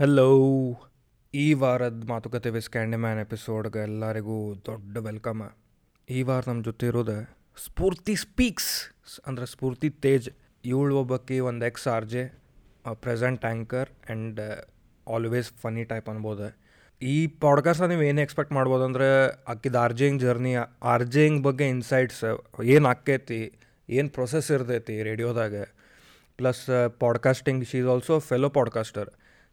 Hello ಈ ವಾರದ ಮಾತುಕತೆ ವಿಸ್ ಕ್ಯಾಂಡಿಮ್ಯಾನ್ ಎಪಿಸೋಡ್ಗೆ ಎಲ್ಲರಿಗೂ ದೊಡ್ಡ ವೆಲ್ಕಮ್ ಈ ವಾರ ನಮ್ಮ ಜೊತೆ ಇರೋದು ಸ್ಫೂರ್ತಿ ಸ್ಪೀಕ್ಸ್ ಅಂದರೆ ಸ್ಫೂರ್ತಿ ತೇಜ್. ಇವಳು ಒಬ್ಬಕ್ಕೆ ಒಂದು ex R J present anchor and always funny type ಅನ್ಬೋದು. ಈ ಪಾಡ್ಕಾಸ್ಟ್ ನೀವು ಏನು ಎಕ್ಸ್ಪೆಕ್ಟ್ ಮಾಡ್ಬೋದು ಅಂದರೆ ಆಕಿದ ಆರ್ಜೆಯಿಂಗ್ ಜರ್ನಿ ಆರ್ಜೆಯಿಂಗ್ ಬಗ್ಗೆ ಇನ್ಸೈಟ್ಸ್ ಏನು ಆಕೈತಿ ಏನು ಪ್ರೊಸೆಸ್ ಇರ್ತೈತಿ ರೇಡಿಯೋದಾಗ plus podcasting she is also fellow podcaster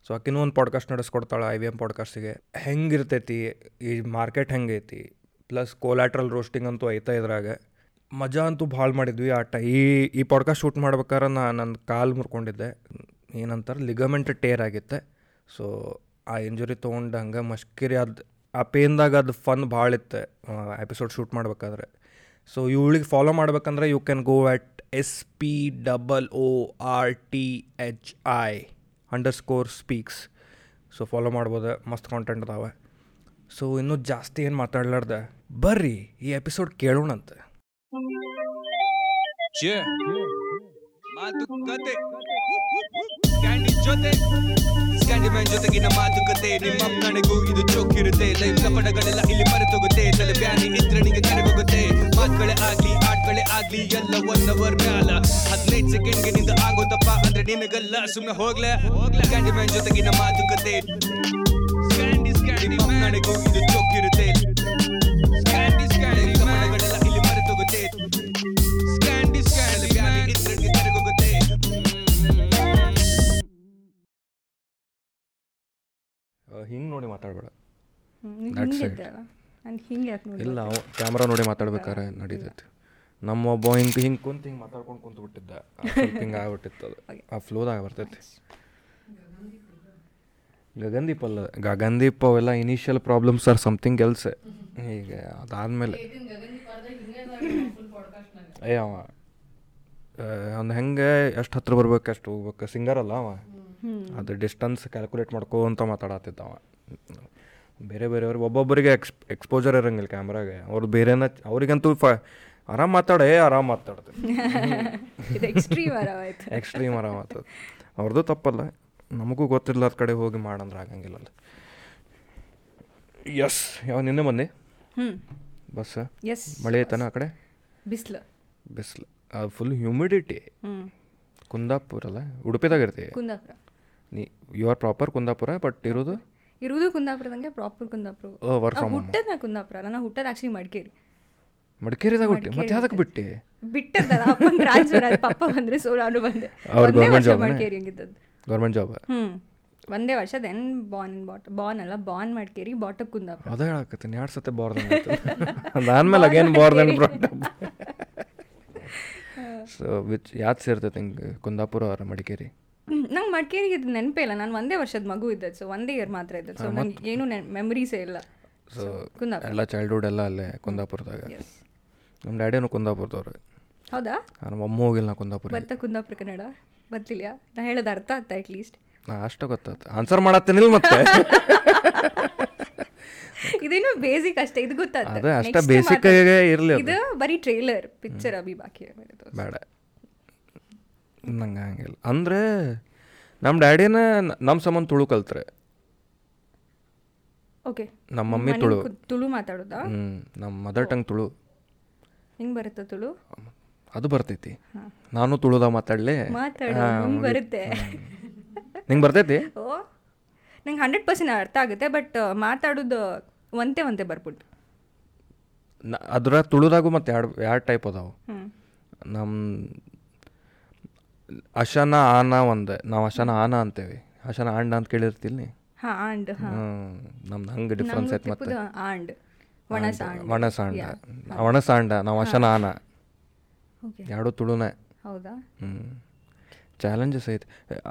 so ಆಕಿನೂ ಒಂದು ಪಾಡ್ಕಾಸ್ಟ್ ನಡೆಸ್ಕೊಡ್ತಾಳೆ ಐ ವಿ ಎಂ ಪಾಡ್ಕಾಸ್ಟಿಗೆ ಹೆಂಗಿರ್ತೈತಿ, ಈ ಮಾರ್ಕೆಟ್ ಹೆಂಗೈತಿ ಪ್ಲಸ್ ಕೋಲಾಟ್ರಲ್ ರೋಸ್ಟಿಂಗ್ ಅಂತೂ ಐತ ಇದ್ರಾಗ. ಮಜಾ ಅಂತೂ ಭಾಳ ಮಾಡಿದ್ವಿ ಆಟ. ಈ ಈ ಪಾಡ್ಕಾಸ್ಟ್ ಶೂಟ್ ಮಾಡ್ಬೇಕಾದ್ರೆ ನಾನು ನನ್ನ ಕಾಲು ಮುರ್ಕೊಂಡಿದ್ದೆ. ಏನಂತಾರೆ ಲಿಗಮೆಂಟ್ ಟೇರ್ ಆಗಿತ್ತೆ. ಸೊ ಆ ಇಂಜುರಿ ತೊಗೊಂಡು ಹಂಗೆ ಮಷ್ಕಿರಿ ಅದು, ಆ ಪೇನ್ದಾಗ ಅದು ಫನ್ ಭಾಳ ಇತ್ತು ಎಪಿಸೋಡ್ ಶೂಟ್ ಮಾಡ್ಬೇಕಾದ್ರೆ. ಸೊ ಇವಳಿಗೆ ಫಾಲೋ ಮಾಡ್ಬೇಕಂದ್ರೆ you can go at S P double O R T H I underscore speaks so follow ಮಾಡ್ಬೋದು. ಮಸ್ತ್ ಕಾಂಟೆಂಟ್ ಅದಾವೆ. ಸೊ ಇನ್ನೂ ಜಾಸ್ತಿ ಏನು ಮಾತಾಡ್ಲಾರ್ದೆ? ಬರ್ರಿ, ಈ ಎಪಿಸೋಡ್ ಕೇಳೋಣಂತೆ Yeah. ಮಾತುಕತೆ ಕ್ಯಾಂಡಿ ಜೊತೆ. ಸ್ಕ್ಯಾಂಡಿ ಮ್ಯಾನ್ ಜೊತೆಗಿನ ಮಾತುಕತೆ ನಿಮ್ಮ ಕಣಗೂ ಇದು ಚೋಕಿರುತ್ತೆ ಲೈಫ್ ಪಡಗಳೆಲ್ಲ ಇಲ್ಲಿ ಮರೆತೋಗುತ್ತೆ. ತಲೆ ಬ್ಯಾನಿ ಇದ್ರೆ ನಿಂಗೆ ಕರೆಗೋಗುತ್ತೆ ಮಾತುಗಳೇ ಆಗ್ಲಿ ಆಟ್ಗಳೇ ಆಗ್ಲಿ ಎಲ್ಲ ಒನ್ ಅವರ್ ಮ್ಯಾಲ. ಹದಿನೈದು ಸೆಕೆಂಡ್ಗೆ ನಿಂದ ಆಗೋದಪ್ಪ ಅಂದ್ರೆ ನಿನಗಲ್ಲ ಸುಮ್ಮನೆ ಹೋಗ್ಲೆ? ಕ್ಯಾಂಡಿ ಮ್ಯಾನ್ ಜೊತೆಗಿನ ಮಾತುಕತೆ. ಸ್ಕ್ಯಾಂಡಿ ಸ್ಕ್ಯಾಂಡಿ ನಿಮ್ಮ ನನಗೂ ಇದು ಚೋಕಿರುತ್ತೆ ಸ್ಕ್ಯಾಂಡಿ ಸ್ಕ್ಯಾಂಡಿ ಪಡಗಳೆಲ್ಲ ಇಲ್ಲಿ ಮರೆತೋಗುತ್ತೆ. ಸ್ಕ್ಯಾಂಡಿ ಸ್ಕ್ಯಾಂಡಿ ಬ್ಯಾನಿ ಇದ್ರಲ್ಲಿ ಕರೆಗೋಗುತ್ತೆ. ಹಿಂಗೆ ನೋಡಿ ಮಾತಾಡಬೇಡ. ಹಿಂಗೆ ಇಲ್ಲ ಕ್ಯಾಮ್ರಾ ನೋಡಿ ಮಾತಾಡ್ಬೇಕಾರೆ ನಡೀತೈತಿ. ನಮ್ಮ ಒಬ್ಬ ಹಿಂಗೆ ಹಿಂಗೆ ಕುಂತು ಹಿಂಗೆ ಮಾತಾಡ್ಕೊಂಡು ಕುಂತು ಬಿಟ್ಟಿದ್ದ. ಹಿಂಗೆ ಆಗ್ಬಿಟ್ಟಿತ್ತು ಅದು. ಆ ಫ್ಲೋದಾಗ ಬರ್ತೈತಿ ಗಗನ್ದೀಪ್ ಅಲ್ಲ ಗಗನ್ದೀಪ್ ಅವೆಲ್ಲ initial problems or something else ಈಗ ಅದಾದಮೇಲೆ. ಏ ಅವ ಅವ್ನು ಹೆಂಗೆ ಎಷ್ಟು ಹತ್ರ ಬರ್ಬೇಕು ಎಷ್ಟು ಹೋಗ್ಬೇಕು ಸಿಂಗರ್ ಅಲ್ಲ ಅವ. ಅದು ಡಿಸ್ಟನ್ಸ್ ಕ್ಯಾಲ್ಕುಲೇಟ್ ಮಾಡ್ಕೊಂತ ಮಾತಾಡತ್ತಿದ್ದ ಅವ. ಬೇರೆ ಬೇರೆಯವ್ರಿಗೆ ಒಬ್ಬೊಬ್ಬರಿಗೆ ಎಕ್ಸ್ ಎಕ್ಸ್ಪೋಜರ್ ಇರಂಗಿಲ್ಲ ಕ್ಯಾಮ್ರಾಗೆ ಅವ್ರು ಬೇರೆನ ಅವ್ರಿಗಂತೂ ಫ ಆರಾಮ್ ಮಾತಾಡೇ ಆರಾಮ್ ಮಾತಾಡ್ತಾರೆ ಇದು ಎಕ್ಸ್ಟ್ರೀಮ್ ಆಯ್ತು ಆರಾಮ್ ಮಾತಾಡ ಅವ್ರದ್ದು ತಪ್ಪಲ್ಲ. ನಮಗೂ ಗೊತ್ತಿರ್ಲಾರ ಕಡೆ ಹೋಗಿ ಮಾಡಂದ್ರೆ ಆಗಂಗಿಲ್ಲ ಎಸ್ ಯಾವ ನಿನ್ನೆ ಬಂದೆ ಬಸ್? ಎಸ್ ಮಳೆ ಐತನ ಆ ಕಡೆ? ಬಿಸಿಲು. ಬಿಸಿಲು. ಅದು ಫುಲ್ ಹ್ಯೂಮಿಡಿಟಿ ಕುಂದಾಪುರ ಅಲ್ಲ? ಉಡುಪಿದಾಗ ಇರ್ತೀವಿ ಕುಂದಾಪುರ. ನೀ you are proper Kundapura but ಇರೋದು? ಇರುವುದು ಕುಂದಾಪುರದಂಗೆ ಪ್ರಾಪರ್ ಕುಂದಾಪುರ. ವರ್ಕ್ ಫ್ರಮ್ ಹುಟ್ಟದ ನಾ ಕುಂದಾಪುರ ನಾನು ಹುಟ್ಟದ ಆಕ್ಚುಲಿ ಮಡಿಕೇರಿ. ಮಡಿಕೇರಿದಾಗ ಹುಟ್ಟಿ ಮತ್ತೆ ಯಾವ್ದಕ್ಕೆ ಬಿಟ್ಟೆ? ಬಿಟ್ಟದಲ್ಲ ಅಪ್ಪನ ಟ್ರಾನ್ಸ್ಫರ್ ಆಯ್ತು ಪಪ್ಪ ಬಂದ್ರೆ ಸೊ ನಾನು ಬಂದೆ ಅವ್ರು ಒಂದೇ ಜಾಬ್ ವರ್ಷ job Madikeri ಹಂಗಿದ್ದದ್ದು. Government job hmm. ಒಂದೇ ವರ್ಷ ದೆನ್ ಬಾನ್ ಬಾಟ್ ಬಾನ್ ಅಲ್ಲ ಬಾನ್ ಮಡಿಕೇರಿ ಬಾಟಕ್ ಕುಂದಾಪುರ. ಅದ ಹೇಳಕತ್ತೀನಿ ಎರಡು ಸತೆ ಬಾರ್ದನ್ ಅದಾದ್ಮೇಲೆ ಅಗೇನ್ ಬಾರ್ದನ್ ಸೊ ವಿಚ್ ಯಾವ್ದು ಸೇರ್ತೈತೆ ಹಿಂಗೆ ಕುಂದಾಪುರ ಅವ್ರ ಮಡಿಕೇರಿ? ನಂಗೆ ಮಡಿಕೇರಿಗೆ ಇದು ನೆನಪೇ ಇಲ್ಲ ನಾನು ಒಂದೇ ವರ್ಷದ ಮಗು ಇದ್ದದ್ದು ಸೊ ಒಂದೇ ಇಯರ್ ಮಾತ್ರ ಇದ್ದದ್ದು. ಸೊ ನಂಗೆ ಏನು ಮೆಮರೀಸೇ ಇಲ್ಲ. ಸೊ ಕುಂದಾಪುರ. ಎಲ್ಲ ಚೈಲ್ಡ್ಹುಡ್ ಎಲ್ಲ ಅಲ್ಲೇ ಕುಂದಾಪುರದಾಗ? ನಮ್ಮ ಡ್ಯಾಡಿನೂ ಕುಂದಾಪುರದವ್ರು. ಹೌದಾ? ನಮ್ಮ ಅಮ್ಮ ಹೋಗಿಲ್ಲ ನಾ ಕುಂದಾಪುರ ಬರ್ತಾ ಕುಂದಾಪುರ ಕನ್ನಡ ಬರ್ತಿಲ್ಲ ನಾ ಹೇಳೋದು ಅರ್ಥ ಆಗ್ತಾ ಅಟ್ಲೀಸ್ಟ್ ನಾ ಅಷ್ಟು ಗೊತ್ತಾಯ್ತು. ಆನ್ಸರ್ ಮಾಡತ್ತೇನಿಲ್ಲ ಮತ್ತೆ? ಇದೇನು ಬೇಸಿಕ್ ಅಷ್ಟೇ ಇದು ಗೊತ್ತಾಗ್ತದೆ ಅದು ಅಷ್ಟ ಬೇಸಿಕ್ ಆಗಿ ಇರಲಿ ಇದು ಬರೀ ಟ್ರೇಲರ್ ಪಿಕ್ಚರ್ ಅಭಿ ಬಾಕಿ ಬೇಡ. ನಂಗೆ ಹಂಗಿಲ್ಲ. ಅಂದರೆ ನಮ್ಮ ಡ್ಯಾಡಿನ ನಮ್ಮ ಸಂಬಂಧ ತುಳು ಕಲ್ತ್ರೆ. ಓಕೆ ನಮ್ಮ ಮಮ್ಮಿ ತುಳು. ತುಳು ಮಾತಾಡೋದಾ? ಹ್ಞೂ ನಮ್ಮ ಮದರ್ ಟಂಗ್ ತುಳು. ಹೆಂಗ್ ಬರುತ್ತಾ ತುಳು? ಅದು ಬರ್ತೈತಿ. ನಾನು ತುಳುದ ಮಾತಾಡಲಿ? ಮಾತಾಡು ನಂಗೆ ಬರುತ್ತೆ. ನಿಂಗೆ ಬರ್ತೈತಿ? ಓ ನಂಗೆ ಹಂಡ್ರೆಡ್ ಪರ್ಸೆಂಟ್ ಅರ್ಥ ಆಗುತ್ತೆ ಬಟ್ ಮಾತಾಡೋದು ಒಂದೇ ಒಂದೇ ಬರ್ಬಿಟ್ಟು ಅದರ ತುಳುದಾಗು ಮತ್ತೆ ಎರಡು ಎರಡು ಟೈಪ್ ಅದಾವು. ನಮ್ಮ ಅಶನ ಆನ ಒಂದು ನಾವು ಅಶನ ಆನ ಅಂತೇವಿ. ಅಶನ ಆಂಡ ಅಂತ ಕೇಳಿರ್ತಿಲ್ಲ ಹಾಂ ಆಂಡ್ ಹಾಂ. ಹ್ಞೂ ನಮ್ದು ಹಂಗೆ ಡಿಫ್ರೆನ್ಸ್ ಐತೆ ಮತ್ತೆ. ಆಂಡ್. ಒಣಸಾಂಡ ಒಣಸಾಂಡ ನಾವು ಅಶನಾನ ಎರಡು ತುಳುನೇ. ಹೌದಾ? ಹ್ಞೂ ಚಾಲೆಂಜಸ್ ಐತಿ.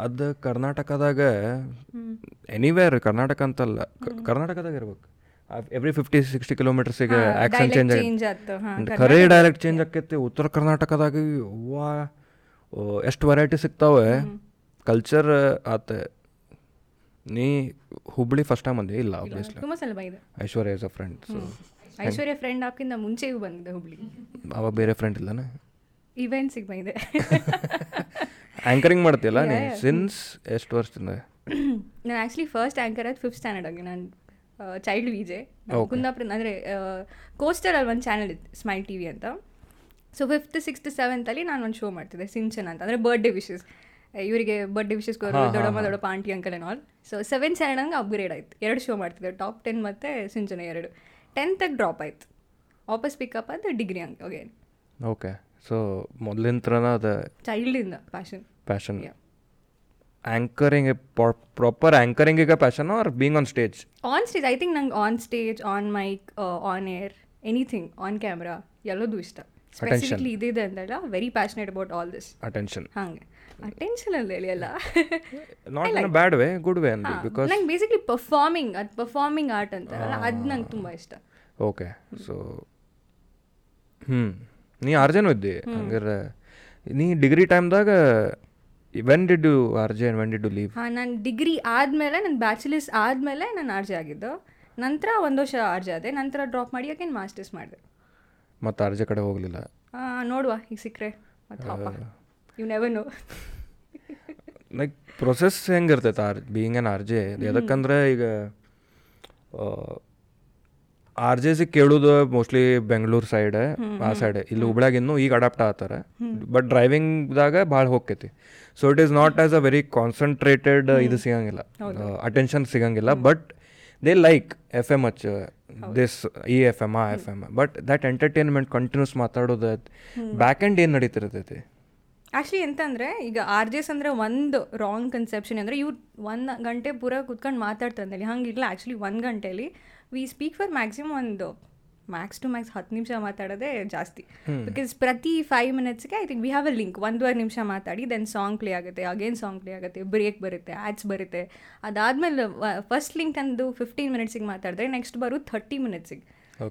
ಅದು ಕರ್ನಾಟಕದಾಗ ಎನಿವೇರ್ ಕರ್ನಾಟಕ ಅಂತಲ್ಲ ಕರ್ನಾಟಕದಾಗ ಇರ್ಬೇಕು. ಎವ್ರಿ ಫಿಫ್ಟಿ ಸಿಕ್ಸ್ಟಿ ಕಿಲೋಮೀಟರ್ಸಿಗೆ ಆ್ಯಕ್ಷನ್ ಚೇಂಜ್ ಚೇಂಜ್ ಆಗುತ್ತೆ ಹಾಂ ಖರೇ ಡೈರೆಕ್ಟ್ ಚೇಂಜ್ ಆಕೈತಿ ಉತ್ತರ ಕರ್ನಾಟಕದಾಗ ವಾ ಎಷ್ಟು ವೆರೈಟಿ ಸಿಗ್ತಾವೆ. ಕಲ್ಚರ್ ಆತ ನೀ ಹುಬ್ಳಿ ಫಸ್ಟ್ ಟೈಮ್ ಬಂದಿ ಇಲ್ಲ ಆಬ್ವಿಯಸ್ಲಿ ತುಂಬಾ ಸಲ ಬಂದಿದೆ. Aishwarya is a friend so Aishwarya friend ಹಾಕಿಂದ ಮುಂಚೆಯೂ ಬಂದಿದೆ ಹುಬ್ಳಿ. ಅವಾಗ ಬೇರೆ ಫ್ರೆಂಡ್ ಇಲ್ಲನ? ಇವೆಂಟ್ಸಿಗೆ ಬಂದಿದೆ. ಆಂಕರಿಂಗ್ ಮಾಡ್ತೀಯಲ್ಲ ನೀ ಸಿನ್ಸ್ ಎಷ್ಟು ವರ್ಷದಿಂದ? ನಾನು ಆಕ್ಚುಲಿ ಫಸ್ಟ್ ಆಂಕರ್ ಆದ ಫಿಫ್ತ್ ಸ್ಟ್ಯಾಂಡರ್ಡ್ ಆಗಿ. ನಾನು ಚೈಲ್ಡ್ ವಿಜೆ. ಕುಂದಾಪುರ ಅಂದರೆ ಕೋಸ್ಟರಲ್ಲಿ ಒಂದು ಚಾನಲ್ ಇತ್ತು ಸ್ಮೈಲ್ ಟಿ ವಿ ಅಂತ. ಸೊ ಫಿಫ್ತ್ ಸಿಕ್ಸ್ತ್ ಸೆವೆಂತಲ್ಲಿ ನಾನು ಒಂದು ಶೋ ಮಾಡ್ತಿದ್ದೆ ಸಿಂಚನ್ ಅಂತ. ಅಂದರೆ ಬರ್ಡೇ ವಿಶಸ್ ಇವರಿಗೆ ಬರ್ಡೇ ವಿಶಸ್ ಕೊರು ದೊಡ್ಡಮ್ಮ. ದೊಡ್ಡಪ್ಪ aunty uncle and all so seven standard upgrade ಆಯ್ತು. ಎರಡು ಶೋ ಮಾಡ್ತಿದ್ದೆ ಟಾಪ್ ಟೆನ್ ಮತ್ತು ಸಿಂಚನ ಎರಡು. ಟೆಂತಾಗಿ ಡ್ರಾಪ್ ಆಯ್ತು. ವಾಪಸ್ ಪಿಕಪ್ ಅಂತ ಡಿಗ್ರಿ ಹಂಗೆ. ಓಕೆ ಓಕೆ ಸೊ ಮೊದಲಿನ ಥರನ ಅದು ಚೈಲ್ಡಿಂದ passion passion anchoring anchoring proper ಆ್ಯಂಕರಿಂಗಿಗೆ passion or being on stage on stage I think ನಂಗೆ on stage on mic on air anything on camera ಎಲ್ಲದೂ ಇಷ್ಟ. ಸ್ಪೆಸಿಫಿಕ್ಲಿ ಇದಿದೆ ಅಂದಲ್ಲ very passionate about all this attention ಹಾಗೆ. Attention ಅಂತ ಹೇಳಿ ಅಲ್ಲ? Not in bad way good way ಅಂದ್ವಿ because ನಂಗೆ ಬೇಸಿಕ್ಲಿ ಪರ್ಫಾರ್ಮಿಂಗ್ ಅದು ಪರ್ಫಾರ್ಮಿಂಗ್ ಆರ್ಟ್ ಅಂತಾರಲ್ಲ ಅದು ನಂಗೆ ತುಂಬ ಇಷ್ಟ. ಓಕೆ ಸೊ ಹ್ಞೂ ನೀ ಅರ್ಜನ್ ಇದ್ದಿ ಹಂಗಾರೆ ನೀ ಡಿಗ್ರಿ ಟೈಮ್ದಾಗ when did you RJ when did you leave ಹಾಂ ನಾನು ಡಿಗ್ರಿ ಆದಮೇಲೆ ನನ್ನ ಬ್ಯಾಚುಲರ್ಸ್ ಆದಮೇಲೆ ನಾನು ಆರ್ಜಿ ಆಗಿದ್ದು. ನಂತರ ಒಂದು ವರ್ಷ ಆರ್ಜೆ ಆದೆ ನಂತರ ಡ್ರಾಪ್ ಮಾಡಿ ಯಾಕೆ ಮಾಸ್ಟರ್ಸ್ ಮಾಡಿದೆ? ಮತ್ತು ಆರ್ಜೆ ಕಡೆ ಹೋಗಲಿಲ್ಲ? ನೋಡುವ ಈಗ ಸಿಕ್ಕರೆ. You never know like process ಹೆಂಗಿರ್ತೈತೆ or being an R J ಎದಕ್ಕಂದ್ರೆ ಈಗ ಆರ್ ಜೆ ಸಿ ಕೇಳೋದು ಮೋಸ್ಟ್ಲಿ ಬೆಂಗಳೂರು ಸೈಡ್ ಆ ಸೈಡ್ ಇಲ್ಲಿ ಹುಬ್ಳ್ಯಾಗ ಇನ್ನೂ ಈಗ ಅಡಾಪ್ಟ್ ಆಗ್ತಾರೆ. ಬಟ್ ಡ್ರೈವಿಂಗ್ದಾಗ ಭಾಳ ಹೋಗ್ತೈತಿ. So it is not as a very concentrated ಇದು ಸಿಗಂಗಿಲ್ಲ. ಅಟೆನ್ಷನ್ ಸಿಗಂಗಿಲ್ಲ. But they like F M ಹಚ್ ದಿಸ್ ಇ ಎಫ್ ಎಂ ಆ F M but that entertainment continues ಮಾತಾಡೋದು ಬ್ಯಾಕ್ ಎಂಡ್ ಏನು ನಡೀತಿರ್ತೈತಿ? ಆ್ಯಕ್ಚುಲಿ ಎಂತಂದರೆ ಈಗ ಆರ್ ಜೆಸ್ ಅಂದರೆ ಒಂದು ರಾಂಗ್ ಕನ್ಸೆಪ್ಷನ್ ಅಂದರೆ ಇವ್ರು ಒಂದು ಗಂಟೆ ಪೂರ ಕುತ್ಕೊಂಡು ಮಾತಾಡ್ತಾರೆ ಅಂತೇಳಿ ಹಂಗಿಲ್ಲ ಆ್ಯಕ್ಚುಲಿ ಒಂದು ಗಂಟೆಲಿ. ವಿ ಸ್ಪೀಕ್ ಫಾರ್ ಮ್ಯಾಕ್ಸಿಮಮ್ ಒಂದು ಮ್ಯಾಕ್ಸ್ ಟು ಮ್ಯಾಕ್ಸ್ ಹತ್ತು ನಿಮಿಷ ಮಾತಾಡೋದೇ ಜಾಸ್ತಿ. ಬಿಕಾಸ್ ಪ್ರತಿ five ಮಿನಿಟ್ಸ್ಗೆ I think we have a link ಒಂದೂವರೆ ನಿಮಿಷ ಮಾತಾಡಿ ದೆನ್ ಸಾಂಗ್ ಪ್ಲೇ ಆಗುತ್ತೆ ಅಗೇನ್ ಸಾಂಗ್ ಪ್ಲೇ ಆಗುತ್ತೆ ಬ್ರೇಕ್ ಬರುತ್ತೆ ಆ್ಯಡ್ಸ್ ಬರುತ್ತೆ. ಅದಾದಮೇಲೆ ಫಸ್ಟ್ ಲಿಂಕ್ ಅಂದು ಫಿಫ್ಟೀನ್ ಮಿನಿಟ್ಸಿಗೆ ಮಾತಾಡಿದ್ರೆ ನೆಕ್ಸ್ಟ್ ಬರೋದು ಥರ್ಟಿ ಮಿನಿಟ್ಸಿಗೆ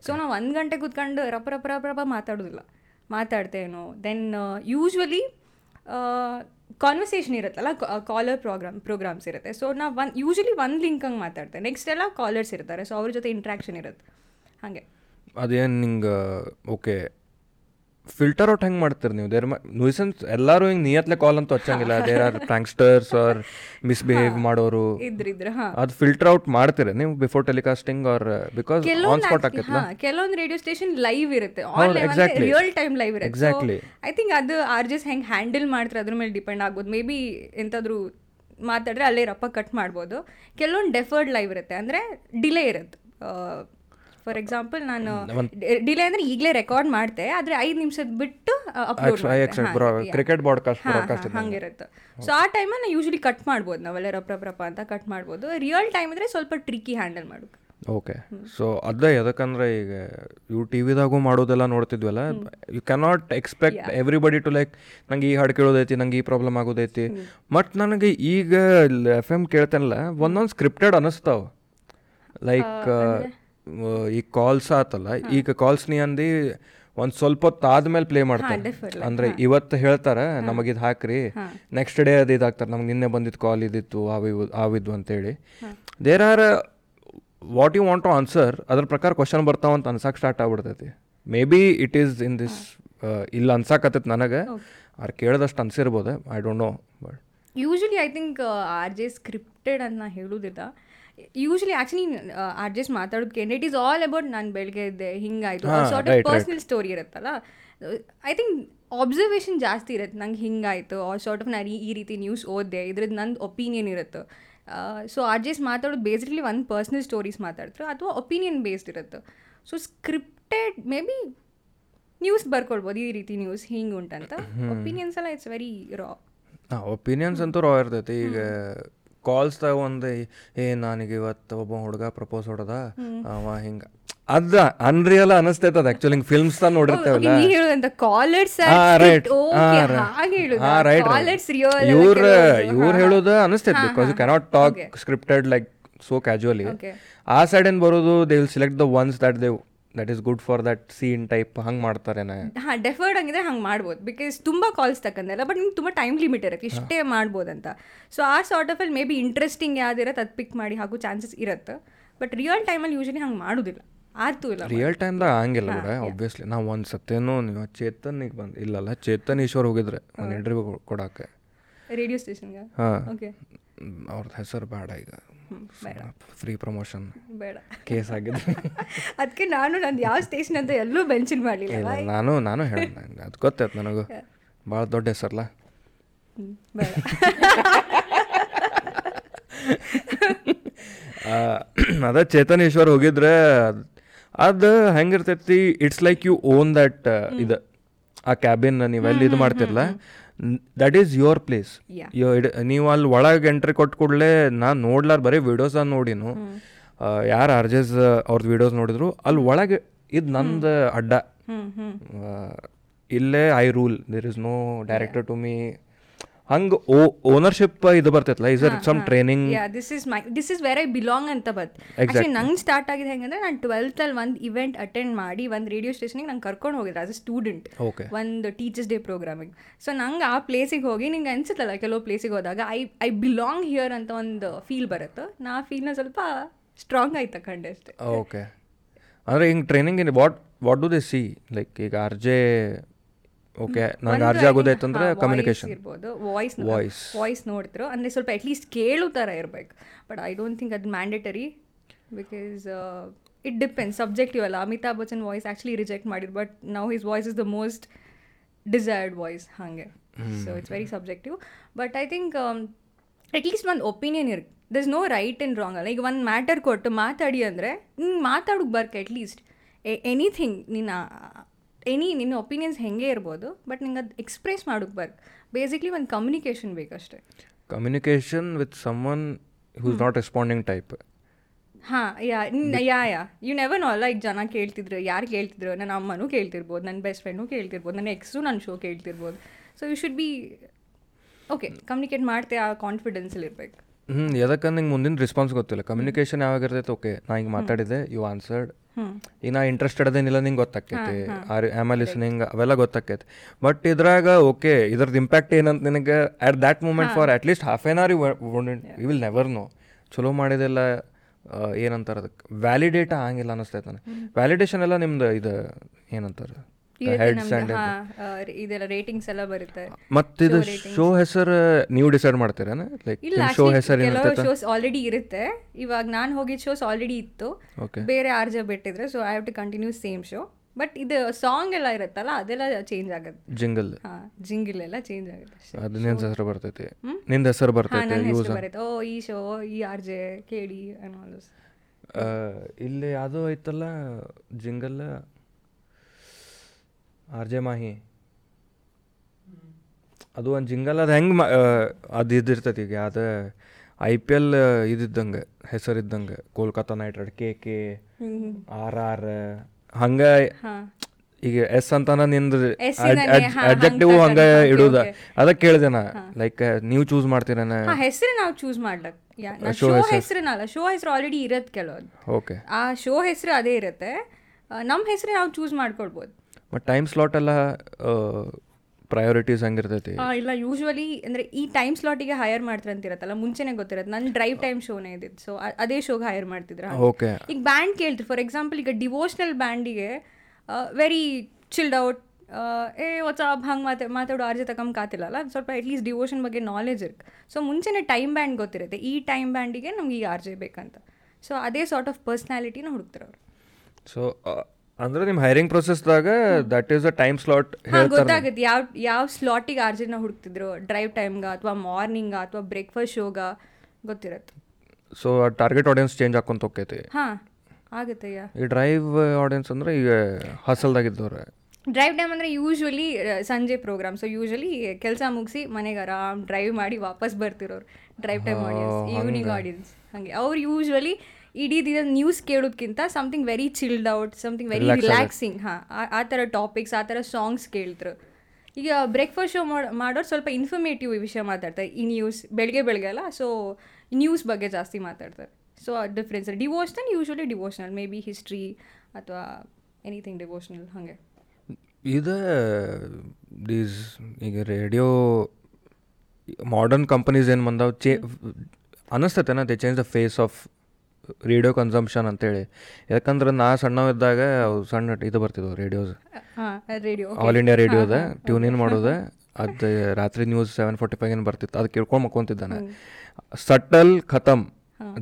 ಸೊ ನಾವು ಒಂದು ಗಂಟೆ ಕೂತ್ಕೊಂಡು ರಪ ರಪ ರಪ ರಪ ಮಾತಾಡೋದಿಲ್ಲ. ಮಾತಾಡ್ತೇನೋ. ದೆನ್ ಯೂಶ್ವಲಿ ಕಾನ್ವರ್ಸೇಷನ್ ಇರುತ್ತಲ್ಲ ಕಾಲರ್ ಪ್ರೋಗ್ರಾಮ್ ಪ್ರೋಗ್ರಾಮ್ಸ್ ಇರುತ್ತೆ. ಸೊ ನಾವು ಒನ್ ಯೂಶಲಿ ಒಂದು ಲಿಂಕ್ ಹಂಗೆ ಮಾತಾಡ್ತೇವೆ. ನೆಕ್ಸ್ಟ್ ಎಲ್ಲ ಕಾಲರ್ಸ್ ಇರ್ತಾರೆ. ಸೊ ಅವ್ರ ಜೊತೆ ಇಂಟ್ರಾಕ್ಷನ್ ಇರುತ್ತೆ. ಹಾಗೆ. ಅದೇನು ನಿಂಗೆ ಓಕೆ ಫಿಲ್ಟರ್ ಔಟ್ ಹೆಂಗೆ ಮಾಡ್ತೀರಿ ನೀವು? ದೇರ್ ನ್ಯೂಸೆನ್ಸ್ ಎಲ್ಲರೂ ಹಿಂಗೆ ನಿಯತ್ಲೆ ಕಾಲ್ ಅಂತ ಹಚ್ಚಂಗಿಲ್ಲ. There are pranksters or misbehave ಮಾಡೋರು. ಹಾಂ. ಅದು ಫಿಲ್ಟರ್ ಔಟ್ ಮಾಡ್ತೀರಿ ನೀವು before telecasting or because on spot ಆಕೈತಲ್ಲ ಕೆಲವೊಂದು ರೇಡಿಯೋ ಸ್ಟೇಷನ್ ಲೈವ್ ಇರುತ್ತೆ. ರಿಯಲ್ ಟೈಮ್ ಲೈವ್ ಇರುತ್ತೆ. ಎಕ್ಸಾಕ್ಟ್ಲಿ ಐ ಥಿಂಕ್ ಅದು ಆರ್ ಜಸ್ ಹೆಂಗೆ ಹ್ಯಾಂಡಲ್ ಮಾಡ್ತಾರೆ ಅದ್ರ ಮೇಲೆ ಡಿಪೆಂಡ್ ಆಗ್ಬೋದು. ಮೇ ಬಿ ಎಂತಾದ್ರೂ ಮಾತಾಡಿದ್ರೆ ಅಲ್ಲೇ ರಪ್ಪ ಕಟ್ ಮಾಡ್ಬೋದು. ಕೆಲವೊಂದು ಡೆಫರ್ಡ್ ಲೈವ್ ಇರುತ್ತೆ. ಅಂದ್ರೆ ಡಿಲೇ ಇರುತ್ತೆ. ಫಾರ್ ಎಕ್ಸಾಂಪಲ್ ನಾನು ಡಿಲೇ ಅಂದ್ರೆ ಈಗಲೇ ರೆಕಾರ್ಡ್ ಮಾಡ್ತೆ ಆದರೆ ಐದು ನಿಮಿಷದ ಬಿಟ್ಟು ಕ್ರಿಕೆಟ್ ಬ್ರಾಡ್ಕಾಸ್ಟ್ ಹಂಗಿರುತ್ತೆ. ಸೊ ಆ ಟೈಮಲ್ಲಿ ಯೂಶಲಿ ಕಟ್ ಮಾಡ್ಬೋದು ನಾವೆಲ್ಲ ರಪ್ಪ ರಪ್ಪ ಅಂತ ಕಟ್ ಮಾಡ್ಬೋದು. ರಿಯಲ್ ಟೈಮ್ ಇದ್ರೆ ಸ್ವಲ್ಪ ಟ್ರಿಕ್ಕಿ ಹ್ಯಾಂಡಲ್ ಮಾಡೋಕೆ ಓಕೆ ಸೊ ಅದೇ ಯಾಕಂದ್ರೆ ಈಗ ಇವು ಟಿ ವಿದಾಗೂ ಮಾಡೋದೆಲ್ಲ ನೋಡ್ತಿದ್ವಲ್ಲ you cannot expect everybody to like ನಂಗೆ ಈ ಹಾಡು ಕೇಳೋದೈತಿ ನಂಗೆ ಈ ಪ್ರಾಬ್ಲಮ್ ಆಗೋದೈತಿ. ಬಟ್ ನನಗೆ ಈಗ ಎಫ್ ಎಂ ಕೇಳ್ತೇನಲ್ಲ ಒಂದೊಂದು ಸ್ಕ್ರಿಪ್ಟೆಡ್ ಅನ್ನಿಸ್ತಾವ ಲೈಕ್ ಈ ಕಾಲ್ಸ್ ಆತಲ್ಲ ಈಗ ಕಾಲ್ಸ್ ನೀ ಅಂದು ಒಂದು ಸ್ವಲ್ಪ ಹೊತ್ತು ಆದ್ಮೇಲೆ ಪ್ಲೇ ಮಾಡ್ತಾರೆ ಅಂದ್ರೆ ಇವತ್ತು ಹೇಳ್ತಾರೆ ನಮಗಿದು ಹಾಕ್ರಿ. ನೆಕ್ಸ್ಟ್ ಡೇ ಅದು ಇದಾಗ್ತಾರೆ ನಮ್ಗೆ ನಿನ್ನೆ ಬಂದಿದ್ದು ಕಾಲ್ ಇದಿತ್ತು ಆವಿವು ಆವಿದ್ವು ಅಂತೇಳಿ. There are what you want to answer ಅದ್ರ ಪ್ರಕಾರ ಕ್ವಶನ್ ಬರ್ತಾವ ಅಂತ ಅನ್ಸಕ್ಕೆ start ಆಗ್ಬಿಡ್ತೈತಿ. May be it is in this ಇಲ್ಲ ಅನ್ಸಾಕತ್ತೈತಿ ನನಗೆ. ಅವ್ರು ಕೇಳಿದಷ್ಟು ಅನ್ಸಿರ್ಬೋದು I don't know but usually I think R J scripted ಅಂತ ಹೇಳೋದಿಲ್ಲ. ಯೂಶಲಿ ಆಕ್ಚುಲಿ ಅಡ್ಜಸ್ಟ್ ಜೆಸ್ ಮಾತಾಡೋದಕ್ಕೆ ಇಟ್ ಈಸ್ ಆಲ್ ಅಬೌಟ್ ನಾನು ಬೆಳಗ್ಗೆ ಇದ್ದೆ ಹಿಂಗಾಯ್ತು. ಸಾರ್ಟ್ ಆಫ್ ಪರ್ಸ್ನಲ್ ಸ್ಟೋರಿ ಇರುತ್ತಲ್ಲ? ಐ ಥಿಂಕ್ ಅಬ್ಸರ್ವೇಷನ್ ಜಾಸ್ತಿ ಇರುತ್ತೆ. ನಂಗೆ ಹಿಂಗಾಯ್ತು. ಆ ಸಾರ್ಟ್ ಆಫ್ ನಾನು ಈ- ರೀತಿ ನ್ಯೂಸ್ ಓದಿದೆ. ಇದ್ರದ್ದು ನಂದು ಒಪಿನಿಯನ್ ಇರುತ್ತೆ. ಸೊ ಅಡ್ಜಸ್ಟ್ ಜೆಸ್ ಮಾತಾಡೋದು ಬೇಸಿಕ್ಲಿ ಒಂದು ಪರ್ಸ್ನಲ್ ಸ್ಟೋರೀಸ್ ಮಾತಾಡ್ತಾರೆ. ಅಥವಾ ಒಪಿನಿಯನ್ ಬೇಸ್ಡ್ ಇರುತ್ತೆ. So scripted may be news ಬರ್ಕೊಳ್ಬೋದು. ಈ ರೀತಿ ನ್ಯೂಸ್ ಹಿಂಗೆ ಉಂಟಂತ. ಒಪಿನಿಯನ್ಸ್ ಎಲ್ಲ ಇಟ್ಸ್ ವೆರಿ ರಾ ಹಾಂ ಒಪಿನಿಯನ್ಸ್ ಅಂತೂ ರಾ ಇರ್ತೈತಿ. ಈಗ ಕಾಲ್ಸ್ದಾಗ ಒಂದು ಏ ನನಗೆ ಇವತ್ತು ಒಬ್ಬ ಹುಡುಗ ಪ್ರಪೋಸ್ ಹೊಡೆದ. ಅವ ಹಿಂಗ. ಅದ ಅನ್ರಿಯಲ್ ಅನಿಸ್ತೈತೆ ಅದು ಆಕ್ಚುಲಿ ಹಿಂಗೆ ಫಿಲ್ಮ್ಸ್ ತಾ ನೋಡಿರ್ತೇವಲ್ಲ. ಇವ್ರ ಇವ್ರು ಹೇಳೋದು ಅನಿಸ್ತೈತೆ because you cannot talk scripted like so casually ಆ ಸೈಡ್ ಏನ್ ಬರೋದು they will select the ones that they that is good for that scene type ಹಂಗೆ ಮಾಡ್ತಾರೆ ಹಾಂ ಡೆಫರ್ಡ್ ಹಂಗಿದ್ರೆ ಹಂಗೆ ಮಾಡ್ಬೋದು. ಬಿಕಾಸ್ ತುಂಬ ಕಾಲ್ಸ್ ತಕ್ಕಂದಲ್ಲ ಬಟ್ ನಿಮ್ಗೆ ತುಂಬ ಟೈಮ್ ಲಿಮಿಟ್ ಇರುತ್ತೆ ಇಷ್ಟೇ ಮಾಡ್ಬೋದಂತ. ಸೊ ಆ ಸಾರ್ಟ್ ಆಫ್ ಅಲ್ಲಿ ಮೇ ಬಿ ಇಂಟ್ರೆಸ್ಟಿಂಗ್ ಯಾವ್ದಿರತ್ತೆ ಅದು ಪಿಕ್ ಮಾಡಿ ಹಾಕೋ ಚಾನ್ಸಸ್ ಇರುತ್ತೆ. ಬಟ್ ರಿಯಲ್ ಟೈಮಲ್ಲಿ ಯೂಶಲಿ ಹಂಗೆ ಮಾಡೋದಿಲ್ಲ. ಆಯ್ತು ಇಲ್ಲ ರಿಯಲ್ ಟೈಮ್ದಾಗ ಹಂಗಿಲ್ಲ ಬಿಡ ಆಬ್ವಿಯಸ್ಲಿ ನಾವು ಒಂದು ಸತ್ಯನೂ ನೀವು ಚೇತನಿಗೆ ಬಂದು ಇಲ್ಲಲ್ಲ ಚೇತನ್ ಈಶ್ವರ್ ಹೋಗಿದ್ರೆ ಒಂದು ಇಂಟರ್ವ್ಯೂ ಕೊಡೋಕ್ಕೆ. ರೇಡಿಯೋ ಸ್ಟೇಷನ್ಗೆ ಹಾಂ. ಓಕೆ ಅವ್ರದ್ದು ಹೆಸರು ಬೇಡ ಈಗ. ಫ್ರೀ ಪ್ರಮೋಷನ್ ಬೇಡ. ಕೇಸ್ ಆಗಿದೆ ಅದಕ್ಕೆ ನಾನು ನಂದು ಯಾವ ಸ್ಟೇಷನ್ ಅಂತ ಎಲ್ಲೂ ಮೆನ್ಷನ್ ಮಾಡಲಿಲ್ಲ. ನಾನು ನಾನು ಹೇಳಿದೆ ಅದು ಗೊತ್ತಾಯ್ತು ನನಗೂ. ಭಾಳ ದೊಡ್ಡ ಹೆಸರಲ್ಲ ಅದ ಚೇತನ್ ಈಶ್ವರ್ ಹೋಗಿದ್ರೆ ಅದು ಹೆಂಗಿರ್ತೈತಿ it's like you own that ಇದು ಆ ಕ್ಯಾಬಿನ್ ನೀವೆಲ್ಲಿ ಇದು ಮಾಡ್ತಿರಲ್ಲ that is your place Yeah. ನೀವು ಅಲ್ಲಿ ಒಳಗೆ ಎಂಟ್ರಿ ಕೊಟ್ಟು ಕೂಡಲೇ ನಾನು ನೋಡ್ಲಾರ ಬರೀ ವಿಡಿಯೋಸ್ ನೋಡಿನು. ಯಾರು ಅರ್ಜೆಸ್ ಅವ್ರದ್ದು ವಿಡಿಯೋಸ್ ನೋಡಿದ್ರು. ಅಲ್ಲಿ ಒಳಗೆ ಇದು ನಂದು ಅಡ್ಡ. ಇಲ್ಲೇ I rule there is no director to me ಹಂಗೆ ಓ ಓನರ್ಶಿಪ್ ಇದು ಬರ್ತೈತಲ್ಲ is some training yeah this is my this is where I belong ಅಂತ ಬತ್. ಆಕ್ಚುಲಿ ನಂಗೆ ಸ್ಟಾರ್ಟ್ ಆಗಿದೆ ಹೆಂಗಂದ್ರೆ ನಾನು ಟ್ವೆಲ್ತಲ್ಲಿ ಒಂದು ಇವೆಂಟ್ ಅಟೆಂಡ್ ಮಾಡಿ ಒಂದು ರೇಡಿಯೋ ಸ್ಟೇಷನಿಗೆ ನಂಗೆ ಕರ್ಕೊಂಡು ಹೋಗಿದ್ರು ಆಸ್ ಅ ಸ್ಟೂಡೆಂಟ್ ಓಕೆ ಒಂದು ಟೀಚರ್ಸ್ ಡೇ ಪ್ರೋಗ್ರಾಮಿಂಗ್ ಸೊ ನಂಗೆ ಆ ಪ್ಲೇಸಿಗೆ ಹೋಗಿ ನಿಂಗೆ ಅನ್ಸುತ್ತಲ್ಲ ಕೆಲವು ಪ್ಲೇಸಿಗೆ ಹೋದಾಗ ಐ ಐ ಬಿಲಾಂಗ್ ಹಿಯರ್ ಅಂತ ಒಂದು ಫೀಲ್ ಬರುತ್ತೆ. ನಾ ಫೀಲ್ನ ಸ್ವಲ್ಪ ಸ್ಟ್ರಾಂಗ್ ಆಯ್ತು ಕಂಡೆ ಅಷ್ಟೇ. ಓಕೆ ಅಂದರೆ ಹಿಂಗೆ training what what do they see like ಈಗ ಆರ್ ಜೆ ಓಕೆ ನನಗೆ ಅರ್ಜಿ ಜೆ ಆಗೋದೈತಂದ್ರೆ ಕಮ್ಯುನಿಕೇಶನ್ ಇರ್ಬೋದು ವಾಯ್ಸ್ ವಾಯ್ಸ್ ವಾಯ್ಸ್ ನೋಡಿದ್ರು ಅಂದರೆ ಸ್ವಲ್ಪ ಅಟ್ಲೀಸ್ಟ್ ಕೇಳೋ ಥರ ಇರಬೇಕು. ಬಟ್ ಐ ಡೋಂಟ್ ಥಿಂಕ್ ಅದು mandatory because it depends subjective ಅಲ್ಲ. Amitabh Bachchan voice actually reject ಮಾಡಿದ್ರು but now his voice is the most desired voice ಹಾಗೆ. So it's very subjective but I think at least ಒಂದು opinion ಇರ್ is no right and wrong ಅಲ್ಲ. ಈಗ ಒಂದು matter ಕೊಟ್ಟು ಮಾತಾಡಿ ಅಂದರೆ ನಿಂಗೆ ಮಾತಾಡೋಕೆ ಬರ್ಕೆ ಅಟ್ಲೀಸ್ಟ್ ಎನಿಥಿಂಗ್ ನಿನ್ನ ಎನಿ ನಿನ್ನ ಒಪಿನಿಯನ್ಸ್ ಹೆಂಗೆ ಇರ್ಬೋದು ಬಟ್ ನಿಂಗೆ ಅದು ಎಕ್ಸ್ಪ್ರೆಸ್ ಮಾಡೋಕೆ ಬರ್ಕ್ ಬೇಸಿಕ್ಲಿ ಒಂದು communication ಬೇಕಷ್ಟೇ. Communication with someone who's not responding type ಹಾಂ yeah yeah yeah. You never know like ಜನ ಕೇಳ್ತಿದ್ರು ಯಾರು ಕೇಳ್ತಿದ್ರು ನನ್ನ ಅಮ್ಮನೂ ಕೇಳ್ತಿರ್ಬೋದು ನನ್ನ ಬೆಸ್ಟ್ ಫ್ರೆಂಡು ಕೇಳ್ತಿರ್ಬೋದು ನನ್ನ ಎಕ್ಸು ನನ್ನ show ಕೇಳ್ತಿರ್ಬೋದು. So you should be okay communicate ಮಾಡ್ತೆ ಆ ಕಾನ್ಫಿಡೆನ್ಸಲ್ಲಿ ಇರ್ಬೇಕು. ಹ್ಞೂ ಯಾಕಂದ್ರೆ ನಿಂಗೆ ಮುಂದಿನ ರೆಸ್ಪಾನ್ಸ್ ಗೊತ್ತಿಲ್ಲ. ಕಮ್ಯುನಿಕೇಶನ್ ಯಾವಾಗಿರ್ತೈತೆ ಓಕೆ ನಾ ಹಿಂಗೆ ಮಾತಾಡಿದೆ ಯು ಆನ್ಸರ್ಡ್ ಈಗ ನಾ ಇಂಟ್ರೆಸ್ಟೆಡ್ ಅದೇನಿಲ್ಲ ನಿಂಗೆ ಗೊತ್ತಾಕೈತಿ ಆರ್ ಆಮೇಲೆ ಲಿಸ್ನಿಂಗ್ ಅವೆಲ್ಲ ಗೊತ್ತಾಕೈತಿ ಬಟ್ ಇದ್ರಾಗ ಓಕೆ ಇದ್ರದ್ದು ಇಂಪ್ಯಾಕ್ಟ್ ಏನಂತ ನಿನಗೆ at that moment for at least half an hour you will never ಚಲೋ ಮಾಡಿದೆಲ್ಲ ಏನಂತಾರೆ ಅದಕ್ಕೆ ವ್ಯಾಲಿಡೇಟ್ ಆಗಿಲ್ಲ ಅನ್ನಿಸ್ತೈತೆ ನನಗೆ. ವ್ಯಾಲಿಡೇಷನ್ ಎಲ್ಲ ನಿಮ್ದು ಇದು ಏನಂತಾರೆ? ಇದೆಲ್ಲ ರೇಟಿಂಗ್ಸ್ ಎಲ್ಲ ಬರುತ್ತೆ. ಮತ್ತಿದು ಶೋ ಹೆಸರು ನೀವು ಡಿಸೈಡ್ ಮಾಡ್ತೀರಾ ಲೈಕ್ ಶೋ actually ಹೆಸರು ಕೆಲವು ಶೋಸ್ ಆಲ್ರೆಡಿ ಇರುತ್ತೆ. ಇವಾಗ ನಾನು ಹೋಗಿದ್ದ ಶೋಸ್ ಆಲ್ರೆಡಿ ಇತ್ತು. ಬೇರೆ R J ಬಿಟ್ಟಿದ್ರೆ so I have to continue same show but ಇದು ಸಾಂಗ್ ಎಲ್ಲ ಇರುತ್ತಲ್ಲ ಅದೆಲ್ಲ ಚೇಂಜ್ ಆಗುತ್ತೆ. ಜಿಂಗಲ್ ಜಿಂಗಲ್ ಎಲ್ಲ ಚೇಂಜ್ ಆಗುತ್ತೆ ಅದು ನಿನ್ನ ಹೆಸರು ಬರ್ತೈತಿ. ನಿಂದ ಹೆಸರು ಬರ್ತೈತಿ ಯೂಸ್ ಬರುತ್ತೆ. ಓ ಈ ಶೋ ಈ ಆರ್ ಜೆ ಕೇಳಿ ಅನ್ನೋ ಇಲ್ಲಿ ಯಾವುದೋ ಐತಲ್ಲ ಜಿಂಗಲ್ ಆರ್ ಜೆ ಮಾಹಿ. ಅದು ಒಂದು ಜಿಂಗಲ್ ಅದು ಹೆಂಗೆ ಅದು ಇದಿರ್ತೈತಿ ಈಗ ಅದು ಐ ಪಿ ಎಲ್ ಇದ್ದಿದ್ದಂಗೆ ಹೆಸರಿದ್ದಂಗೆ Kolkata Knight Riders K K R R ಹಂಗೆ ಈಗ ಎಸ್ ಅಂತಾನ ನಿಂದು ಅಬ್ಜೆಕ್ಟಿವ್ ಹಂಗ್ ಇಡುದ. ಅದಕ್ಕೆ ಕೇಳಿದೆ ನಾ. ಲೈಕ್ ನೀವು ಚೂಸ್ ಮಾಡ್ತೀರೇನ? ಹೆಸರು ನಾವು ಚೂಸ್ ಮಾಡ್ಲಕ್. ಶೋ ಹೆಸರನ್ನಲ್ಲ ಶೋ ಹೆಸರು. ಆಲ್ರೆಡಿ ಇರತ್ತೆ ಕೆಲವೊಂದು. ಓಕೆ ಆ ಶೋ ಹೆಸರು ಅದೇ ಇರುತ್ತೆ. ನಮ್ಮ ಹೆಸರು ನಾವು ಚೂಸ್ ಮಾಡ್ಕೊಳ್ಬೋದು. ಮತ್ತು ಟೈಮ್ ಸ್ಲಾಟ್ ಎಲ್ಲ ಪ್ರಯಾರಿಟೀಸ್ ಹಂಗಿರ್ತೈತಿ. ಇಲ್ಲ ಯೂಶ್ವಲಿ ಅಂದ್ರೆ ಈ ಟೈಮ್ ಸ್ಲಾಟಿಗೆ ಹೈಯರ್ ಮಾಡ್ತಾರೆ ಅಂತಿರತ್ತಲ್ಲ ಮುಂಚೆನೆ ಗೊತ್ತಿರತ್ತೆ. ನನ್ನ ಡ್ರೈವ್ ಟೈಮ್ ಶೋನೇ ಇದ್ದಿದ್ದು. ಸೊ ಅದೇ ಶೋಗೆ ಹೈಯರ್ ಮಾಡ್ತಿದ್ರ ಓಕೆ ಈಗ ಬ್ಯಾಂಡ್ ಕೇಳ್ತೀರಿ ಫಾರ್ ಎಕ್ಸಾಂಪಲ್ ಈಗ ಡಿವೋಷ್ನಲ್ ಬ್ಯಾಂಡಿಗೆ ವೆರಿ ಚಿಲ್ಡ್ ಔಟ್ ಏ ವಾಟ್ಸಪ್ ಹಂಗೆ ಮಾತಾ ಮಾತಾಡೋ ಆರ್ಜೆ ತಕಂ ಕಾತಿಲ್ಲ ಕಾತಿಲ್ಲಲ್ಲ ಸ್ವಲ್ಪ ಅಟ್ಲೀಸ್ಟ್ ಡಿವೋಷನ್ ಬಗ್ಗೆ ನಾಲೆಜ್ ಇರುತ್ತೆ ಸೊ ಮುಂಚೆನೇ ಟೈಮ್ ಬ್ಯಾಂಡ್ ಗೊತ್ತಿರುತ್ತೆ. ಈ ಟೈಮ್ ಬ್ಯಾಂಡಿಗೆ ನಮ್ಗೆ ಈಗ ಆರ್ಜೆ ಬೇಕಂತ. ಸೊ ಅದೇ ಸಾರ್ಟ್ ಆಫ್ ಪರ್ಸ್ನಾಲಿಟಿನ ಹುಡುಕ್ತಾರೆ ಅವರು. ಸೊ ಅಂದ್ರೆ ನಿಮ್ಮ hiring ಪ್ರೊಸೆಸ್ದಾಗ that is a time slot ಗೊತ್ತಾಗುತ್ತೆ. ಯಾವ ಯಾವ ಸ್ಲಾಟಿಗೆ ಆರ್ ಜೆನ ಹುಡುಕ್ತಿದ್ರು? ಡ್ರೈವ್ ಟೈಮ್ಗ ಅಥವಾ ಮಾರ್ನಿಂಗ ಅಥವಾ ಬ್ರೇಕ್ಫಾಸ್ಟ್ ಶೋಗ ಗೊತ್ತಿರತ್ತೆ. ಸೊ ಟಾರ್ಗೆಟ್ ಆಡಿಯನ್ಸ್ ಚೇಂಜ್ ಹಾಕೊಂತ ಹೋಗ್ತೈತಿ ಹಾಂ ಆಗುತ್ತೆ ಈ ಡ್ರೈವ್ ಆಡಿಯನ್ಸ್ ಅಂದ್ರೆ ಈಗ ಹಸಲ್ದಾಗಿದ್ದವ್ರೆ ಡ್ರೈವ್ ಟೈಮ್ ಅಂದರೆ ಯೂಶ್ವಲಿ ಸಂಜೆ ಪ್ರೋಗ್ರಾಮ್ ಸೊ ಯೂಶ್ವಲಿ ಕೆಲಸ ಮುಗಿಸಿ ಮನೆಗೆ ಆರಾಮ್ ಡ್ರೈವ್ ಮಾಡಿ ವಾಪಸ್ ಬರ್ತಿರೋರು. Drive time audience evening audience ಹಾಗೆ. ಅವ್ರು ಯೂಶ್ವಲಿ ಇಡೀ ದಿನ news ಕೇಳೋದ್ಕಿಂತ something very chilled out something very relaxing ಹಾಂ ಆ ಥರ ಟಾಪಿಕ್ಸ್ ಆ ಥರ ಸಾಂಗ್ಸ್ ಕೇಳಿದ್ರು. ಈಗ ಬ್ರೇಕ್ಫಾಸ್ಟ್ ಶೋ ಮಾಡೋರು ಸ್ವಲ್ಪ ಇನ್ಫಾರ್ಮೇಟಿವ್ ವಿಷಯ ಮಾತಾಡ್ತಾರೆ. ಈ ನ್ಯೂಸ್ ಬೆಳಗ್ಗೆ ಬೆಳಗ್ಗೆ ಅಲ್ಲ ಸೊ ನ್ಯೂಸ್ ಬಗ್ಗೆ ಜಾಸ್ತಿ ಮಾತಾಡ್ತಾರೆ. So difference devotional usually devotional maybe history ಅಥವಾ ಎನಿಥಿಂಗ್ ಡಿವೋಷ್ನಲ್ ಹಾಗೆ. ಇದು ದೀಸ್ ಈಗ ರೇಡಿಯೋ ಮಾಡರ್ನ್ ಕಂಪನೀಸ್ ಏನು ಬಂದಾವ ಚೇ ಅನ್ನಿಸ್ತೈತೆನ they change the phase of radio consumption ಅಂತೇಳಿ. ಯಾಕಂದ್ರೆ ನಾ ಸಣ್ಣವಿದ್ದಾಗ ಅವು ಸಣ್ಣ ಇದು ಬರ್ತಿದ್ವು ರೇಡಿಯೋಸ್. ಆಲ್ ಇಂಡಿಯಾ ರೇಡಿಯೋದ ಟ್ಯೂನ್ ಇನ್ ಮಾಡೋದು ಅದು ರಾತ್ರಿ ನ್ಯೂಸ್ ಸೆವೆನ್ ಫೋರ್ಟಿ ಫೈವ್ ಏನು ಬರ್ತಿತ್ತು. ಅದು ಕೇಳ್ಕೊಂಡು ಮಕ್ಕೊಂತಿದ್ದಾನೆ. ಸಟಲ್ ಖತಮ್.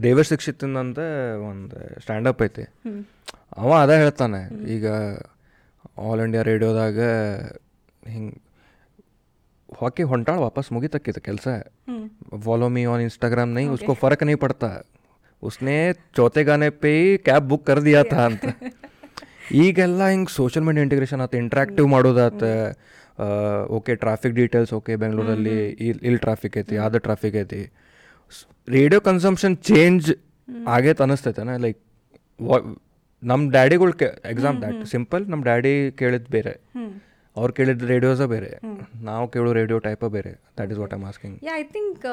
ದೇವೇಶ್ ಶಿಕ್ಷಿತಿಂದಂತ ಒಂದು ಸ್ಟ್ಯಾಂಡಪ್ ಐತಿ. ಅವ ಅದ ಹೇಳ್ತಾನೆ ಈಗ ಆಲ್ ಇಂಡಿಯಾ ರೇಡಿಯೋದಾಗ ಹಿಂಗೆ ಹಾಕಿ ಹೊಂಟಾಳ ವಾಪಸ್ ಮುಗಿತಕ್ಕಿತ್ತು ಕೆಲಸ. ವಾಲೋ ಮೀ ಆನ್ ಇನ್ಸ್ಟಾಗ್ರಾಮ್ ನೈ ಉಸ್ಕೋ ಫರಕ್ ನೈ ಪಡ್ತಾ. उसने चौथे गाने पे ही ಕ್ಯಾಬ್ ಬುಕ್ कर दिया था ಅಂತ ಈಗೆಲ್ಲ ಹಿಂಗೆ ಸೋಷಿಯಲ್ ಮೀಡಿಯಾ ಇಂಟಿಗ್ರೇಷನ್ ಆತ ಇಂಟ್ರಾಕ್ಟಿವ್ ಮಾಡೋದಾತ ಓಕೆ ಟ್ರಾಫಿಕ್ ಡೀಟೇಲ್ಸ್ ಓಕೆ ಬೆಂಗಳೂರಲ್ಲಿ ಇಲ್ಲಿ ಇಲ್ಲಿ ಟ್ರಾಫಿಕ್ ಐತಿ ಆದ ಟ್ರಾಫಿಕ್ ಐತಿ ರೇಡಿಯೋ ಕನ್ಸಂಪ್ಷನ್ ಚೇಂಜ್ ಆಗೈತೆ ಅನಿಸ್ತೈತೆನ ಲೈಕ್ ನಮ್ಮ ಡ್ಯಾಡಿಗಳು ಕೆ ಎಕ್ಸಾಮ್ ದ್ಯಾಟ್ ಸಿಂಪಲ್ ನಮ್ಮ ಡ್ಯಾಡಿ ಕೇಳಿದ್ ಬೇರೆ ಅವ್ರು ಕೇಳಿದ ರೇಡಿಯೋಸ ಬೇರೆ. ನಾವು ಕೇಳೋ ರೇಡಿಯೋ ಟೈಪ ಬೇರೆ. That is what I'm asking yeah I think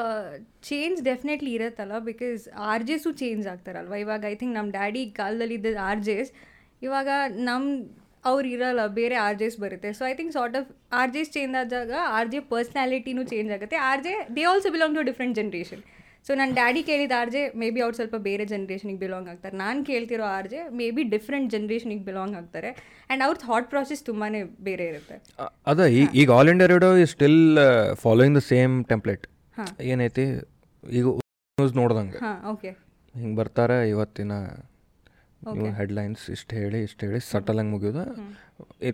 change definitely ಇರುತ್ತಲ್ಲ? ಬಿಕಾಸ್ ಆರ್ ಜೆಸು ಚೇಂಜ್ ಆಗ್ತಾರಲ್ವ? ಇವಾಗ ಐ ಥಿಂಕ್ ನಮ್ಮ ಡ್ಯಾಡಿ ಕಾಲದಲ್ಲಿ ಇದ್ದ ಆರ್ ಜೆಸ್ ಇವಾಗ ನಮ್ಮ ಅವ್ರು ಇರಲ್ಲ. ಬೇರೆ ಆರ್ ಜೆಸ್ ಬರುತ್ತೆ. So I think sort of R Js change ಆದಾಗ ಆರ್ ಜೆ ಪರ್ಸ್ನಾಲಿಟಿನೂ ಚೇಂಜ್ ಆಗುತ್ತೆ. R J they also belong to different generation so ನನ್ನ ಡ್ಯಾಡಿ ಕೇಳಿದ ಆರ್ ಜೆ ಮೇ ಬಿ ಅವ್ರು ಸ್ವಲ್ಪ ಬೇರೆ ಜನ್ರೇಷನಿಗೆ ಬಿಲಾಂಗ್ ಆಗ್ತಾರೆ. ನಾನು ಕೇಳ್ತಿರೋ R J maybe different ಜನ್ರೇಷನಿಗೆ ಬಿಲಾಂಗ್ ಆಗ್ತಾರೆ. ಆ್ಯಂಡ್ ಅವ್ರ ಥಾಟ್ ಪ್ರಾಸೆಸ್ ತುಂಬಾ ಬೇರೆ ಇರುತ್ತೆ. ಅದ ಈಗ All India Radio is still following the same template ಏನೈತಿ? ಈಗ ನ್ಯೂಸ್ ನೋಡ್ದಂಗೆ. ಓಕೆ ಹಿಂಗೆ ಬರ್ತಾರೆ ಇವತ್ತಿನ ಹೆಡ್ಲೈನ್ಸ್ ಇಷ್ಟು ಹೇಳಿ ಇಷ್ಟು ಹೇಳಿ ಸಟಲ್ ಹಂಗೆ ಮುಗಿಯೋದು.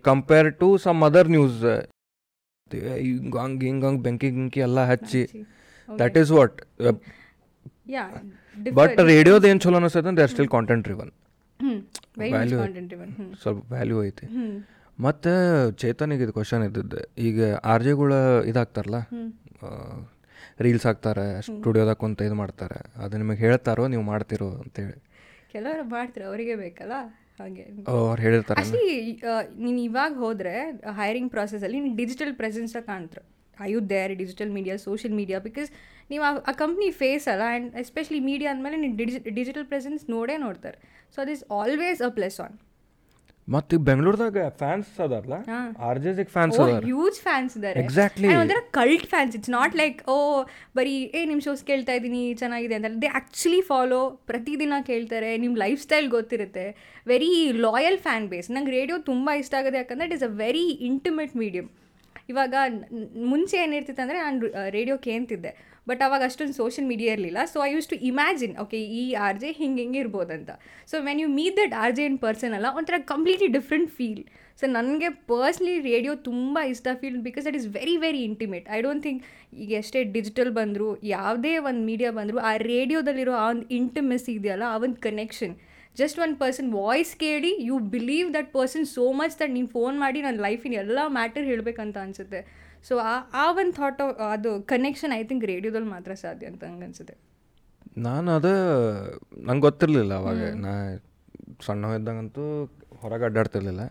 Compare to some other news ಹಿಂಗೆ ಹಂಗೆ ಬೆಂಕಿ ಗಿಂಕಿ ಎಲ್ಲ ಹಚ್ಚಿ. ದಟ್ ಈಸ್ ವಾಟ್ ಬಟ್ ರೇಡಿಯೋದ ಏನು ಚಲೋ ಅನಿಸ್ತದೆ ಅಂದ್ರೆ ಸ್ಟಿಲ್ ಕಾಂಟೆಂಟ್ ರಿವನ್ ವ್ಯಾಲ್ಯೂ ಸ್ವಲ್ಪ ವ್ಯಾಲ್ಯೂ ಐತಿ. ಮತ್ತೆ ಚೇತನಿಗೆ ಇದು ಕ್ವಶನ್ ಇದ್ದಿದ್ದು. ಈಗ ಆರ್ ಜೆಗಳು ಇದಾಗ್ತಾರಲ್ಲ ರೀಲ್ಸ್ ಹಾಕ್ತಾರೆ ಸ್ಟುಡಿಯೋದಾಗ ಕುಂತ ಇದು ಮಾಡ್ತಾರೆ. ಅದು ನಿಮಗೆ ಹೇಳ್ತಾರೋ ನೀವು ಮಾಡ್ತಿರೋ ಅಂತೇಳಿ. ಕೆಲವರು ಮಾಡ್ತಾರೆ ಅವರಿಗೆ ಬೇಕಲ್ಲ? ಹಾಗೆ. ಅವ್ರು ಹೇಳಿರ್ತಾರೆ ನೀನು ಇವಾಗ ಹೋದರೆ ಹೈರಿಂಗ್ ಪ್ರಾಸೆಸಲ್ಲಿ ನೀನು ಡಿಜಿಟಲ್ ಪ್ರೆಸೆನ್ಸ್ ಕಾಣ್ತಾರೆ. I you there digital media social media because ನೀವು ಆ- ಕಂಪ್ನಿ ಫೇಸ್ ಅಲ್ಲ ಆ್ಯಂಡ್ ಎಸ್ಪೆಷಲಿ ಮೀಡಿಯಾ ಅಂದಮೇಲೆ ನೀವು ಡಿಜಿ ಡಿಜಿಟಲ್ ಪ್ರೆಸೆನ್ಸ್ ನೋಡೇ ನೋಡ್ತಾರೆ. So this always a plus on ಮತ್ತೆ ಬೆಂಗಳೂರದಾಗ ಫ್ಯಾನ್ಸ್ ಅದಾರಲ್ಲ ಆರ್ ಜೆಸಿಗೆ ಫ್ಯಾನ್ಸ್ ಹ್ಯೂಜ್ ಫ್ಯಾನ್ಸ್ ಇದ್ದಾರೆ ಎಕ್ಸಾಕ್ಟ್ಲಿ ಅಂದ್ರೆ ಒಂಥರ cult fans it's not like oh ಬರೀ ಏ ನಿಮ್ಮ ಶೋಸ್ ಕೇಳ್ತಾ ಇದ್ದೀನಿ ಚೆನ್ನಾಗಿದೆ ಅಂತ. ದೇ ಆ್ಯಕ್ಚುಲಿ ಫಾಲೋ ಪ್ರತಿದಿನ ಕೇಳ್ತಾರೆ ನಿಮ್ಮ ಲೈಫ್ ಸ್ಟೈಲ್ ಗೊತ್ತಿರುತ್ತೆ. ವೆರಿ ಲಾಯಲ್ ಫ್ಯಾನ್ ಬೇಸ್ ನಂಗೆ ರೇಡಿಯೋ ತುಂಬ ಇಷ್ಟ ಆಗುತ್ತೆ ಯಾಕಂದ್ರೆ it is a very intimate medium ಇವಾಗ ಮುಂಚೆ ಏನಿರ್ತಿತ್ತು ಅಂದರೆ ನಾನು ರೇಡಿಯೋ ಕೇಂತಿದ್ದೆ ಬಟ್ ಅವಾಗ ಅಷ್ಟೊಂದು ಸೋಷಿಯಲ್ ಮೀಡಿಯಾ ಇರಲಿಲ್ಲ. So I used to imagine okay ಈ ಆರ್ ಜೆ ಹಿಂಗೆ ಹಿಂಗೆ ಇರ್ಬೋದಂತ. So when you meet that R J in person ಅಲ್ಲ, ಒಂಥರ ಕಂಪ್ಲೀಟ್ಲಿ ಡಿಫ್ರೆಂಟ್ ಫೀಲ್ ಸೊ ನನಗೆ ಪರ್ಸ್ನಲಿ ರೇಡಿಯೋ ತುಂಬ ಇಷ್ಟ feel because that is very very intimate I don't think ಈಗ ಎಷ್ಟೇ ಡಿಜಿಟಲ್ ಬಂದರೂ, ಯಾವುದೇ ಒಂದು ಮೀಡಿಯಾ ಬಂದರೂ, ಆ ರೇಡಿಯೋದಲ್ಲಿರೋ ಆ ಒಂದು ಇಂಟಿಮೆಸಿ ಇದೆಯಲ್ಲ, ಆ ಒಂದು connection just one person voice ಕೇಳಿ you believe that person so much that ನೀನು ಫೋನ್ ಮಾಡಿ ನನ್ನ ಲೈಫಿನ ಎಲ್ಲ ಮ್ಯಾಟರ್ ಹೇಳಬೇಕಂತ ಅನಿಸುತ್ತೆ. ಸೊ ಆ ಆ ಒಂದು ಥಾಟ್ ಅದು ಕನೆಕ್ಷನ್ ಐ ಥಿಂಕ್ ರೇಡಿಯೋದಲ್ಲಿ ಮಾತ್ರ ಸಾಧ್ಯ ಅಂತ ಹಂಗೆ ಅನಿಸುತ್ತೆ. ನಾನು ಅದು ನಂಗೆ ಗೊತ್ತಿರಲಿಲ್ಲ ಅವಾಗ. ನಾ ಸಣ್ಣ ಇದ್ದಾಗಂತೂ ಹೊರಗೆ ಅಡ್ಡಾಡ್ತಿರ್ಲಿಲ್ಲ.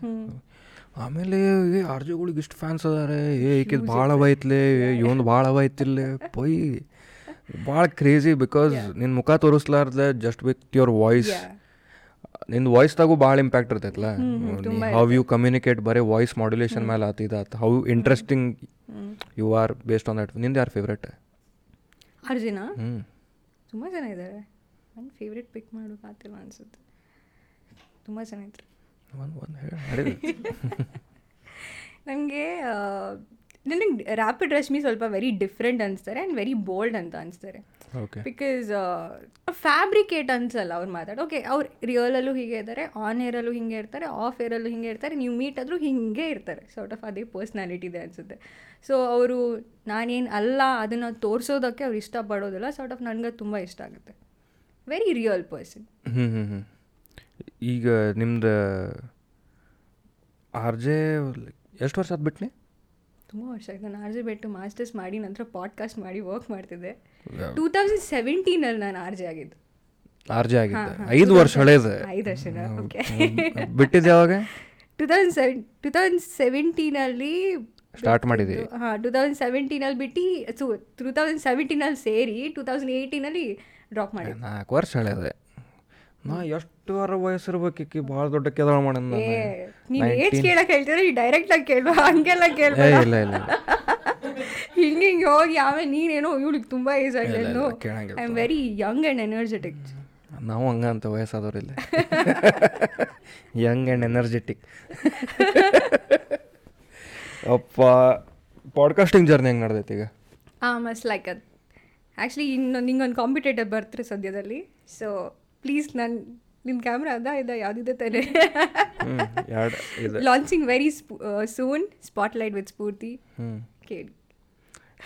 ಆಮೇಲೆ ಏ ಆರ್ ಜೆಗಳಿಗೆ ಇಷ್ಟು ಫ್ಯಾನ್ಸ್ ಅದಾರೆ ಏ ಈಕಿದ್ ಭಾಳ ಅವೈತ್ಲೆ ಇವನು ಭಾಳ ಅವೈತಿಲ್ಲ ಪೊಯ್. ಭಾಳ ಕ್ರೇಜಿ ಬಿಕಾಸ್ ನಿನ್ನ ಮುಖ ತೋರಿಸ್ಲಾರ್ದೆ ಜಸ್ಟ್ ವಿತ್ ಯುವರ್ ವಾಯ್ಸ್ ನಿನ್ನ ವಾಯ್ಸ್ದಾಗು ಭಾಳ ಇಂಪ್ಯಾಕ್ಟ್ ಇರ್ತೈತಲ್ಲ? ಹೌ ಯು ಕಮ್ಯುನಿಕೇಟ್ ಬರೀ ವಾಯ್ಸ್ ಮಾಡ್ಯುಲೇಷನ್ ಮೇಲೆ ಆತು. How interesting you are based on that ನಿಂದು ಯಾರು ಫೇವ್ರೇಟ್ ಅರ್ಜುನ? ಹ್ಞೂ ತುಂಬ ಜನ ಇದ್ದಾರೆ ನನ್ನ ಫೇವ್ರೇಟ್ ಪಿಕ್ ಮಾಡೋಕ್ಕಾಗ್ತಿಲ್ಲ ಅನಿಸುತ್ತೆ. ತುಂಬ ಜನ ಇದ್ರು. ನನಗೆ ನನಗೆ ರ್ಯಾಪಿಡ್ ರಶ್ಮಿ ಸ್ವಲ್ಪ ವೆರಿ ಡಿಫ್ರೆಂಟ್ ಅನಿಸ್ತಾರೆ ಆ್ಯಂಡ್ ವೆರಿ ಬೋಲ್ಡ್ ಅಂತ ಅನಿಸ್ತಾರೆ. ಬಿಕಾಸ್ ಫ್ಯಾಬ್ರಿಕೇಟ್ ಅನ್ಸಲ್ಲ ಅವ್ರು ಮಾತಾಡಿ. ಓಕೆ ಅವ್ರು ರಿಯಲಲ್ಲೂ ಹೀಗೆ ಇದ್ದಾರೆ ಆನ್ ಏರಲ್ಲೂ ಹಿಂಗೆ ಇರ್ತಾರೆ ಆಫ್ ಏರಲ್ಲೂ ಹಿಂಗೆ ಇರ್ತಾರೆ ನೀವು ಮೀಟ್ ಆದರೂ ಹಿಂಗೆ ಇರ್ತಾರೆ. ಸಾರ್ಟ್ ಆಫ್ ಅದೇ ಪರ್ಸ್ನಾಲಿಟಿ ಇದೆ ಅನಿಸುತ್ತೆ. ಸೊ ಅವರು ನಾನೇನು ಅಲ್ಲ ಅದನ್ನು ತೋರಿಸೋದಕ್ಕೆ ಅವ್ರು ಇಷ್ಟಪಡೋದಿಲ್ಲ. ಸಾರ್ಟ್ ಆಫ್ ನನಗೆ ತುಂಬ ಇಷ್ಟ ಆಗುತ್ತೆ. ವೆರಿ ರಿಯಲ್ ಪರ್ಸನ್ ಹ್ಞೂ ಹ್ಞೂ ಹ್ಞೂ ಈಗ ನಿಮ್ದು ಆರ್ ಜೆ ಎಷ್ಟು ವರ್ಷ ಆದ್ಬಿಟ್ನೆ? ತುಂಬ ವರ್ಷ ಆಯ್ತು. ನಾನು ಆರ್ ಜೆ ಬಿಟ್ಟು ಮಾಸ್ಟರ್ಸ್ ಮಾಡಿ ನಂತರ ಪಾಡ್ಕಾಸ್ಟ್ ಮಾಡಿ ವರ್ಕ್ ಮಾಡ್ತಿದ್ದೆ. ಟೂ ತೌಸಂಡ್ ಸೆವೆಂಟೀನಲ್ಲಿ ನಾನು ಆರ್ ಜೆ ಆಗಿದ್ದು. ಆರ್ ಜೆ ಆಗಿದ್ದೆ. ಐದು ವರ್ಷ ಹಳೇದು. ಐದು ವರ್ಷ ಓಕೆ ಬಿಟ್ಟಿದ್ದು ಯಾವಾಗ two thousand seven two thousand ಸೆವೆಂಟೀನಲ್ಲಿ start ಮಾಡಿದೀವಿ ಹಾಂ ಟೂ ತೌಸಂಡ್ ಸೆವೆಂಟೀನಲ್ಲಿ ಬಿಟ್ಟು ಸೊ ಟೂ ತೌಸಂಡ್ ಸೆವೆಂಟೀನಲ್ಲಿ ಸೇರಿ ಟೂ ತೌಸಂಡ್ ಏಯ್ಟೀನಲ್ಲಿ ಡ್ರಾಪ್ ಮಾಡಿ ನಾಲ್ಕು ವರ್ಷ ಹಳೇದೆ. ನಾ ಎಷ್ಟು ವಾರ ವಯಸ್ಸಿರ್ಬೇಕಿಕ್ಕಿ ಭಾಳ ದೊಡ್ಡ ಕೆದಾಳ ಮಾಡ ಏ ನೀನು ಏಜ್ ಕೇಳಕ್ಕೆ ಹೇಳ್ತೀರ ಡೈರೆಕ್ಟ್ ಡೈರೆಕ್ಟಾಗಿ ಕೇಳುವ ಹಂಗೆಲ್ಲ ಏ ಕೇಳ್ಬೇಡ. ಇಲ್ಲ ಇಲ್ಲ. ಹಿಂಗೆ ಹಿಂಗೆ ಹೋಗಿ ಆಮೇಲೆ ನೀನೇನೋ ಇವಳಿಗೆ ತುಂಬ ಏಜ್ ಆಗಿದೆ I am very young and energetic ನಾವು ಹಂಗ ಅಂತ ವಯಸ್ಸಾದವ್ರಿಲ್ಲ ಯಂಗ್ ಆ್ಯಂಡ್ ಎನರ್ಜೆಟಿಕ್ ಅಪ್ಪ ಪಾಡ್ಕಾಸ್ಟಿಂಗ್ ಜರ್ನಿ ಹೆಂಗೆ ನಡೆದೈತಿ ಈಗ? ಆ ಮಸ್ ಲೈಕ್ ಅದು. ಆ್ಯಕ್ಚುಲಿ ಇನ್ನು ನಿಂಗೊಂದು ಕಾಂಪಿಟೇಟರ್ ಬರ್ತಾರೆ ಸದ್ಯದಲ್ಲಿ. ಸೊ ಪ್ಲೀಸ್ ನನ್ನ ನಿಮ್ಮ ಕ್ಯಾಮ್ರಾ ಅದ ಇದ ಯಾವುದಿದೆ ತಾನೆ launching very soon spotlight with Spoorthi ಕೇಳಿ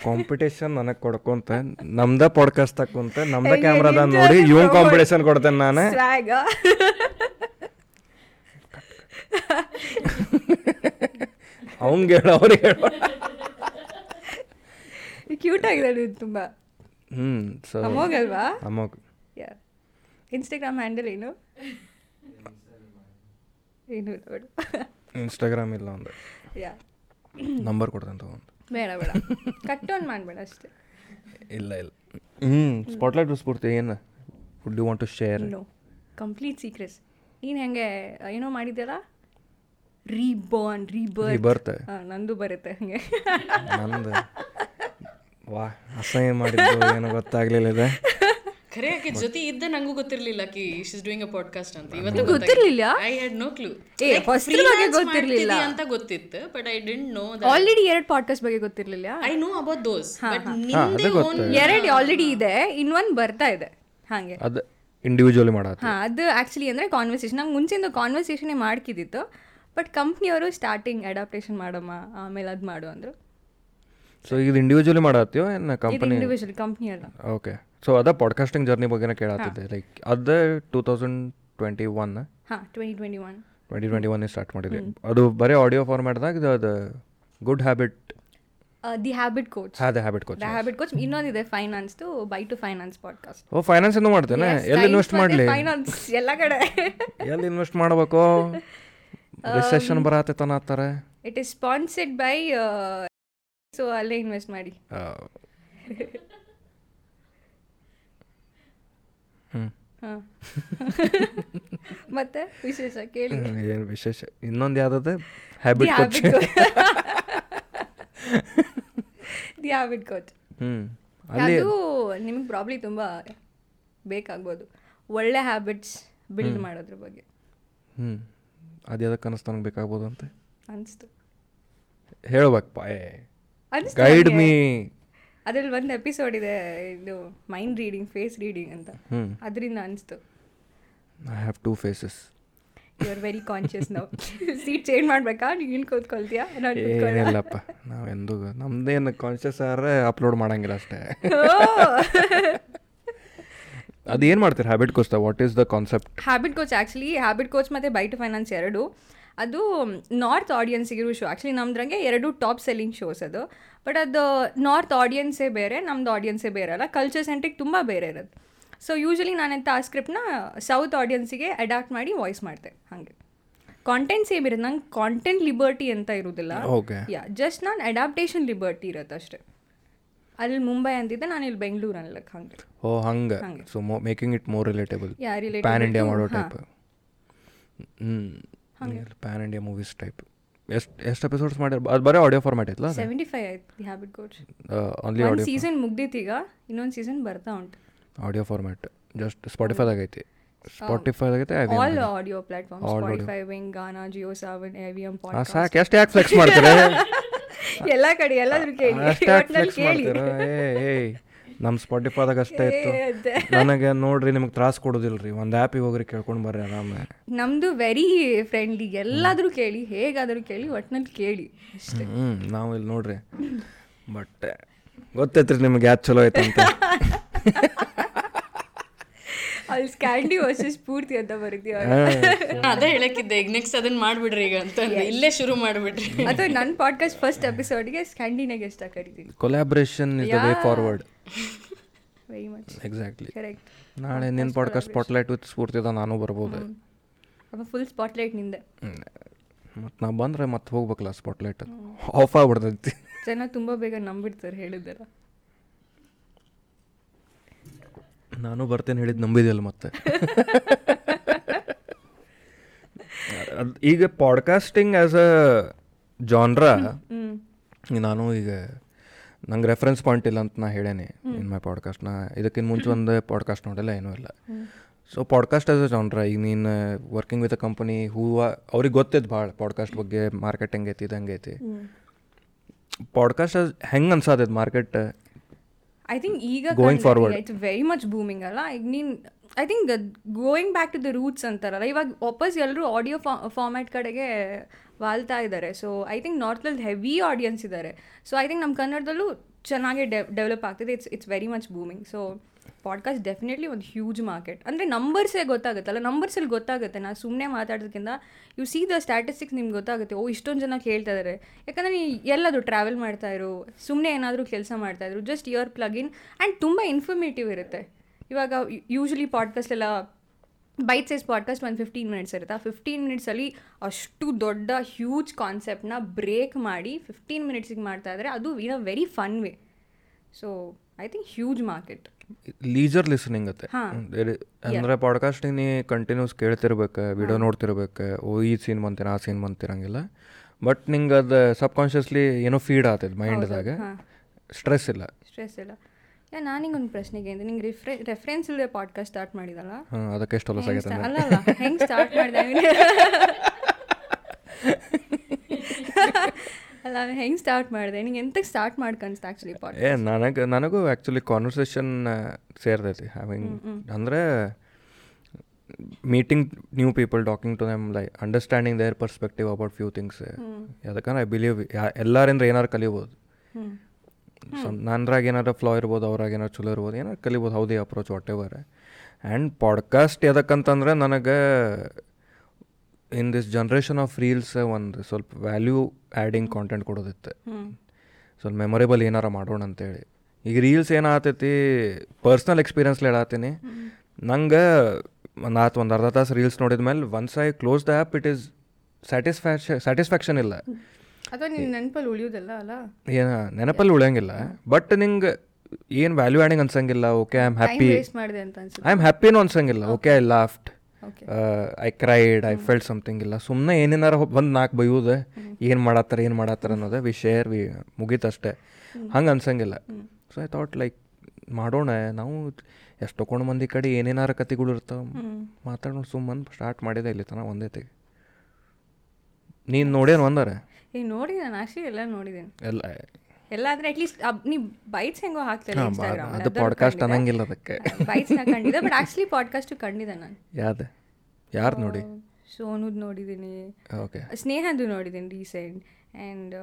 ಕಾಂಪಿಟೇಷನ್ ನನಗೆ ಕೊಡ್ಕೊಂತ. ನಮ್ದ ಪಾಡ್ಕಾಸ್ಟ್ ತಕ್ಕೊಂತ. ನಮ್ದ ಕ್ಯಾಮ್ರಾದ ನೋಡಿ ಇವ್ ಕಾಂಪಿಟೇಷನ್ ಕೊಡ್ತೇನೆ ನಾನು. ಅವಂಗೆ ಹೇಳು ಅವ್ರಿಗೆ ಹೇಳು. ಕ್ಯೂಟ್ ಆಗಿದೆ ತುಂಬಾ. ತುಂಬ ಹ್ಞೂ ಸೊ ಅಮೋಗಲ್ವಾ ಅಮೋಘ್. ಯಾ ಇನ್ಸ್ಟಾಗ್ರಾಮ್ ಹ್ಯಾಂಡಲ್ ಏನು? ಏನು ಇನ್ಸ್ಟಾಗ್ರಾಮ್ ಇಲ್ಲ ಒಂದು. ಯಾ ನಂಬರ್ ಕೊಡ್ತೇನೆ ತಗೊಂಡು ಬೇಡ ಬೇಡ. ಕಟ್ ಆನ್ ಮಾಡಬೇಡ ಅಷ್ಟೇ. ಇಲ್ಲ ಇಲ್ಲ. ಹ್ಞೂ ಸ್ಪಾಟ್ಲೈಟ್ ಸ್ಫೂರ್ತಿ ಏನು? Would you want to share no complete secrets ನೀನು ಹೆಂಗೆ ಏನೋ ಮಾಡಿದ್ಯಲ್ಲ? ರೀಬಾರ್ನ್ ರೀಬರ್ನ್ ಬರ್ತೆ ನಂದು ಬರುತ್ತೆ ಹಂಗೆ. ನಂದು? ವಾ ಅಸಹ್ಯ ಮಾಡಿದ್ದು ಏನೋ ಗೊತ್ತಾಗ್ಲಿಲ್ಲ ಇದೆ. ಖರೆ ಆಕೆ ಜೊತೆ ಇದ್ದ ನಂಗೂ ಗೊತ್ತಿರ್ಲಿಲ್ಲ ಕಿ ಶಿಸ್ ಡೂಯಿಂಗ್ ಅ ಪಾಡ್ಕಾಸ್ಟ್ ಅಂತ. ಇವತ್ತು ಗೊತ್ತಿರ್ಲಿಲ್ಲ? ಐ ಹ್ಯಾಡ್ ನೋ ಕ್ಲೂ ಏ, ಫಸ್ಟ್ ಬಗ್ಗೆ ಗೊತ್ತಿರ್ಲಿಲ್ಲ. ಅಂತ ಗೊತ್ತಿತ್ತು but I did know already ಎರಡು ಪಾಡ್ಕಾಸ್ಟ್ ಬಗ್ಗೆ ಗೊತ್ತಿರಲಿಲ್ಲ? I know about those but ನಿಂದೆ ಗೊತ್ತು. ಎರಡು ಆಲ್ರೆಡಿ ಇದೆ ಇನ್ನೊಂದು ಬರ್ತಾ ಇದೆ. ಹಾಗೆ. ಅದು ಇಂಡಿವಿಜುವಲಿ ಮಾಡೋದು ಹಾಂ ಅದು ಆ್ಯಕ್ಚುಲಿ ಅಂದರೆ ಕಾನ್ವರ್ಸೇಷನ್ ನಂಗೆ ಮುಂಚೆಯಿಂದ ಕಾನ್ವರ್ಸೇಷನೇ ಮಾಡ್ಕಿದ್ದಿತ್ತು ಬಟ್ ಕಂಪ್ನಿಯವರು ಸ್ಟಾರ್ಟಿಂಗ್ ಅಡಾಪ್ಟೇಷನ್ ಮಾಡಮ್ಮ ಆಮೇಲೆ ಅದು ಮಾಡು ಅಂದರು. ಸೊ ಇದು ಇಂಡಿವಿಜುವಲಿ ಮಾಡತ್ತೀವೋ ಏನು ಕಂಪನಿ ಇಂಡಿವಿಜುವಲ್ ಕಂಪ್ನಿ ಅಲ್ಲ. ಓಕೆ ಸೊ ಅದ ಪಾಡ್ಕಾಸ್ಟಿಂಗ್ ಜರ್ನಿ ಬಗ್ಗೆನೇ ಕೇಳಾತಿದ್ದೆ. ಲೈಕ್ ಅದೇ ಟೂ ತೌಸಂಡ್ ಟ್ವೆಂಟಿ ಒನ್ ಹಾಂ twenty twenty one twenty twenty one start ಮಾಡಿದ್ವಿ ಅದು ಬರೀ ಆಡಿಯೋ ಫಾರ್ಮ್ಯಾಟ್ದಾಗ ಇದು ಅದು good habit the habit coach ಹ್ಯಾದ habit coach the habit coach ಇನ್ನೊಂದಿದೆ ಫೈನಾನ್ಸ್ದು ಬೈ ಟು ಫೈನಾನ್ಸ್ ಪಾಡ್ಕಾಸ್ಟ್ ಓ ಫೈನಾನ್ಸ್ ಏನು ಮಾಡ್ತೇನೆ. ಎಲ್ಲಿ ಇನ್ವೆಸ್ಟ್ ಮಾಡಲಿ? ಫೈನಾನ್ಸ್ ಎಲ್ಲ ಕಡೆ. ಎಲ್ಲಿ ಇನ್ವೆಸ್ಟ್ ಮಾಡಬೇಕು? ರಿಸೆಷನ್ ಬರತ್ತೆ ಅಂತಾರೆ. It is sponsored by so ಅಲ್ಲೇ ಇನ್ವೆಸ್ಟ್ ಮಾಡಿ ಹ್ಞೂ ಹಾಂ ಮತ್ತೆ ವಿಶೇಷ ಕೇಳಿ. ಏನು ವಿಶೇಷ? ಇನ್ನೊಂದು ಯಾವ್ದದ? Habit coach the habit coach ಅದು ನಿಮಗೆ ಪ್ರಾಬ್ಲಿ ತುಂಬ ಬೇಕಾಗ್ಬೋದು. ಒಳ್ಳೆ ಹ್ಯಾಬಿಟ್ಸ್ ಬಿಲ್ಡ್ ಮಾಡೋದ್ರ ಬಗ್ಗೆ. ಹ್ಞೂ ಅದು ಯಾವ್ದಕ್ಕೆ ಅನಿಸ್ತು. ನನಗೆ ಬೇಕಾಗ್ಬೋದು ಅಂತ ಅನಿಸ್ತು ಹೇಳ್ಬೇಕಪ್ಪ ಗೈಡ್ ಮೀ ಅದ್ರಲ್ಲಿ ಒಂದು ಎಪಿಸೋಡ್ ಇದೆ ಇದು ಮೈಂಡ್ ರೀಡಿಂಗ್ ಫೇಸ್ ರೀಡಿಂಗ್ ಅಂತ. ಅದರಿಂದ ಅನಿಸ್ತು. I have two faces you are very conscious ನಾವು ಸೀಟ್ ಚೇಂಜ್ ಮಾಡ್ಬೇಕಾ? ನೀನು ಕೂತ್ಕೊಳ್ತೀಯಾ? ಏನಿಲ್ಲಪ್ಪ. ನಾವು ಎಂದು ನಮ್ದೇನು ಕಾನ್ಷಿಯಸ್ ಆದರೆ ಅಪ್ಲೋಡ್ ಮಾಡಂಗಿಲ್ಲ ಅಷ್ಟೇ. ಅದು ಏನು ಮಾಡ್ತೀರಿ? Habit coach what is the concept habit coach actually habit coach ಮತ್ತು ಬೈಟ್ ಫೈನಾನ್ಸ್ ಎರಡು. ಅದು ನಾರ್ತ್ ಆಡಿಯನ್ಸಿಗಿರೋ ಶೋ ಆ್ಯಕ್ಚುಲಿ ನಮ್ದ್ರಂಗೆ ಎರಡು ಟಾಪ್ ಸೆಲ್ಲಿಂಗ್ ಶೋಸ್ ಅದು. ಬಟ್ ಅದು ನಾರ್ತ್ ಆಡಿಯನ್ಸೇ ಬೇರೆ ನಮ್ದು ಆಡಿಯನ್ಸೇ ಬೇರೆ ಅಲ್ಲ. ಕಲ್ಚರ್ ಸೆಂಟ್ರಿಗೆ ತುಂಬ ಬೇರೆ ಇರೋದು ಸೊ ಯೂಶ್ವಲಿ ನಾನೆಂತ ಆ ಸ್ಕ್ರಿಪ್ಟ್ನ ಸೌತ್ ಆಡಿಯನ್ಸಿಗೆ ಅಡಾಪ್ಟ್ ಮಾಡಿ ವಾಯ್ಸ್ ಮಾಡ್ತೆ. ಹಾಗೆ. ಕಾಂಟೆಂಟ್ ಸೇಮ್ ಇರೋದು ನಂಗೆ ಕಾಂಟೆಂಟ್ ಲಿಬರ್ಟಿ ಅಂತ ಇರೋದಿಲ್ಲ. ಯಾ ಜಸ್ಟ್ ನಾನು ಅಡಾಪ್ಟೇಷನ್ ಲಿಬರ್ಟಿ ಇರುತ್ತೆ ಅಷ್ಟೇ. ಅಲ್ಲಿ ಮುಂಬೈ ಅಂತಿದ್ದೆ ನಾನು ಇಲ್ಲಿ ಬೆಂಗಳೂರು ಅನ್ಲಕ್. ಹಂಗೆ. ಓ ಹಂಗೆ. So making it more relatable pan India ಮಾಡೋ type pan India movies type. ಎಷ್ಟು ಎಷ್ಟು ಎಪಿಸೋಡ್ಸ್ ಮಾಡಿರ್ ಅದು ಬರೀ ಆಡಿಯೋ ಫಾರ್ಮ್ಯಾಟ್ ಐತಲ್ಲ ಸೆವೆಂಟಿ ಫೈವ್ ಆಯ್ತು the habit coach only audio season ಮುಗ್ದೈತಿ ಈಗ ಇನ್ನೊಂದು ಸೀಸನ್ ಬರ್ತಾ ಉಂಟು. ಆಡಿಯೋ ಫಾರ್ಮ್ಯಾಟ್ ಜಸ್ಟ್ ಸ್ಪಾಟಿಫೈದಾಗ ಐತಿ. ಸ್ಪಾಟಿಫೈದಾಗ ಐತೆ all audio platform Spotify Wynk Gaana Jio Saavn AVM podcast ಸಾಕು ಎಷ್ಟು ಯಾಕೆ ಫ್ಲೆಕ್ಸ್ ಮಾಡ್ತಾರೆ? ಎಲ್ಲ ಕಡೆ ಎಲ್ಲಾದ್ರೂ ಕೇಳಿ. ಕೇಳಿ. ಏ ಏ ನಮ್ಮ ಸ್ಪಾಟಿಫೈದಾಗ ಅಷ್ಟೇ ಇತ್ತು. ನನಗೆ ನೋಡ್ರಿ ನಿಮಗೆ ತ್ರಾಸ ಕೊಡೋದಿಲ್ಲ ರೀ ಒಂದು ಆ್ಯಪಿಗೆ ಹೋಗ್ರಿ ಕೇಳ್ಕೊಂಡು ಬರ್ರಿ ಆರಾಮ. ನಮ್ದು ವೆರಿ ಫ್ರೆಂಡ್ಲಿ ಎಲ್ಲಾದರೂ ಕೇಳಿ ಹೇಗಾದರೂ ಕೇಳಿ ಒಟ್ನಲ್ಲಿ ಕೇಳಿ. ಅಷ್ಟೇ. ಹ್ಞೂ ನಾವು ಇಲ್ಲಿ ನೋಡ್ರಿ. ಬಟ್ ಗೊತ್ತೈತ್ರಿ ನಿಮ್ಗೆ ಯಾವ್ದು ಚಲೋ ಐತೆ ಅಂತ ಅಲ್ಲಿ ಸ್ಕ್ಯಾಂಡಿ ವರ್ಸಸ್ ಪೂರ್ತಿ ಅಂತ ಬರುತ್ತೀವ ಅದೇ ಹೇಳಕ್ಕಿದ್ದೆ. ಈಗ ನೆಕ್ಸ್ಟ್ ಅದನ್ನ ಮಾಡ್ಬಿಡ್ರಿ ಈಗ ಅಂತ. ಇಲ್ಲೇ ಶುರು ಮಾಡ್ಬಿಡ್ರಿ. ಅಥವಾ ನನ್ನ ಪಾಡ್ಕಾಸ್ಟ್ ಫಸ್ಟ್ ಎಪಿಸೋಡ್ಗೆ ಸ್ಕ್ಯಾಂಡಿನಾಗ ಎಷ್ಟ ಕರಿತೀನಿ. Collaboration is the way forward very much exactly correct ನಾಳೆ ನಿನ್ನ ಪಾಡ್ಕಾಸ್ಟ್ ಸ್ಪಾಟ್ಲೈಟ್ ವಿತ್ ಸ್ಫೂರ್ತಿದ ನಾನು ಬರ್ಬೋದು. ಅಪ್ಪ ಫುಲ್ ಸ್ಪಾಟ್ಲೈಟ್ ನಿಂದೆ. ಮತ್ತು ನಾ ಬಂದರೆ ಮತ್ತೆ ಹೋಗ್ಬೇಕಲ್ಲ ಸ್ಪಾಟ್ಲೈಟ್ ಆಫ್ ಆಗ್ಬಿಡ್ತೈತಿ. ಜನ ತುಂಬ ಬೇಗ ನಂಬಿಡ್ತಾರೆ ಹೇಳಿದ್ದಾರ ನಾನು ಬರ್ತೇನೆ ಹೇಳಿದ್ದು ನಂಬಿದೆಯಲ್ಲ ಮತ್ತೆ? ಈಗ ಪಾಡ್ಕಾಸ್ಟಿಂಗ್ ಆ್ಯಸ್ ಅ ಜಾನ್ರ ನಾನು ಈಗ ನಂಗೆ ರೆಫರೆನ್ಸ್ ಪಾಯಿಂಟ್ ಇಲ್ಲ ಅಂತ ನಾ ಹೇಳೇನೆ ಇನ್ ಮೈ ಪಾಡ್ಕಾಸ್ಟ್ ನಾ. ಇದಕ್ಕಿಂತ ಮುಂಚೆ ಒಂದು ಪಾಡ್ಕಾಸ್ಟ್ ನೋಡಿಲ್ಲ ಏನೂ ಇಲ್ಲ. So podcast as a genre ಈಗ ನೀನು working with a company who ಅವ್ರಿಗೆ ಗೊತ್ತಿದ್ದು ಭಾಳ ಪಾಡ್ಕಾಸ್ಟ್ ಬಗ್ಗೆ ಮಾರ್ಕೆಟ್ ಹೆಂಗೈತಿ ಇದು ಐತಿ. ಪಾಡ್ಕಾಸ್ಟ್ ಹೆಂಗೆ ಅನ್ಸಾದೈತೆ ಮಾರ್ಕೆಟ್ ಐ ಥಿಂಕ್ ಈಗ going forward it's very much booming ಅಲ್ಲ. ಈಗ ನೀನು I think going back to the roots ಅಂತಾರಲ್ಲ ಇವಾಗ ವಾಪಸ್ ಎಲ್ಲರೂ ಆಡಿಯೋ ಫಾರ್ಮ್ಯಾಟ್ ಕಡೆಗೆ ವಾಲ್ತಾ ಇದ್ದಾರೆ. ಸೊ ಐ ಥಿಂಕ್ ನಾರ್ತಲ್ಲಿ ಹೆವಿ ಆಡಿಯನ್ಸ್ ಇದ್ದಾರೆ. ಸೊ ಐ ಥಿಂಕ್ ನಮ್ಮ ಕನ್ನಡದಲ್ಲೂ ಚೆನ್ನಾಗಿ ಡೆ ಡೆವಲಪ್ ಆಗ್ತಿದೆ. It's it's very much booming so podcast definitely ಒಂದು ಹ್ಯೂಜ್ ಮಾರ್ಕೆಟ್ ಅಂದರೆ ನಂಬರ್ಸೇ ಗೊತ್ತಾಗುತ್ತಲ್ಲ ನಂಬರ್ಸಲ್ಲಿ ಗೊತ್ತಾಗುತ್ತೆ. ನಾನು ಸುಮ್ಮನೆ ಮಾತಾಡೋದಕ್ಕಿಂತ ಯು ಸಿ ದ ಸ್ಟ್ಯಾಟಿಸ್ಟಿಕ್ಸ್ ನಿಮ್ಗೆ ಗೊತ್ತಾಗುತ್ತೆ. ಓ, ಇಷ್ಟೊಂದು ಜನ ಕೇಳ್ತಾ ಇದ್ದಾರೆ ಯಾಕಂದರೆ ನೀ ಎಲ್ಲದು ಟ್ರಾವೆಲ್ ಮಾಡ್ತಾ ಇರು ಸುಮ್ಮನೆ ಏನಾದರೂ ಕೆಲಸ ಮಾಡ್ತಾ ಇದ್ರು just your plug in and ತುಂಬ ಇನ್ಫಾರ್ಮೇಟಿವ್ ಇರುತ್ತೆ. ಇವಾಗ ಯೂಶ್ವಲಿ ಪಾಡ್ಕಾಸ್ಟ್ ಎಲ್ಲ ಬೈಟ್ ಸೈಸ್ ಪಾಡ್ಕಾಸ್ಟ್ ಒಂದು ಫಿಫ್ಟೀನ್ ಮಿನಿಟ್ಸ್ ಇರುತ್ತೆ. ಆ ಫಿಫ್ಟೀನ್ ಮಿನಿಟ್ಸಲ್ಲಿ ಅಷ್ಟು ದೊಡ್ಡ ಹ್ಯೂಜ್ ಕಾನ್ಸೆಪ್ಟನ್ನ ಬ್ರೇಕ್ ಮಾಡಿ ಫಿಫ್ಟೀನ್ ಮಿನಿಟ್ಸಿಗೆ ಮಾಡ್ತಾ ಇದ್ದಾರೆ ಅದು in a very fun way so I think huge market leisure listening ಅತ್ತೆ. ಅಂದರೆ ಪಾಡ್ಕಾಸ್ಟಿಂಗ್ ನೀ ಕಂಟಿನ್ಯೂಸ್ ಕೇಳ್ತಿರ್ಬೇಕು ವಿಡಿಯೋ ನೋಡ್ತಿರ್ಬೇಕು ಓ ಈ ಸೀನ್ ಬಂತೀರ ಆ ಸೀನ್ ಬಂತಿರಂಗಿಲ್ಲ. ಬಟ್ ನಿಂಗೆ ಅದು ಸಬ್ ಕಾನ್ಷಿಯಸ್ಲಿ ಏನೋ ಫೀಡ್ ಆಗ್ತದೆ ಮೈಂಡ್ದಾಗ ಸ್ಟ್ರೆಸ್ ಇಲ್ಲ. ಸ್ಟ್ರೆಸ್ ಇಲ್ಲ. ಯಾ ನಾನಿಗೊಂದು ಪ್ರಶ್ನೆಗೆ ಅಂದ್ರೆ ನಿಂಗೆ ರಿಫ್ರೆ ರೆಫರೆನ್ಸ್ ಇಲ್ಲದೆ ಪಾಡ್ಕಾಸ್ಟ್ ಸ್ಟಾರ್ಟ್ ಮಾಡಿದಲ್ಲ? ಅದಕ್ಕೆ ಎಷ್ಟು ಅಲ್ಲ ಅಲ್ಲ ಹೆಂಗೆ ಸ್ಟಾರ್ಟ್ ಮಾಡಿದೆ ಅಲ್ಲ ಹೆಂಗೆ ಸ್ಟಾರ್ಟ್ ಮಾಡಿದೆ? ನಿಂಗೆ ಎಂತಕ್ಕೆ ಸ್ಟಾರ್ಟ್ ಮಾಡ್ಕನ್ಸ್ತು ಆ್ಯಕ್ಚುಲಿ ಪಾಡ್ ಏ ನನಗೆ ನನಗೂ ಆ್ಯಕ್ಚುಲಿ ಕಾನ್ವರ್ಸೇಷನ್ ಸೇರ್ತೈತಿ ಹ್ಯಾವಿಂಗ್ ಅಂದರೆ meeting new people talking to them like understanding their perspective about few things ಯಾಕಂದ್ರೆ ಐ ಬಿಲೀವ್ ಎಲ್ಲರಿಂದ ಏನಾರು ಕಲಿಬೋದು. ಸೊ ನನ್ರಾಗ ಏನಾರು ಫ್ಲಾ ಇರ್ಬೋದು ಅವ್ರಾಗ ಏನಾರು ಚಲೋ ಇರ್ಬೋದು ಏನಾರು ಕಲಿಬೋದು ಹೌದೇ approach whatever and podcast ಎದಕ್ಕಂತಂದ್ರೆ ನನಗೆ in this generation of reels ಒಂದು ಸ್ವಲ್ಪ ವ್ಯಾಲ್ಯೂ ಆ್ಯಡಿಂಗ್ ಕಾಂಟೆಂಟ್ ಕೊಡೋದಿತ್ತು. ಸ್ವಲ್ಪ ಮೆಮೊರೇಬಲ್ ಏನಾರ ಮಾಡೋಣ ಅಂತೇಳಿ. ಈಗ ರೀಲ್ಸ್ ಏನಾಗ್ತೈತಿ ಪರ್ಸ್ನಲ್ ಎಕ್ಸ್ಪೀರಿಯನ್ಸ್ ಹೇಳತ್ತೀನಿ ನಂಗೆ ಒಂದು ಆತು ಒಂದು ಅರ್ಧ ತಾಸು ರೀಲ್ಸ್ ನೋಡಿದ ಮೇಲೆ once I close the app it is satisfaction satisfaction ಇಲ್ಲ ಅಥವಾ ನಿನ್ನ ನೆನಪಲ್ಲಿ ಉಳಿಯೋದಿಲ್ಲ ಅಲ್ಲ? ಏನ ನೆನಪಲ್ಲಿ ಉಳಿಯಂಗಿಲ್ಲ. ಬಟ್ ನಿಂಗೆ ಏನು value adding ಅನ್ಸಂಗಿಲ್ಲ okay I am happy I am ಹ್ಯಾಪಿನೂ ಅನ್ಸಂಗಿಲ್ಲ okay I laughed I cried I felt something ಇಲ್ಲ. ಸುಮ್ಮನೆ ಏನೇನಾರ ಬಂದು ನಾಲ್ಕು ಬೈಯೋದು ಏನು ಮಾಡತ್ತಾರ ಏನು ಮಾಡತ್ತಾರ ಅನ್ನೋದು ವಿ ಶೇರ್ ವಿ ಮುಗೀತಷ್ಟೇ ಹಂಗೆ ಅನ್ಸಂಗಿಲ್ಲ. ಸೊ ಐ ಥಾಟ್ ಲೈಕ್ ಮಾಡೋಣ ನಾವು ಎಷ್ಟು ತೊಗೊಂಡು ಮಂದಿ ಕಡೆ ಏನೇನಾರ ಕತೆಗಳು ಇರ್ತಾವೆ ಮಾತಾಡೋಣ ಸುಮ್ಮನೆ ಸ್ಟಾರ್ಟ್ ಮಾಡಿದೆ ಇಲ್ಲಿ ತನ ಒಂದೇ ತೆಗೆ. ನೀನು ನೋಡೇನು ಒಂದಾರ? ಈಗ ನೋಡಿ ನಾನು ಆಕ್ಚುಲಿ ಎಲ್ಲ ನೋಡಿದ್ದೀನಿ. ಎಲ್ಲ ಎಲ್ಲ ಅಂದ್ರೆ ಅಟ್ಲೀಸ್ಟ್ ನೀ ಬೈಟ್ಸ್ ಹೆಂಗೋ ಹಾಕ್ತಾರೆ ಇನ್ಸ್ಟಾಗ್ರಾಮ್ ಅದು ಪಾಡ್ಕಾಸ್ಟ್ ಅನ್ನಂಗಿಲ್ಲ ಅದಕ್ಕೆ. ಬೈಟ್ಸ್ನ ಕಂಡಿದ್ದೆ ಬಟ್ ಆಕ್ಚುಲಿ ಪಾಡ್ಕಾಸ್ಟ್ ಕಂಡಿದೆ ನಾನು. ಯಾವ್ದು? ಯಾರು ನೋಡಿ? ಸೋನುದ್ ನೋಡಿದ್ದೀನಿ. ಓಕೆ. ಸ್ನೇಹದ್ದು ನೋಡಿದ್ದೀನಿ ರೀಸೆಂಟ್ ಆ್ಯಂಡ್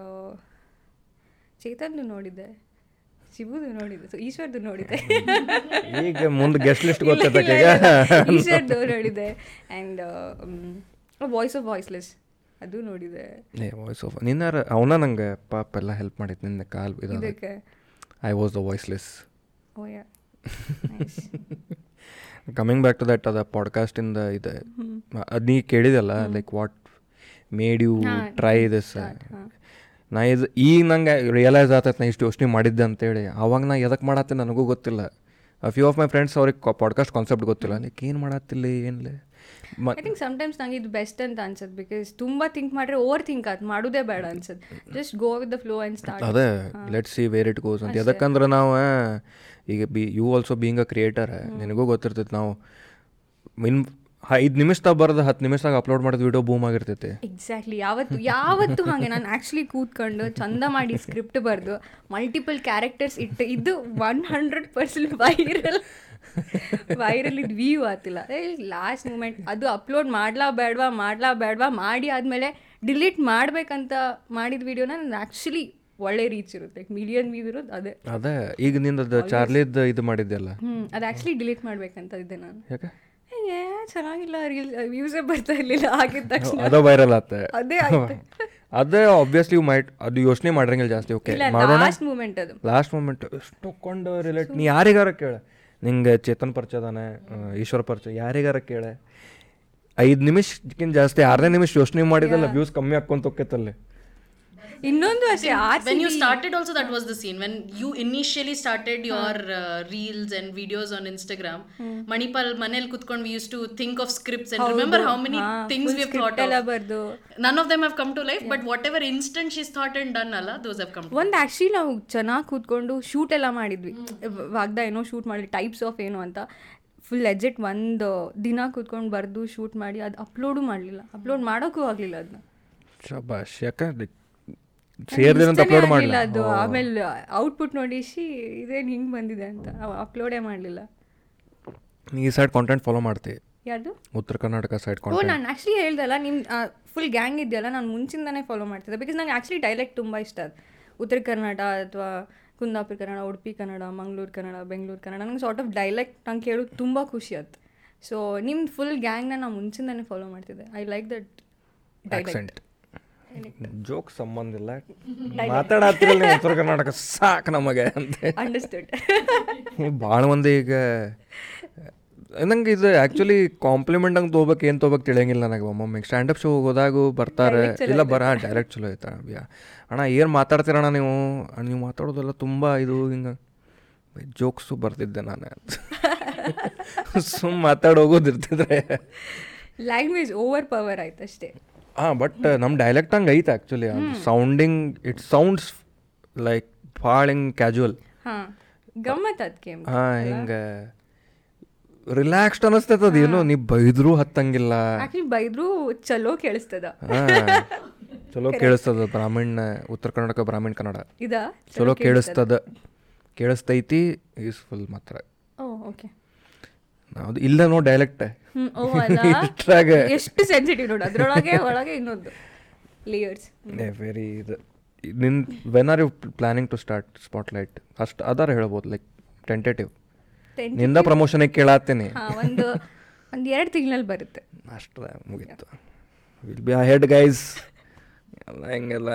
ಚೇತನ್ದು ನೋಡಿದ್ದೆ. ಶಿವುದು ನೋಡಿದ್ದೆ ಸೊ ಈಶ್ವರ್ದು ನೋಡಿದ್ದೆ. ಈಗ ಮುಂದೆ ಗೆಸ್ಟ್ ಲಿಸ್ಟ್ ಗೊತ್ತೈತೆ ಈಗ? ಈಶ್ವರ್ದು ನೋಡಿದ್ದೆ ಆ್ಯಂಡ್ ವಾಯ್ಸ್ ಆಫ್ ವಾಯ್ಸ್ಲೆಸ್ ಅದು ನೋಡಿದೆ. ಏ ವಾಯ್ಸ್ ಓವರ್ ನಿನ್ನಾರ ಅವನ ನಂಗೆ ಪಾಪ ಎಲ್ಲ ಹೆಲ್ಪ್ ಮಾಡಿತ್ತು ನಿನ್ನ ಕಾಲ್ ಇದಕ್ಕೆ? I was the voiceless oh yeah coming back to that ಅದ ಪಾಡ್ಕಾಸ್ಟಿಂದ ಇದೆ ಅದು ನೀ ಕೇಳಿದಲ್ಲ like what made you try this ನಾ ಇದು ಈಗ ನಂಗೆ ರಿಯಲೈಸ್ ಆತೈತೆ ನಾ ಇಷ್ಟು ಯೋಚನೆ ಮಾಡಿದ್ದೆ ಅಂತೇಳಿ. ಅವಾಗ ನಾ ಎದಕ್ಕೆ ಮಾಡತ್ತೆ ನನಗೂ ಗೊತ್ತಿಲ್ಲ. ಫ್ಯೂ ಆಫ್ ಮೈ ಫ್ರೆಂಡ್ಸ್ ಅವ್ರಿಗೆ ಪಾಡ್ಕಾಸ್ಟ್ ಕಾನ್ಸೆಪ್ಟ್ ಗೊತ್ತಿಲ್ಲ. ಲೈಕ್ ಏನು ಮಾಡತ್ತಿಲ್ಲ ಏನಿಲ್ಲ ಐ ಥಿಂಕ್ ಸಮಟೈಮ್ಸ್ ನಂಗೆ ಇದು ಬೆಸ್ಟ್ ಅಂತ ಅನ್ಸುತ್ತೆ ಬಿಕಾಸ್ ತುಂಬ ಥಿಂಕ್ ಮಾಡ್ರೆ ಓವರ್ ಥಿಂಕ್ ಆಯ್ತು ಮಾಡೋದೇ ಬೇಡ ಅನ್ಸುತ್ತೆ. Just go with the flow and start ಅದೇ let see where it goes ಅಂತ. ಯಾಕಂದ್ರೆ ನಾವು ಈಗ B U also being a creator ನಿನಗೂ ಗೊತ್ತಿರ್ತೈತೆ ನಾವು ಮಿನ್ ಐದು ನಿಮಿಷದಾಗ ಬರೋದು ಹತ್ತು ನಿಮಿಷದಾಗ ಅಪ್ಲೋಡ್ ಮಾಡಿದ ವಿಡಿಯೋ ಬೂಮ್ ಆಗಿರ್ತೈತೆ. ಎಕ್ಸಾಕ್ಟ್ಲಿ ಯಾವತ್ತು ಯಾವತ್ತು ಹಾಗೆ ನಾನು ಆ್ಯಕ್ಚುಲಿ ಕೂತ್ಕೊಂಡು ಚಂದ ಮಾಡಿ ಸ್ಕ್ರಿಪ್ಟ್ ಬರೆದು ಮಲ್ಟಿಪಲ್ ಕ್ಯಾರೆಕ್ಟರ್ಸ್ ಇಟ್ಟು ಇದು one hundred percent viral viral ಇದು ವ್ಯೂ ಏ ಲಾಸ್ಟ್ ಮೂಮೆಂಟ್ ಅದು ಅಪ್ಲೋಡ್ ಮಾಡ್ಲಾ ಬೇಡವಾ ಮಾಡ್ಲಾ ಬೇಡವಾ ಮಾಡಿ ಆದಮೇಲೆ ಡಿಲೀಟ್ ಮಾಡಬೇಕಂತ ಮಾಡಿದ ವಿಡಿಯೋನ ನಾನು ಆ್ಯಕ್ಚುಲಿ ಒಳ್ಳೆ ರೀಚ್ ಇರುತ್ತೆ. ಮಿಲಿಯನ್ ವ್ಯೂ ಇರೋದು ಅದೇ. ಅದೇ ಈಗ ನಿಂದ ಚಾರ್ಲಿದ್ ಇದು ಮಾಡಿದ್ದೆಲ್ಲ ಹ್ಞೂ ಅದು ಆ್ಯಕ್ಚುಲಿ ಡಿಲೀಟ್ ಮಾಡ್ಬೇಕಂತ ಇದ್ದೆ ನಾನು. ಯಾಕೆ? ಏ ಚೆನ್ನಾಗಿಲ್ಲ ರೀಲ್ ವ್ಯೂಸೇ ಬರ್ತಾ ಇರಲಿಲ್ಲ ಆಗಿದ ತಕ್ಷಣ. ಅದ ವೈರಲ್ ಆತ. ಅದೇ ಆಯ್ತು. ಅದೇ ಆಬ್ವಿಯಸ್ಲಿ ಮೈಟ್ ಅದು ಯೋಚನೆ ಮಾಡಿರಂಗಿಲ್ಲ ಜಾಸ್ತಿ. ಓಕೆ ಮಾಡೋಣ. ಲಾಸ್ಟ್ ಮೂಮೆಂಟ್ ಅದು. ಲಾಸ್ಟ್ ಮೂಮೆಂಟ್ ಎಷ್ಟು ಕೊಂಡು ರಿಲೇಟ್ ನೀ ಯಾರಿಗಾರ ಕೇಳ. ನಿಂಗೆ ಚೇತನ್ ಪರಿಚಯ ಅದಾನೆ ಆ, ಈಶ್ವರ ಪರಿಚಯ ಯಾರಿಗಾರ ಕೇಳೆ. ಐದು ನಿಮಿಷಕ್ಕಿಂತ ಜಾಸ್ತಿ ಆರನೇ ನಿಮಿಷ ಯೋಚನೆ ಮಾಡಿದಲ್ಲ ವ್ಯೂಸ್ ಕಮ್ಮಿ ಹಾಕ್ಕೊಂತ ಹೋಗ್ತೈತಲ್ಲಿ ಇನ್ನೊಂದು ಅಷ್ಟೇ or when you started also that was the scene when you initially started your reels and videos on Instagram Manipal ಮನೇಲಿ ಕುತ್ಕೊಂಡು we used to think of scripts and remember how many things we thought ಎಲ್ಲ ಬರ್ದು. None of them have come to life but whatever instant she's thought and done all those have come ಒಂದು actually ನಾವು ಚೆನ್ನಾಗಿ ಕೂತ್ಕೊಂಡು shoot ಎಲ್ಲ ಮಾಡಿದ್ವಿ. ವಾಗ್ದ ಏನೋ shoot ಮಾಡಿ ಟೈಪ್ಸ್ ಆಫ್ ಏನೋ ಅಂತ. ಫುಲ್ ಎಜೆಟ್ ಒಂದು ದಿನ ಕೂತ್ಕೊಂಡು ಬರೆದು ಶೂಟ್ ಮಾಡಿ ಅದು ಅಪ್ಲೋಡು ಮಾಡಲಿಲ್ಲ. ಅಪ್ಲೋಡ್ ಮಾಡೋಕ್ಕೂ ಆಗಲಿಲ್ಲ ಅದನ್ನ ಶಬಾಶ್ ಯಾಕಂದ್ರೆ ಸೇರ್ದಿನ ಅಂತ ಅಪ್ಲೋಡ್ ಮಾಡಲಿಲ್ಲ. ಅದು. ಆಮೇಲೆ ಔಟ್ಪುಟ್ ನೋಡಿಸಿ ಇದೇನು ಹಿಂಗೆ ಬಂದಿದೆ ಅಂತ. ಅಪ್ಲೋಡೇ ಮಾಡಲಿಲ್ಲ. ನೀ ಈ ಸೈಡ್ ಕಾಂಟೆಂಟ್ ಫಾಲೋ ಮಾಡ್ತೀವಿ ಯಾರು ಉತ್ತರ ಕರ್ನಾಟಕ ಸೈಡ್ ಓ ನಾನು ಆ್ಯಕ್ಚುಲಿ ಹೇಳ್ದಲ್ಲ ನಿಮ್ಮ ಫುಲ್ ಗ್ಯಾಂಗ್ ಇದೆಯಲ್ಲ ನಾನು ಮುಂಚಿಂದನೇ ಫಾಲೋ ಮಾಡ್ತಿದ್ದೆ. ಬಿಕಾಸ್ ನಂಗೆ ಆ್ಯಕ್ಚುಲಿ ಡೈಲೆಕ್ಟ್ ತುಂಬ ಇಷ್ಟ ಅದು. ಉತ್ತರ ಕರ್ನಾಟಕ ಅಥವಾ ಕುಂದಾಪುರ ಕನ್ನಡ ಉಡುಪಿ ಕನ್ನಡ ಮಂಗಳೂರು ಕನ್ನಡ ಬೆಂಗಳೂರು ಕನ್ನಡ ನಂಗೆ ಸಾರ್ಟ್ ಆಫ್ ಡೈಲೆಕ್ಟ್ ನಂಗೆ ಕೇಳೋದು ತುಂಬ ಖುಷಿ ಆಯ್ತು ಸೊ ನಿಮ್ಮ ಫುಲ್ ಗ್ಯಾಂಗ್ನ ನಾನು ಮುಂಚಿಂದನೇ ಫಾಲೋ ಮಾಡ್ತಿದ್ದೆ. I like that accent joke ಸಂಬಂಧ ಇಲ್ಲ. ಮಾತಾಡತ್ತಿರಲ್ಲ ಉತ್ತರ ಕರ್ನಾಟಕ ಸಾಕು ನಮಗೆ ಅಂತ. ಅಂಡರ್ಸ್ಟುಡ್ ಭಾಳ ಮಂದಿ ಈಗ ನಂಗೆ ಇದು ಆ್ಯಕ್ಚುಲಿ ಕಾಂಪ್ಲಿಮೆಂಟ್ ಹಂಗೆ ತೊಗೋಬೇಕು ಏನು ತೊಗೋಬೇಕು ತಿಳಿಯಂಗಿಲ್ಲ ನನಗೆ. ಒಮ್ಮೊಮ್ಮೆ ಸ್ಟ್ಯಾಂಡಪ್ ಶೋ ಹೋದಾಗೂ ಬರ್ತಾರೆ. ಇಲ್ಲ ಬರ ಡೈರೆಕ್ಟ್ ಚಲೋ ಐತೆ ಯಾ ಅಣ್ಣ ಏನು ಮಾತಾಡ್ತೀರಣ್ಣ ನೀವು? ನೀವು ಮಾತಾಡೋದೆಲ್ಲ ತುಂಬ ಇದು ಹಿಂಗೆ ಜೋಕ್ಸು ಬರ್ತಿದ್ದೆ ನಾನು ಸುಮ್ಮ ಮಾತಾಡೋಗೋದಿರ್ತಿದ್ರೆ ಲ್ಯಾಂಗ್ವೇಜ್ ಓವರ್ ಪವರ್ ಆಯ್ತು ಅಷ್ಟೇ. ಹಾಂ ಬಟ್ ನಮ್ಮ ಡೈಲೆಕ್ಟ್ ಹಂಗೆ ಐತೆ actually sounding it sounds like ಭಾಳ ಹಿಂಗೆ ಕ್ಯಾಜುವಲ್ ಹಾಂ ಹಿಂಗೆ ರಿಲ್ಯಾಕ್ಸ್ಡ್ ಅನಿಸ್ತೈತೆ ಅದು. ಏನು ನೀವು ಬೈದ್ರೂ ಹತ್ತಂಗಿಲ್ಲ. ಬೈದ್ರು ಚಲೋ ಕೇಳಿಸ್ತದ. ಹಾ. ಚಲೋ ಕೇಳಿಸ್ತದ ಬ್ರಾಹ್ಮಣ ಉತ್ತರ ಕರ್ನಾಟಕ ಬ್ರಾಹ್ಮಣ ಕನ್ನಡ. ಇದಾ? ಚಲೋ ಕೇಳಿಸ್ತದ. ಕೇಳಿಸ್ತೈತಿ ಯೂಸ್ಫುಲ್ ಮಾತ್ರ. ಓಕೆ ಅದು ಇಲ್ಲ ನೋ ಡೈಲೆಕ್ಟ್ ಎಷ್ಟು ಸೆನ್ಸಿಟಿವ್ ನೋಡು ಅದ್ರೊಳಗೆ ಒಳಗೆ ಇನ್ನೊಂದು. ಲೇಯರ್ಸ್ ವೆರಿ ಇದು. ನಿನ್ when are you planning to start spotlight ಅಷ್ಟು ಅದಾರ ಹೇಳ್ಬೋದು ಲೈಕ್ ಟೆಂಟೇಟಿವ್ನಿಂದ ಪ್ರಮೋಷನ್ ಕೇಳಾತೇನೆ ಒಂದು ಒಂದು ಎರಡು ತಿಂಗಳಲ್ಲಿ ಬರುತ್ತೆ. ಅಷ್ಟು ಮುಗೀತು. Will be ahead guys ಎಲ್ಲ ಹಿಂಗೆಲ್ಲ.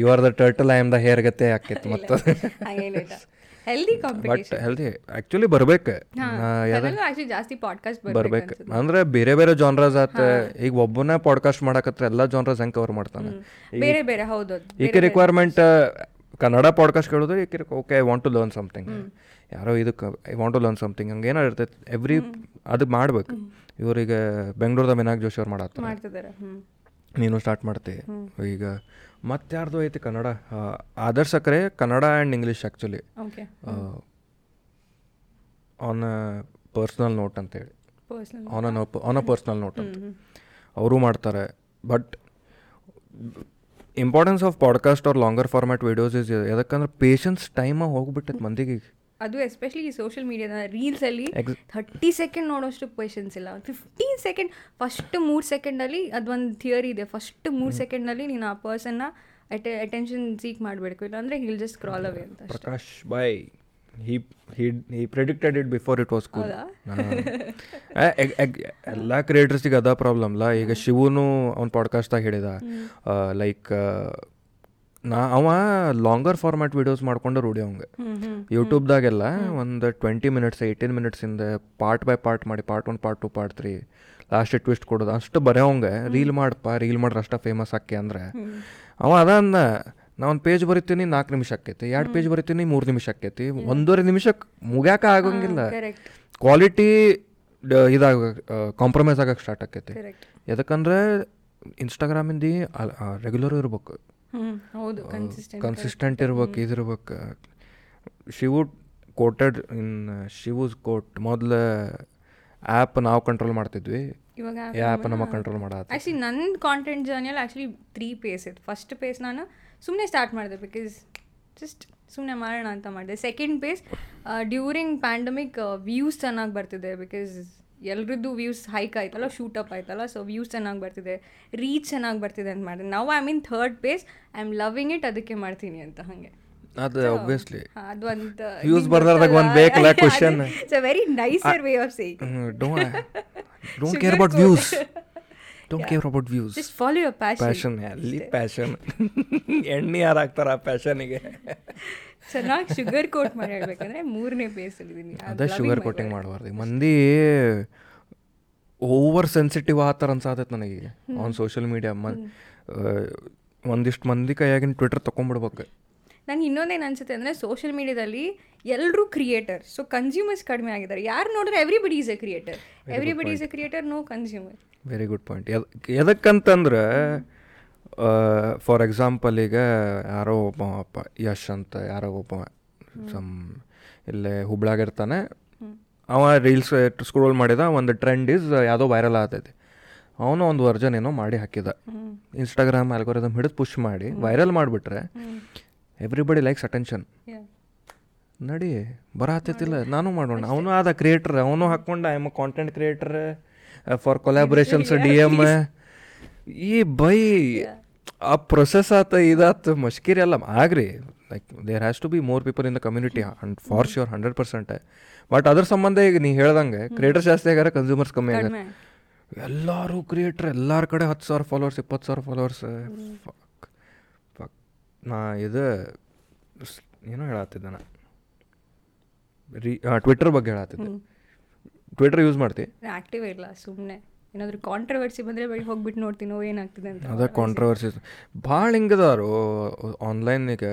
You are the turtle I am the hare ಗತೆ ಆಕೈತಿ ಮತ್ತೆ ಹೆಲ್ದಿ ಕಾಂಪಿಟೇಷನ್ ಹೆಲ್ದಿ ಆ್ಯಕ್ಚುಲಿ ಬರ್ಬೇಕು. ಜಾಸ್ತಿ ಪಾಡ್ಕಾಸ್ಟ್ ಬರ್ಬೇಕು ಅಂದ್ರೆ ಬೇರೆ ಬೇರೆ ಜಾನ್ರಸ್ ಆತ ಈಗ ಒಬ್ಬನೇ ಪಾಡ್ಕಾಸ್ಟ್ ಮಾಡಕತ್ರ ಎಲ್ಲ ಜಾನ್ರಸ್ ಹೆಂಗೆ ಕವರ್ ಮಾಡ್ತಾನೆ? ಬೇರೆ ಬೇರೆ ಹೌದು ಈಕೆ ರಿಕ್ವೈರ್ಮೆಂಟ್ ಕನ್ನಡ ಪಾಡ್ಕಾಸ್ಟ್ ಕೇಳಿದ್ರೆ ಈಕೆ okay I want to learn something ಯಾರೋ ಇದಕ್ಕೆ I want to learn something ಹಂಗೆ ಏನಾರು ಇರ್ತೈತೆ. ಎವ್ರಿ ಅದು ಮಾಡ್ಬೇಕು. ಇವರಿಗೆ ಬೆಂಗಳೂರದ ಮಿನಾಗ್ ಜೋಶಿ ಅವ್ರು ಮಾಡತ್ತಾರೆ. ನೀನು ಸ್ಟಾರ್ಟ್ ಮಾಡ್ತಿ. ಈಗ ಮತ್ತೆ ಯಾರ್ದು ಐತಿ Kannada. Adarsha Sakkare Kannada and English actually okay on a personal note ಅಂತೇಳಿ on an on a personal note ಅಂತ. ಅವರು ಮಾಡ್ತಾರೆ. But importance of podcast or longer format videos is ಯಾಕಂದ್ರೆ ಪೇಷನ್ಸ್ ಟೈಮ ಹೋಗ್ಬಿಟ್ಟೈತೆ ಮಂದಿಗೆ ಅದು ಎಸ್ಪೆಷಲಿ ಈ ಸೋಷಿಯಲ್ ಮೀಡಿಯಾದ ರೀಲ್ಸಲ್ಲಿ ಥರ್ಟಿ ಸೆಕೆಂಡ್ ನೋಡೋಷ್ಟು ಪೇಷನ್ಸ್ ಇಲ್ಲ. ಫಿಫ್ಟೀನ್ ಸೆಕೆಂಡ್ ಫಸ್ಟ್ ಮೂರು ಸೆಕೆಂಡಲ್ಲಿ ಅದೊಂದು ಥಿಯರಿ ಇದೆ. ಫಸ್ಟ್ ಮೂರು ಸೆಕೆಂಡಲ್ಲಿ ನೀನು ಆ ಪರ್ಸನ್ನ ಅಟೆ ಅಟೆನ್ಷನ್ ಸೀಕ್ ಮಾಡಬೇಕು. ಇಲ್ಲಾಂದರೆ ಹಿಲ್ ಜಸ್ಟ್ ಕ್ರಾಲ್ ಅವೇ ಅಂತ. ಪ್ರಕಾಶ್ ಬಾಯ್ he he predicted predicted it before it was cool ಎಲ್ಲ ಕ್ರಿಯೇಟರ್ಸಿಗೆ ಅದ ಪ್ರಾಬ್ಲಮ್ಲ ಈಗ ಶಿವನು ಅವ್ನ ಪಾಡ್ಕಾಸ್ಟಾಗ ಹೇಳಿದ ಲೈಕ್ ನಾ ಅವ ಲಾಂಗರ್ ಫಾರ್ಮ್ಯಾಟ್ ವಿಡಿಯೋಸ್ ಮಾಡ್ಕೊಂಡು ರೂಢಿ ಅವಂಗೆ. ಯೂಟ್ಯೂಬ್ದಾಗೆಲ್ಲ ಒಂದು ಟ್ವೆಂಟಿ ಮಿನಿಟ್ಸ್ ಏಯ್ಟೀನ್ ಮಿನಿಟ್ಸಿಂದ ಪಾರ್ಟ್ ಬೈ ಪಾರ್ಟ್ ಮಾಡಿ part one part two part three last twist ಕೊಡೋದು. ಅಷ್ಟು ಬರೆಯೋಂಗೆ ರೀಲ್ ಮಾಡಪ್ಪ ರೀಲ್ ಮಾಡ್ರೆ ಅಷ್ಟ ಫೇಮಸ್ ಆಕೆ ಅಂದ್ರೆ. ಅವ ಅದ ಅಂದ ನಾ ಒಂದು ಪೇಜ್ ಬರಿತೀನಿ ನಾಲ್ಕು ನಿಮಿಷ ಆಕೈತಿ ಎರಡು ಪೇಜ್ ಬರಿತೀನಿ ಮೂರು ನಿಮಿಷ ಆಕೈತಿ ಒಂದೂವರೆ ನಿಮಿಷಕ್ಕೆ ಮುಗ್ಯಾಕ ಆಗೋಂಗಿಲ್ಲ. ಕ್ವಾಲಿಟಿ ಇದಾಗ ಕಾಂಪ್ರಮೈಸ್ ಆಗಕ್ಕೆ ಸ್ಟಾರ್ಟ್ ಆಕೈತಿ. ಯಾಕಂದ್ರೆ ಇನ್ಸ್ಟಾಗ್ರಾಮಿಂದ ರೆಗ್ಯುಲರ್ ಇರ್ಬೇಕು. ಹೌದು ಕನ್ಸಿಸ್ಟೆಂಟ್ ಇರ್ಬೇಕು ಇದಿರ್ಬೇಕು. Shivu quoted in Shivu's quote ಮೊದಲ ಆ್ಯಪ್ ನಾವು ಕಂಟ್ರೋಲ್ ಮಾಡ್ತಿದ್ವಿ. ಇವಾಗ ಆ್ಯಪ್ ನಮ್ಮ ಕಂಟ್ರೋಲ್ ಮಾಡತ್ತ ಆ್ಯಕ್ಚುಲಿ ನನ್ನ ಕಾಂಟೆಂಟ್ ಜರ್ನಿಯಲ್ಲಿ ಆ್ಯಕ್ಚುಲಿ ತ್ರೀ ಪೇಸ್ ಇತ್ತು. ಫಸ್ಟ್ ಪೇಸ್ ನಾನು ಸುಮ್ಮನೆ ಸ್ಟಾರ್ಟ್ ಮಾಡಿದೆ ಬಿಕಾಸ್ ಜಸ್ಟ್ ಸುಮ್ಮನೆ ಮಾಡೋಣ ಅಂತ ಮಾಡಿದೆ. Second phase during pandemic views ಚೆನ್ನಾಗಿ ಬರ್ತಿದೆ ಬಿಕಾಸ್ ಎಲ್ರದ್ದು ವ್ಯೂಸ್ ಹೈಕ್ ಆಯ್ತಲ್ಲ ಶೂಟ್ ಅಪ್ ಆಯ್ತಲ್ಲ ಸೊ ವ್ಯೂಸ್ ಚೆನ್ನಾಗಿ ಬರ್ತಿದೆ ರೀಚ್ ಚೆನ್ನಾಗಿ ಬರ್ತಿದೆ ಅಂತ ಮಾಡಿದೆ. ನಾವು I mean third phase I am loving it ಅದಕ್ಕೆ ಮಾಡ್ತೀನಿ ಅಂತ ಹಾಗೆ. ಅದು ಒಬ್ವಿಯಸ್ಲಿ ಅದು ಅಂತ ವ್ಯೂಸ್ ಬರ್ದಾಗ ಒಂದು ಬೇಕಲ್ಲ question. It's a very nicer way of saying don't don't care about views don't care about views just follow your passion passion ಅಲ್ಲಿ ಪ್ಯಾಷನ್ ಎಣ್ಣೆ ಯಾರು ಹಾಕ್ತಾರ ಆ ಪ್ಯಾಷನಿಗೆ ಚೆನ್ನಾಗಿ ಶುಗರ್ ಕೋಟ್ ಮಾಡಿ ಹೇಳ್ಬೇಕಂದ್ರೆ ಮೂರನೇ ಪೇಸ್ ಇದ್ದೀನಿ ಅದೇ ಶುಗರ್ ಕೋಟಿಂಗ್ ಮಾಡಬಾರ್ದು. ಮಂದಿ ಓವರ್ ಸೆನ್ಸಿಟಿವ್ ಆ ಥರ ಅನ್ಸಾತೈತೆ ನನಗೆ. ಆನ್ ಸೋಷಿಯಲ್ ಮೀಡಿಯಾ ಮನ್ ಒಂದಿಷ್ಟು ಮಂದಿ ಕೈಯಾಗಿನ ಟ್ವಿಟರ್ ತೊಗೊಂಬಿಡ್ಬೇಕು ನನಗೆ ಇನ್ನೊಂದೇನು ಅನ್ಸುತ್ತೆ ಅಂದರೆ ಸೋಷಿಯಲ್ ಮೀಡಿಯಾದಲ್ಲಿ ಎಲ್ಲರೂ ಕ್ರಿಯೇಟರ್ ಸೊ ಕನ್ಸ್ಯೂಮರ್ಸ್ ಕಡಿಮೆ ಆಗಿದ್ದಾರೆ. ಯಾರು ನೋಡಿದ್ರೆ everybody is a creator everybody is a creator no consumer very good point ಎದಕ್ಕಂತಂದ್ರೆ for example ಈಗ ಯಾರೋ ಒಬ್ಬ ಅಪ್ಪ ಯಶ್ ಅಂತ ಯಾರೋ ಒಬ್ಬ ಸಮ್ ಇಲ್ಲೇ ಹುಬ್ಳಾಗಿರ್ತಾನೆ. ಅವ ರೀಲ್ಸ್ ಸ್ಕ್ರೋಲ್ ಮಾಡಿದ ಒಂದು ಟ್ರೆಂಡ್ ಈಸ್ ಯಾವುದೋ ವೈರಲ್ ಆಗ್ತೈತಿ. ಅವನು ಒಂದು ವರ್ಜನ್ ಏನೋ ಮಾಡಿ ಹಾಕಿದ. ಇನ್ಸ್ಟಾಗ್ರಾಮ್ ಅಲ್ಗೋರಿದಮ್ ಹಿಡಿದು ಪುಷ್ ಮಾಡಿ ವೈರಲ್ ಮಾಡಿಬಿಟ್ರೆ ಎವ್ರಿಬಡಿ ಲೈಕ್ಸ್ ಅಟೆನ್ಷನ್. ನಡಿ ಬರತ್ತೈತಿಲ್ಲ ನಾನು ಮಾಡೋಣ. ಅವನು ಆದ ಕ್ರಿಯೇಟರ್ ಅವನು ಹಾಕೊಂಡ I'm content creator for collaborations D M ಈ ಬೈ ಆ ಪ್ರೊಸೆಸ್ ಆತ ಇದಾತ ಮಷ್ಕಿರಿ ಅಲ್ಲ. Agree like there has to be more people in the community and for sure hundred percent but ಅದ್ರ ಸಂಬಂಧ ಈಗ ನೀ ಹೇಳ್ದಂಗೆ ಕ್ರಿಯೇಟರ್ಸ್ ಜಾಸ್ತಿ ಆಗ್ಯಾರ ಕನ್ಸ್ಯೂಮರ್ಸ್ ಕಮ್ಮಿ ಆಗ್ಯಾರ. ಎಲ್ಲರೂ ಕ್ರಿಯೇಟ್ರ್ ಎಲ್ಲರ ಕಡೆ ಹತ್ತು ಸಾವಿರ ಫಾಲೋವರ್ಸ್ ಇಪ್ಪತ್ತು ಸಾವಿರ ಫಾಲೋವರ್ಸ್ ಫಕ್ ನಾ ಇದು ಏನೋ ಹೇಳತ್ತಿದ್ದೆ ನಾ. ರೀ ಟ್ವಿಟರ್ ಬಗ್ಗೆ ಹೇಳತ್ತಿದ್ದೆ ಟ್ವಿಟರ್ ಯೂಸ್ ಮಾಡ್ತಿ? ಆಕ್ಟಿವ್ ಇಲ್ಲ ಸುಮ್ಮನೆ ಏನಾದರೂ ಕಾಂಟ್ರವರ್ಸಿ ಬಂದರೆ ಬಳಿ ಹೋಗ್ಬಿಟ್ಟು ನೋಡ್ತೀನೋ ಏನಾಗ್ತಿದೆ ಅಂತ. ಅದೇ ಕಾಂಟ್ರವರ್ಸಿ ಭಾಳ ಹಿಂಗದಾರು. ಆನ್ಲೈನಿಗೆ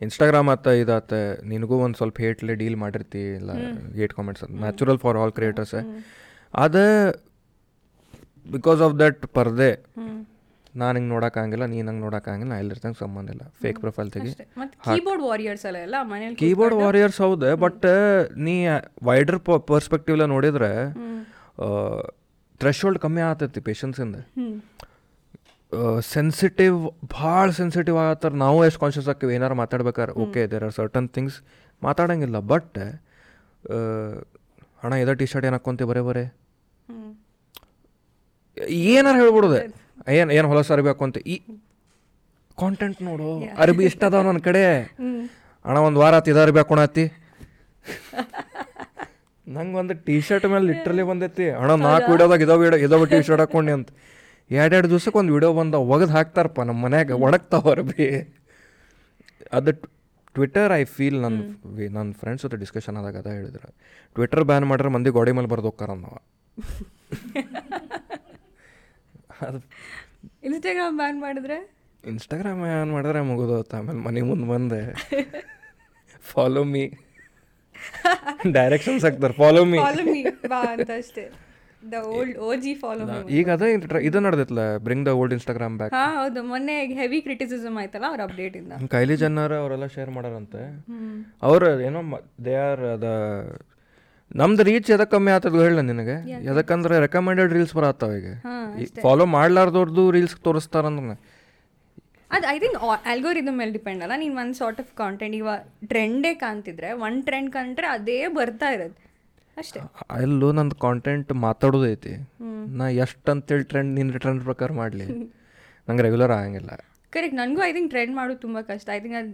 ಇನ್ಸ್ಟಾಗ್ರಾಮ್ ಆತ ಇದಾತ. ನಿನಗೂ ಒಂದು ಸ್ವಲ್ಪ ಹೇಟ್ಲೆ ಡೀಲ್ ಮಾಡಿರ್ತಿ ಇಲ್ಲ hate comments natural for all creators ಅದ ಬಿಕಾಸ್ ಆಫ್ ದಟ್ ಪರ್ದೆ. ನಾನು ಹಿಂಗೆ ನೋಡೋಕ್ಕಾಗಿಲ್ಲ ನೀನು ಹಂಗೆ ನೋಡೋಕ್ಕಾಗಿಲ್ಲ ನಾ ಎಲ್ಲಿರ್ತಂಗೆ ಸಂಬಂಧ ಇಲ್ಲ. ಫೇಕ್ ಪ್ರೊಫೈಲ್ ತೆಗಿ. ಕೀಬೋರ್ಡ್ ವಾರಿಯರ್ಸ್ ಅಲ್ಲ ಎಲ್ಲ ಮನೇಲಿ ಕೀಬೋರ್ಡ್ ವಾರಿಯರ್ಸ್ ಹೌದು ಬಟ್ ನೀ ವೈಡರ್ ಪರ್ಸ್ಪೆಕ್ಟಿವ್ಲ ನೋಡಿದ್ರೆ ಥ್ರೆಶೋಲ್ಡ್ ಕಮ್ಮಿ ಆಗತೈತಿ ಪೇಷನ್ಸಿಂದ ಸೆನ್ಸಿಟಿವ್ ಭಾಳ ಸೆನ್ಸಿಟಿವ್ ಆಗತ್ತಾರ. ನಾವು ಎಷ್ಟು ಕಾನ್ಷಿಯಸ್ ಆಗ್ತೀವಿ ಏನಾರು ಮಾತಾಡ್ಬೇಕಾರೆ okay there are certain things ಮಾತಾಡಂಗಿಲ್ಲ. But ಅಣ್ಣ ಇದ ಟಿ ಶರ್ಟ್ ಏನು ಹಾಕ್ಕೊಂತೀವಿ ಬರೇ ಬರೇ. ಏನಾರು ಹೇಳ್ಬಿಡುದೆ. ಏನು ಏನು ಹೊಲಸ ಅರ್ಬಿ ಹಾಕೊಂತ? ಈ ಕಾಂಟೆಂಟ್ ನೋಡು. ಅರಬಿ ಇಷ್ಟ ಅದಾವ ನನ್ನ ಕಡೆ. ಅಣ್ಣ ಒಂದು ವಾರ ಆತು ಇದು ಅರ್ಬಿ ಹಾಕೊಳತಿ ನಂಗೆ ಒಂದು ಟಿ ಶರ್ಟ್ ಮೇಲೆ ಲಿಟ್ರಲಿ ಬಂದೈತಿ. ಅಣ್ಣ ನಾಲ್ಕು ವಿಡಿಯೋದಾಗ ಇದಾವ ವಿಡಿಯೋ ಇದಾವ ಟಿ ಶರ್ಟ್ ಹಾಕೊಂಡೆ ಅಂತ. ಎರಡೆರಡು ದಿವ್ಸಕ್ಕೆ ಒಂದು ವಿಡಿಯೋ ಬಂದ ಒಗದು ಹಾಕ್ತಾರಪ್ಪ ನಮ್ಮ ಮನ್ಯಾಗ ಒಣಗ್ತಾವ್ರ ಭೀ ಅದು ಟ್ವಿಟರ್ ಐ ಫೀಲ್ ನನ್ನ ನನ್ನ ಫ್ರೆಂಡ್ಸ್ ಜೊತೆ ಡಿಸ್ಕಷನ್ ಆದಾಗ ಅದ ಹೇಳಿದ್ರು. ಟ್ವಿಟರ್ ಬ್ಯಾನ್ ಮಾಡ್ರೆ ಮಂದಿ ಗೋಡೆ ಮೇಲೆ ಬರ್ದು ನಾವ ಅದು ಇನ್ಸ್ಟಾಗ್ರಾಮ್ ಬ್ಯಾನ್ ಮಾಡಿದ್ರೆ? ಇನ್ಸ್ಟಾಗ್ರಾಮ್ ಬ್ಯಾನ್ ಮಾಡಿದ್ರೆ ಮುಗಿದೋತ ಆಮೇಲೆ ಮನೆ ಮುಂದೆ ಬಂದೆ. ಫಾಲೋ ಮೀ ಡೈರೆಕ್ಷನ್ಸ್ ಹಾಕ್ತಾರೆ ಫಾಲೋ ಮೀ ಫಾಲೋ ಮೀ ಬಾ ಅಂತ ಅಷ್ಟೇ. The old O G follow me ಈಗ ಅದೇ ಇದು ನಡೆದಿತ್ತಲ್ಲ bring the old Instagram back ಹಾ ಹೌದು. ಮೊನ್ನೆ ಹೆವಿ ಕ್ರಿಟಿಸಿಸಮ್ ಆಯ್ತಲ್ಲ ಅವ್ರ ಅಪ್ಡೇಟ್ ಇಂದ. ಕೈಲಿ ಜನ್ನರ್ ಅವರೆಲ್ಲ ಶೇರ್ ಮಾಡಾರಂತೆ. ಅವ್ರ ಏನೋ ದೇ ಆರ್ ದ ನಮ್ದು ರೀಚ್ ಎದಕ್ಕೆ ಕಮ್ಮಿ ಆತದ ಹೇಳ ನಿನಗೆ? ಎದಕ್ಕಂದ್ರೆ ರೆಕಮೆಂಡೆಡ್ ರೀಲ್ಸ್ ಬರತ್ತಾವ ಈಗ. ಫಾಲೋ ಮಾಡ್ಲಾರ್ದವ್ರದ್ದು ರೀಲ್ಸ್ ತೋರಿಸ್ತಾರಂದ್ರೆ ಅದು ಐ ಥಿಂಕ್ ಆಲ್ಗೋರಿದಮ್ ಮೇಲೆ ಡಿಪೆಂಡ್ ಅಲ್ಲ. ನೀನು ಒಂದು ಸಾರ್ಟ್ ಆಫ್ ಕಾಂಟೆಂಟ್ ಇವಾಗ ಟ್ರೆಂಡೇ ಕಾಣ್ತಿದ್ರೆ ಒನ್ ಟ್ರೆಂಡ್ ಕಂಡ್ರೆ ಅದೇ ಬರ್ತಾ ಇರೋದು. ಅಷ್ಟೇ. ಅಲ್ಲೂ ನಂದು ಕಾಂಟೆಂಟ್ ಮಾತಾಡೋದೈತಿ. ನಾ ಎಷ್ಟು ಅಂತೇಳಿ ಟ್ರೆಂಡ್ ನಿನ್ನ ಟ್ರೆಂಡ್ ಪ್ರಕಾರ ಮಾಡಲಿ? ನಂಗೆ ರೆಗ್ಯುಲರ್ ಆಗಂಗಿಲ್ಲ. ಕರೆಕ್ಟ್ ನನಗೂ ಐ ಥಿಂಕ್ ಟ್ರೆಂಡ್ ಮಾಡೋದು ತುಂಬ ಕಷ್ಟ. ಐ ಥಿಂಕ್ ಅದು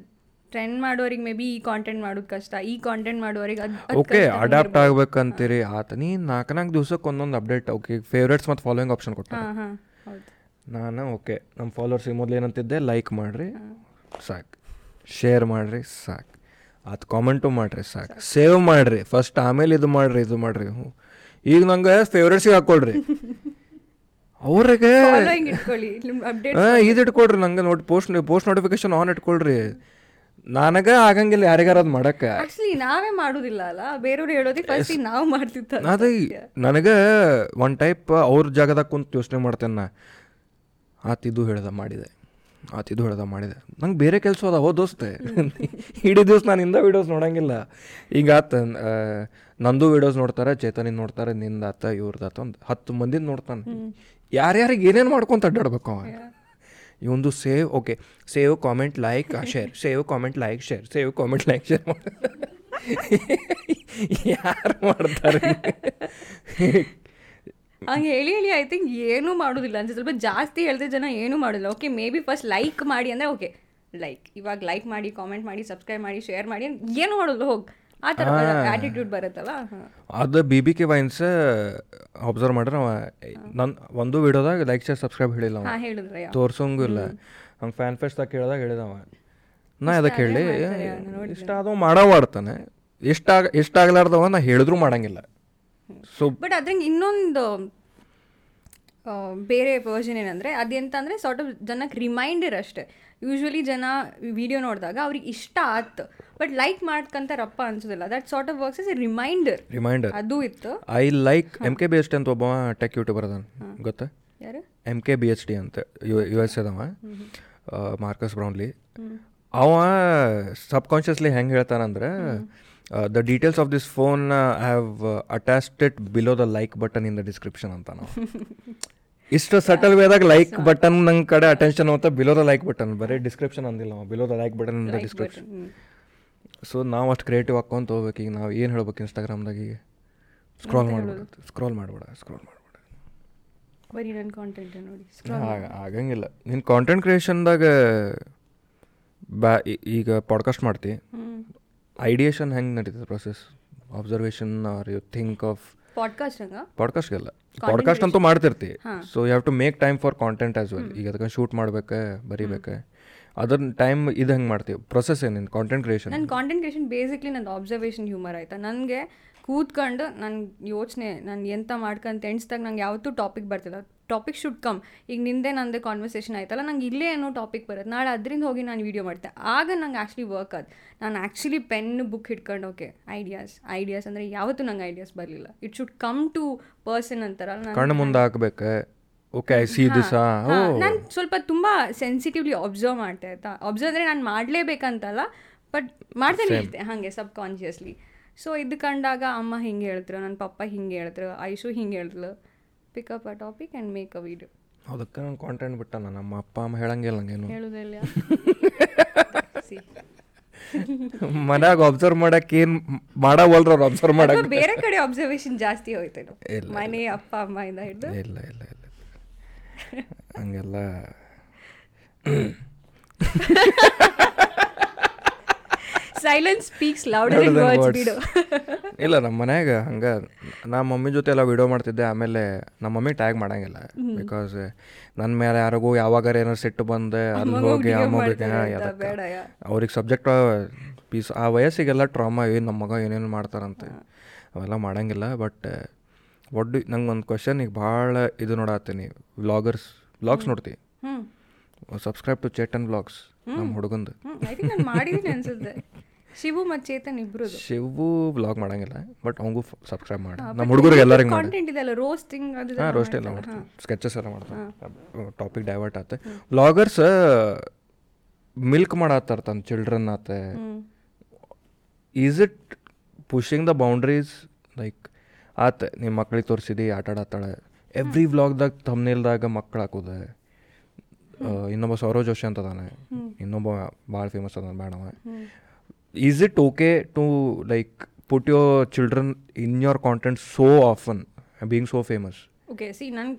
ಟ್ರೆಂಡ್ ಮಾಡೋರಿಗೆ ಮೇ ಬಿ ಈ ಕಾಂಟೆಂಟ್ ಮಾಡೋದು ಕಷ್ಟ. ಈ ಕಾಂಟೆಂಟ್ ಮಾಡೋರಿಗೆ ಅದು ಓಕೆ ಅಡಾಪ್ಟ್ ಆಗ್ಬೇಕಂತೀರಿ. ಆತ ನೀ ನಾಲ್ಕು ನಾಲ್ಕು ದಿವ್ಸಕ್ಕೆ ಒಂದೊಂದು ಅಪ್ಡೇಟ್ ಓಕೆ ಫೇವ್ರೇಟ್ಸ್ ಮತ್ತು ಫಾಲೋಯಿಂಗ್ ಆಪ್ಷನ್ ಕೊಟ್ಟ ಹಾಂ ಹಾಂ. ಹೌದು. ನಾನು ಓಕೆ ನಮ್ಮ ಫಾಲೋವರ್ಸ್ ಮೊದಲು ಏನಂತಿದ್ದೆ ಲೈಕ್ ಮಾಡಿರಿ ಸಾಕು. ಶೇರ್ ಮಾಡಿರಿ ಸಾಕು. ಅದು ಕಾಮೆಂಟು ಮಾಡಿರಿ ಸಾಕು. ಸೇವ್ ಮಾಡಿರಿ. ಫಸ್ಟ್ ಆಮೇಲೆ ಇದು ಮಾಡಿರಿ ಇದು ಮಾಡಿರಿ. ಹ್ಞೂ ಈಗ ನಂಗೆ ಫೇವ್ರೇಟ್ಸಿಗೆ ಹಾಕ್ಕೊಳ್ರಿ ಅವ್ರಿಗೆ ಇದು ಇಟ್ಕೊಳ್ರಿ ನಂಗೆ ನೋಡಿ ಪೋಸ್ಟ್ ಪೋಸ್ಟ್ ನೋಟಿಫಿಕೇಶನ್ ಆನ್ ಇಟ್ಕೊಳ್ರಿ. ನನಗೆ ಆಗಂಗಿಲ್ಲ ಯಾರಿಗಾರ ಅದು ಮಾಡಕ್ಕೆ. ಆಕ್ಚುಲಿ ನಾವೇ ಮಾಡೋದಿಲ್ಲ ಅಲ್ಲ? ಬೇರೆಯವ್ರು ಹೇಳೋದಕ್ಕೆ ಫಸ್ಟ್ ನಾವು ಮಾಡ್ತಿದ್ದ ಅದು ನನಗೆ ಒನ್ ಟೈಪ್ ಅವ್ರ ಜಾಗದಾಗ ಕುಂತು ಯೋಚನೆ ಮಾಡ್ತೇನೆ ನಾ. ಆತಿದು ಹೇಳ್ದ ಮಾಡಿದೆ. ಆತಿದು ಹೇಳ್ದ ಮಾಡಿದೆ. ನಂಗೆ ಬೇರೆ ಕೆಲಸ ಅದ ಹೋ ದೋಸ್ತೆ. ಇಡೀ ದಿವಸ ನಾನು ಇಂದ ವೀಡಿಯೋಸ್ ನೋಡಂಗಿಲ್ಲ. ಈಗ ಆತ ನಂದು ವೀಡಿಯೋಸ್ ನೋಡ್ತಾರೆ ಚೇತನಿಂದ ನೋಡ್ತಾರೆ ನಿಂದ ಆತ ಇವ್ರದ್ದಾತ ಒಂದು ಹತ್ತು ಮಂದಿನ ನೋಡ್ತಾನೆ. ಯಾರ್ಯಾರಿಗೆ ಏನೇನು ಮಾಡ್ಕೊಂತ ಅಡ್ಡಾಡ್ಬೇಕು ಅವ? ಇವಂದು save okay. Save comment like share. Save comment like share. Save comment like share ಯಾರು ಮಾಡ್ತಾರೆ? ಹಂಗೆ ಹೇಳಿ ಹೇಳಿ ಐ ಥಿಂಕ್ ಏನೂ ಮಾಡೋದಿಲ್ಲ. ಅನ್ಸುತ್ತೆ ಸ್ವಲ್ಪ ಜಾಸ್ತಿ ಹೇಳಿದ್ರೆ ಜನ ಏನೂ ಮಾಡೋದಿಲ್ಲ. Okay may be first like ಮಾಡಿ ಅಂದರೆ ಓಕೆ ಲೈಕ್ ಇವಾಗ ಲೈಕ್ ಮಾಡಿ ಕಾಮೆಂಟ್ ಮಾಡಿ ಸಬ್ಸ್ಕ್ರೈಬ್ ಮಾಡಿ ಶೇರ್ ಮಾಡಿ ಏನು ಮಾಡೋದು ಹೋಗಿ. ಆ ಥರ ಆ್ಯಟಿಟ್ಯೂಡ್ ಬರುತ್ತಲ್ಲ ಅದು B B K Vines observe ಮಾಡ್ರೆ ಅವ. ನನ್ನ ಒಂದು ವಿಡಿಯೋದಾಗ ಲೈಕ್ ಶೇರ್ ಸಬ್ಸ್ಕ್ರೈಬ್ ಹೇಳಿಲ್ಲ ಅವ. ಹೇಳಿದ್ರೆ. ತೋರ್ಸಂಗೂ ಇಲ್ಲ. ಹಂಗೆ ಫ್ಯಾನ್ ಫೆಸ್ಟ್ದಾಗ ಕೇಳಿದಾಗ ಹೇಳಿದವ ನಾ ಅದಕ್ಕೆ ಹೇಳಿ ಇಷ್ಟ ಆದವ ಮಾಡೋ ಮಾಡ್ತಾನೆ ಇಷ್ಟ ಆಗ ಇಷ್ಟ ಆಗ್ಲಾರ್ದವ ನಾ ಹೇಳಿದ್ರು ಮಾಡಂಗಿಲ್ಲ. ಸೊ ಬಟ್ ಅದ್ರಂಗೆ ಇನ್ನೊಂದು ಬೇರೆ ವರ್ಷನ್ ಏನಂದರೆ ಅದೆಂತ ಅಂದರೆ ಸಾರ್ಟ್ ಆಫ್ ಜನಕ್ಕೆ ರಿಮೈಂಡರ್ ಅಷ್ಟೇ. ಯೂಶ್ವಲಿ ಜನ ವಿಡಿಯೋ ನೋಡಿದಾಗ ಅವ್ರಿಗೆ ಇಷ್ಟ ಆಯ್ತು ಬಟ್ ಲೈಕ್ ಮಾಡ್ಕೊಂತಾರಪ್ಪ ಅನ್ಸೋದಿಲ್ಲ. That sort of works is reminder reminder ಅದು ಇತ್ತು. I like M K B H D ಅಂತ ಒಬ್ಬ ಟೆಕ್ ಯೂಟ್ಯೂಬರ್ ಅದಾನ. ಗೊತ್ತಾ? ಯಾರು? M K B H D ಅಂತ. ಯು ಯು ಎಸ್ ಎದವ ಮಾರ್ಕಸ್ ಬ್ರೌನ್ಲಿ ಅವ ಸಬ್ ಕಾನ್ಷಿಯಸ್ಲಿ ಹೆಂಗೆ ಹೇಳ್ತಾನಂದ್ರೆ the details of this phone I have attached it below the like button in the description ಅಂತ ನಾವು. ಇಷ್ಟು ಸಟಲ್ ವೇದಾಗ ಲೈಕ್ ಬಟನ್ ನಂಗೆ ಕಡೆ attention ಅಂತ ಬಿಲೋ ದ ಲೈಕ್ ಬಟನ್ ಬರೀ ಡಿಸ್ಕ್ರಿಪ್ಷನ್ ಅಂದಿಲ್ಲ below the like button in the description so ನಾವು ಅಷ್ಟು ಕ್ರಿಯೇಟಿವ್ ಹಾಕ್ಕೊಂತ ಹೋಗ್ಬೇಕು. ಈಗ ನಾವು ಏನು ಹೇಳ್ಬೇಕು ಇನ್ಸ್ಟಾಗ್ರಾಮ್ದಾಗ ಈಗ? ಸ್ಕ್ರಾಲ್ ಮಾಡ್ಬೇಡ ಸ್ಕ್ರಾಲ್ ಮಾಡ್ಬೇಡ ಸ್ಕ್ರಾಲ್ ಮಾಡ್ಬೇಡ ಬರೀ ನನ್ನ ಕಾಂಟೆಂಟ್ ನೋಡಿ. ಆಗಂಗಿಲ್ಲ ನಿನ್ನ ಕಾಂಟೆಂಟ್ ಕ್ರಿಯೇಷನ್ದಾಗ ಬ್ಯಾ ಈಗ ಪಾಡ್ಕಾಸ್ಟ್ ಮಾಡ್ತಿ. ಐಡಿಯೇಷನ್ ಹೆಂಗೆ ನಡೀತದೆ process observation are you think of podcast ಪಾಡ್ಕಾಸ್ಟ್ಗೆಲ್ಲ podcast ಅಂತೂ ಮಾಡ್ತಿರ್ತಿ. So you have to make time for content as well ಈಗ ಅದಕ್ಕೆ ಶೂಟ್ ಮಾಡ್ಬೇಕು ಬರೀಬೇಕು? ಅದರ ಟೈಮ್ ಇದು ಹೆಂಗೆ ಮಾಡ್ತೀವಿ? ಪ್ರೊಸೆಸ್ ಏನೇನು? ಕಾಂಟೆಂಟ್ ಕ್ರಿಯೇಷನ್ ನನ್ನ ಕಾಂಟೆಂಟ್ ಕ್ರಿಯೇಷನ್ ಬೇಸಿಕ್ಲಿ ನಂದು ಅಬ್ಸರ್ವೇಷನ್ ಹ್ಯೂಮರ್ ಆಯಿತಾ? ನನಗೆ ಕೂತ್ಕೊಂಡು ನನ್ನ ಯೋಚನೆ ನಾನು ಎಂತ ಮಾಡ್ಕಂತ ಎಣಿಸ್ದಾಗ ನಂಗೆ ಯಾವತ್ತೂ ಟಾಪಿಕ್ ಬರ್ತಿಲ್ಲ. ಟಾಪಿಕ್ ಶುಡ್ ಕಮ್ ಈಗ ನಿಂದೆ ನಂದೇ ಕಾನ್ವರ್ಸೇಷನ್ ಆಯ್ತಲ್ಲ ನಂಗೆ ಇಲ್ಲೇ ಏನೋ ಟಾಪಿಕ್ ಬರುತ್ತೆ. ನಾಳೆ ಅದರಿಂದ ಹೋಗಿ ನಾನು ವೀಡಿಯೋ ಮಾಡ್ತೆ. ಆಗ ನಂಗೆ ಆ್ಯಕ್ಚುಲಿ ವರ್ಕ್ ಅದು ನಾನು ಆ್ಯಕ್ಚುಲಿ ಪೆನ್ ಬುಕ್ ಹಿಡ್ಕೊಂಡು ಓಕೆ ಐಡಿಯಾಸ್ ಐಡಿಯಾಸ್ ಅಂದರೆ ಯಾವತ್ತೂ ನಂಗೆ ಐಡಿಯಾಸ್ ಬರಲಿಲ್ಲ. It should come to person ಅಂತಾರಲ್ಲ ಕಣ್ಣು ಮುಂದೆ ಹಾಕ್ಬೇಕು? ಓಕೆ ಐ ಸಿ ದಿಸ್ ನಾನು ಸ್ವಲ್ಪ ತುಂಬ ಸೆನ್ಸಿಟಿವ್ಲಿ ಅಬ್ಸರ್ವ್ ಮಾಡ್ತೆ ಆಯ್ತಾ? ಅಬ್ಸರ್ವ್ ಅಂದರೆ ನಾನು ಮಾಡಲೇಬೇಕಂತಲ್ಲ ಬಟ್ ಮಾಡ್ತಾನೆ ಇರ್ತೆ ಹಾಗೆ ಸಬ್ ಕಾನ್ಷಿಯಸ್ಲಿ ಸೊ ಇದು ಕಂಡಾಗ ಅಮ್ಮ ಹಿಂಗೆ ಹೇಳಿದ್ರು ನನ್ನ ಪಪ್ಪ ಹಿಂಗೆ ಹೇಳಿದ್ರು ಐಶು ಹಿಂಗೆ ಹೇಳಿದ್ಲು pick up a topic and make a video ಅದಕ್ಕೆ ನಾನು ಕಾಂಟೆಂಟ್ ಬಿಟ್ಟ ನಮ್ಮ ಅಪ್ಪ ಅಮ್ಮ ಹೇಳಂಗಿಲ್ಲ ನಂಗೇನು. ಹೇಳುದಿಲ್ಲ ಮನ್ಯಾಗ ಅಬ್ಸರ್ವ್ ಮಾಡಕ್ಕೆ ಏನು ಮಾಡವಲ್ರ ಅವ್ರು ಅಬ್ಸರ್ವ್ ಮಾಡಕ್ಕೆ ಬೇರೆ ಕಡೆ ಅಬ್ಸರ್ವೇಷನ್ ಜಾಸ್ತಿ ಹೋಯ್ತೇನೋ. ಮನೆ ಅಪ್ಪ ಅಮ್ಮ ಇಂದ ಹಿಡಿದು. ಇಲ್ಲ ಇಲ್ಲ ಇಲ್ಲ. ಹಂಗೆಲ್ಲ silence speaks louder words words. ಬಿಡು ಇಲ್ಲ ನಮ್ಮ ಮನ್ಯಾಗ ಹಂಗ ನಾ ಮಮ್ಮಿ ಜೊತೆ ಎಲ್ಲ ವಿಡಿಯೋ ಮಾಡ್ತಿದ್ದೆ ಆಮೇಲೆ ನಮ್ಮ ಮಮ್ಮಿ ಟ್ಯಾಗ್ ಮಾಡಂಗಿಲ್ಲ. ಬಿಕಾಸ್ ನನ್ನ ಮೇಲೆ ಯಾರಿಗೂ ಯಾವಾಗಾರ ಏನಾರು ಸಿಟ್ಟು ಬಂದೆ ಅಲ್ಲಿ ಹೋಗಿ. ಅವ್ರಿಗೆ ಸಬ್ಜೆಕ್ಟ್ ಪೀಸ್ ಆ ವಯಸ್ಸಿಗೆಲ್ಲ ಟ್ರಾಮಾ ಏನು ನಮ್ಮ ಮಗ ಏನೇನು ಮಾಡ್ತಾರಂತೆ ಅವೆಲ್ಲ ಮಾಡಂಗಿಲ್ಲ. ಬಟ್ ಒಡ್ಡು ನಂಗೆ ಒಂದು ಕ್ವಶನ್ ಈಗ ಭಾಳ ಇದು ನೋಡತ್ತೀನಿ. ವ್ಲಾಗರ್ಸ್ ವ್ಲಾಗ್ಸ್ ನೋಡ್ತಿ? ಸಬ್ಸ್ಕ್ರೈಬ್ ಟು ಚೇಟನ್ ವ್ಲಾಗ್ಸ್ ನಮ್ಮ ಹುಡುಗಂದು. ಅನ್ಸುತ್ತೆ. ಶಿವು ಮತ್ತು ಚೇತನ್ ಇಬ್ರು ಶಿವು ಬ್ಲಾಗ್ ಮಾಡಂಗಿಲ್ಲ ಬಟ್ ಅವಂಗೂ ಸಬ್ಸ್ಕ್ರೈಬ್ ಮಾಡಿ. ನಮ್ಮ ಹುಡುಗರಿಗೆ ಎಲ್ಲರಿಗೆ ಕಾಂಟೆಂಟ್ ಇದೆಲ್ಲ ರೋಸ್ಟಿಂಗ್ ಅದು ಹಾಂ ರೋಸ್ಟ್ ಎಲ್ಲ ಮಾಡ್ತಾರೆ. ಸ್ಕೆಚಸ್ ಎಲ್ಲ ಮಾಡ್ತಾರೆ ಟಾಪಿಕ್ ಡೈವರ್ಟ್ ಆತ. ವ್ಲಾಗರ್ಸ್ ಮಿಲ್ಕ್ ಮಾಡತ್ತಾರ ತನ್ನ ಚಿಲ್ಡ್ರನ್ ಆತ. Is it pushing the boundaries like ಆತ ನಿಮ್ಮ ಮಕ್ಳಿಗೆ ತೋರಿಸಿದಿ ಆಟ ಆಡತ್ತಾಳೆ. ಎವ್ರಿ ವ್ಲಾಗ್ದಾಗ ತಮ್ನೇಲ್ದಾಗ ಮಕ್ಕಳು ಹಾಕೋದೆ. ಇನ್ನೊಬ್ಬ ಸೌರವ್ ಜೋಶಿ ಅಂತ ಅದಾನೆ. ಇನ್ನೊಬ್ಬ ಭಾಳ ಫೇಮಸ್ ಅದಾನೆ ಬೇಡವ is it okay to like put your children in your content so often being so famous okay see ನನ್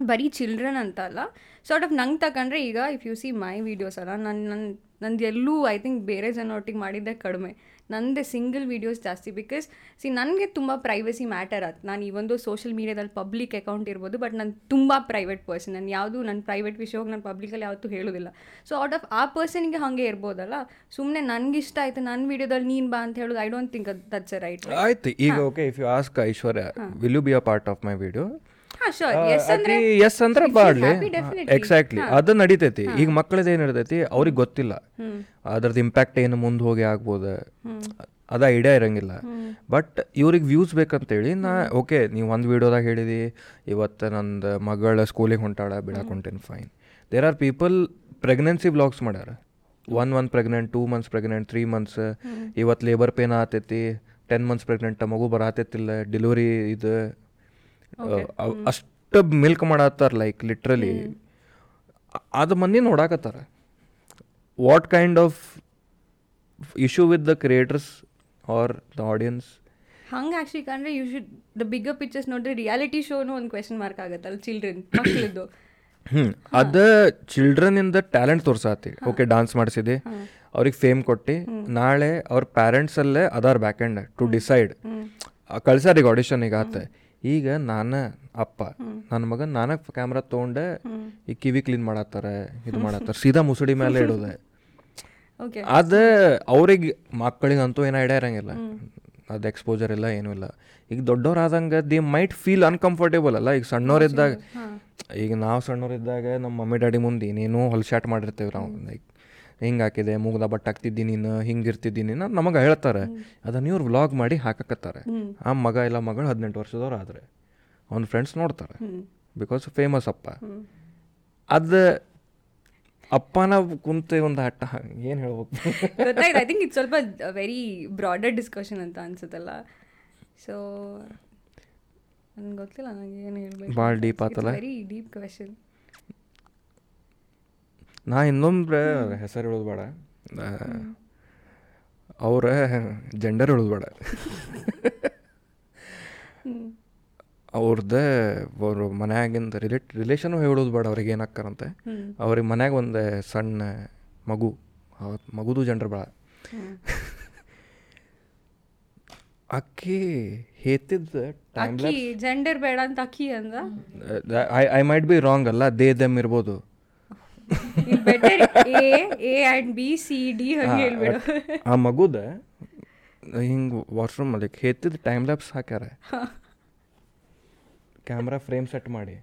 ಬರೀ ಚಿಲ್ಡ್ರನ್ ಅಂತ ಅಲ್ಲ ಸಾರ್ಟ್ ಆಫ್ ನಂಗೆ ತಗೊಂಡ್ರೆ ಈಗ if you see my videos ಅಲ್ಲ ನನ್ನ ನನ್ನ ನಂದು ಎಲ್ಲೂ ಐ ಥಿಂಕ್ ಬೇರೆ ಜನೊಟ್ಟಿಗೆ ಮಾಡಿದ್ದೆ ಕಡಿಮೆ. ನಂದೇ ಸಿಂಗಲ್ ವೀಡಿಯೋಸ್ ಜಾಸ್ತಿ ಬಿಕಾಸ್ ಸಿ ನನಗೆ ತುಂಬ ಪ್ರೈವಸಿ ಮ್ಯಾಟರ್ ಆಯ್ತು ನಾನು ಈ ಒಂದು ಸೋಷಿಯಲ್ ಮೀಡಿಯಾದಲ್ಲಿ ಪಬ್ಲಿಕ್ ಅಕೌಂಟ್ ಇರ್ಬೋದು ಬಟ್ ನಾನು ತುಂಬ ಪ್ರೈವೇಟ್ ಪರ್ಸನ್ ನಾನು ಯಾವುದು ನನ್ನ ಪ್ರೈವೇಟ್ ವಿಷಯ ಹೋಗಿ ನಾನು ಪಬ್ಲಿಕಲ್ಲಿ ಯಾವತ್ತೂ ಹೇಳೋದಿಲ್ಲ. ಸೊ ಔಟ್ ಆಫ್ ಆ ಪರ್ಸನ್ಗೆ ಹಾಗೆ ಇರ್ಬೋದಲ್ಲ ಸುಮ್ಮನೆ ನನಗೆ ಇಷ್ಟ ಆಯಿತು ನನ್ನ ವೀಡಿಯೋದಲ್ಲಿ ನೀನು ಬಾ ಅಂತ ಹೇಳೋದು I don't think that's right ಆಯ್ತು ಈಗ okay if you ask Aishwarya will you be a part of my video yes ಅಂದರೆ ಎಸ್ ಅಂದ್ರೆ if ಬಾಡ್ಲಿ ಎಕ್ಸಾಕ್ಟ್ಲಿ ಅದು ನಡೀತೈತಿ. ಈಗ ಮಕ್ಕಳದ ಏನ್ ಇರ್ತೈತಿ ಅವ್ರಿಗೆ ಗೊತ್ತಿಲ್ಲ. ಅದ್ರದ್ದು ಇಂಪ್ಯಾಕ್ಟ್ ಏನು ಮುಂದೆ ಹೋಗಿ ಆಗ್ಬೋದ? ಅದ ಐಡಿಯಾ ಇರಂಗಿಲ್ಲ. ಬಟ್ ಇವ್ರಿಗೆ ವ್ಯೂಸ್ ಬೇಕಂತೇಳಿ ನಾ ಓಕೆ ನೀವು ಒಂದು ವಿಡಿಯೋದಾಗ ಹೇಳಿದಿ ಇವತ್ತು ನಂದು ಮಗಳ ಸ್ಕೂಲಿಗೆ ಹೊಂಟಾಳ ಬಿಡಾಕ್ ಹೊಂಟೇನ್ fine there are people pregnancy blogs ಮಾಡ್ಯಾರ. One one pregnant two months pregnant three months ಇವತ್ತು ಲೇಬರ್ ಪೇನ್ ಆತೈತಿ. ಟೆನ್ ಮಂತ್ಸ್ ಪ್ರೆಗ್ನೆಂಟ್ ಮಗು ಬರಾತೈತಿಲ್ಲ. ಡೆಲಿವರಿ ಇದು. ಅಷ್ಟು ಮಿಲ್ಕ್ ಮಾಡತ್ತಾರ ಲೈಕ್ ಲಿಟ್ರಲಿ ಅದು ಮಂದಿ ನೋಡಾಕತ್ತಾರ. What kind of issue with the creators are the audience ಹಂಗೆ ಆ್ಯಕ್ಚುಲಿ ಕಂಡ್ರೆ you should the bigger pictures ನೋಡಿದ್ರೆ ರಿಯಾಲಿಟಿ ಶೋನು ಒಂದು ಕ್ವೆಶನ್ ಮಾರ್ಕ್ ಆಗುತ್ತಲ್ಲ ಚಿಲ್ಡ್ರನ್ ಮಕ್ಕಳದ್ದು ಹ್ಞೂ ಅದ ಚಿಲ್ಡ್ರನ್ ಇಂದ ಟ್ಯಾಲೆಂಟ್ ತೋರ್ಸಾತಿ. ಓಕೆ ಡಾನ್ಸ್ ಮಾಡಿಸಿದೆ. ಅವ್ರಿಗೆ ಫೇಮ್ ಕೊಟ್ಟು. ನಾಳೆ ಅವ್ರ ಪ್ಯಾರೆಂಟ್ಸಲ್ಲೇ ಅದಾರ್ ಬ್ಯಾಕ್ ಎಂಡ್ ಟು ಡಿಸೈಡ್ ಕಳ್ಸ್ಯಾರ ಈಗ ಆಡಿಷನ್ ಈಗ ಆತ. ಈಗ ನಾನು ಅಪ್ಪ ನನ್ನ ಮಗನ್ ನಾನ ಕ್ಯಾಮ್ರಾ ತೊಗೊಂಡೆ ಈ ಕಿವಿ ಕ್ಲೀನ್ ಮಾಡತ್ತಾರ ಇದು ಮಾಡತ್ತಾರ ಸೀದಾ ಮುಸುಡಿ ಮೇಲೆ ಇಡೋದೆ. ಅದ ಅವ್ರಿಗೆ ಮಕ್ಕಳಿಗಂತೂ ಏನೋ ಐಡಿಯಾ ಇರಂಗಿಲ್ಲ. ಅದು ಎಕ್ಸ್ಪೋಜರ್ ಇಲ್ಲ ಏನೂ ಇಲ್ಲ. ಈಗ ದೊಡ್ಡವ್ರಾದಂಗೆ ದಿ ಮೈಟ್ ಫೀಲ್ ಅನ್ಕಂಫರ್ಟೇಬಲ್ ಅಲ್ಲ ಈಗ ಸಣ್ಣವ್ರಿದ್ದಾಗ ಈಗ ನಾವು ಸಣ್ಣವ್ರಿದ್ದಾಗ ನಮ್ಮ ಮಮ್ಮಿ ಡ್ಯಾಡಿ ಮುಂದೆ ಏನೇನೋ ಹೊಲ್ಶಾಟ್ ಮಾಡಿರ್ತೇವೆ ನಾವು ಲೈಕ್ ಹಿಂಗೆ ಹಾಕಿದೆ ಮೂಗದ ಬಟ್ಟೆ ಹಾಕ್ತಿದ್ದಿ ನೀನು ಹಿಂಗೆ ಇರ್ತಿದ್ದೀನಿ ನೀನು ನಮಗೆ ಹೇಳ್ತಾರೆ. ಅದನ್ನ ಇವ್ರು ವ್ಲಾಗ್ ಮಾಡಿ ಹಾಕಕತ್ತಾರೆ. ಆ ಮಗ ಇಲ್ಲ ಮಗಳು ಹದಿನೆಂಟು ವರ್ಷದವ್ರು ಆದ್ರೆ ಅವ್ನ ಫ್ರೆಂಡ್ಸ್ ನೋಡ್ತಾರೆ. ಬಿಕಾಸ್ ಫೇಮಸ್ ಅಪ್ಪ. ಅದು ಅಪ್ಪನ ಕುಂತೆ ಒಂದು ಹಟ್ಟ ಏನು ಹೇಳ್ಬೇಕು? ಗೊತ್ತಾಯ್ತು. ಐ ಥಿಂಕ್ ಇಟ್ ಸ್ವಲ್ಪ ವೆರಿ ಬ್ರಾಡರ್ ಡಿಸ್ಕಷನ್ ಅಂತ ಅನ್ಸುತ್ತಲ್ಲ. ಸೊ ನನ್ಗೆ ಗೊತ್ತಿಲ್ಲ ನನಗೆ ಏನು ಹೇಳ್ಬೇಕು ಭಾಳ ಡೀಪ್ ಆತಲ್ಲ? ವೆರಿ ಡೀಪ್ ಕ್ವೆಶನ್ ನಾ ಇನ್ನೊಬ್ರ ಹೆಸರು ಹೇಳೋದು ಬೇಡ. ಅವ್ರ ಜೆಂಡರ್ ಹೇಳೋದು ಬೇಡ. ಅವ್ರದ್ದೇ ಅವರು ಮನ್ಯಾಗಿಂದ ರಿಲೇಟ್ ರಿಲೇಷನು ಹೇಳೋದು ಬೇಡ ಅವ್ರಿಗೆ ಏನಾಕ್ಕಾರಂತೆ ಅವ್ರಿಗೆ ಮನ್ಯಾಗ ಒಂದು ಸಣ್ಣ ಮಗು ಅವತ್ತು ಮಗುದು ಜನರು ಭಾಳ ಅಕ್ಕಿ ಹೇತಿದ್ದ ಜೆಂಡರ್ ಬೇಡ ಅಂತ ಅಕ್ಕಿ ಅಂದ? I I might be wrong ಅಲ್ಲ ದೇ ದೆಮ್ ಇರ್ಬೋದು. Better A A and B C D ಹಂಗೆ ಹೇಳ್ಬಿಡು. ಆ ಮಗುದ ಹಿಂಗೆ ವಾಶ್ರೂಮ್ ಅಲ್ಲಿ ಹೆತ್ತಿದ ಟೈಮ್ ಲ್ಯಾಪ್ಸ್ ಹಾಕ್ಯಾರ. ಕ್ಯಾಮ್ರಾ ಫ್ರೇಮ್ ಸೆಟ್ ಮಾಡಿ.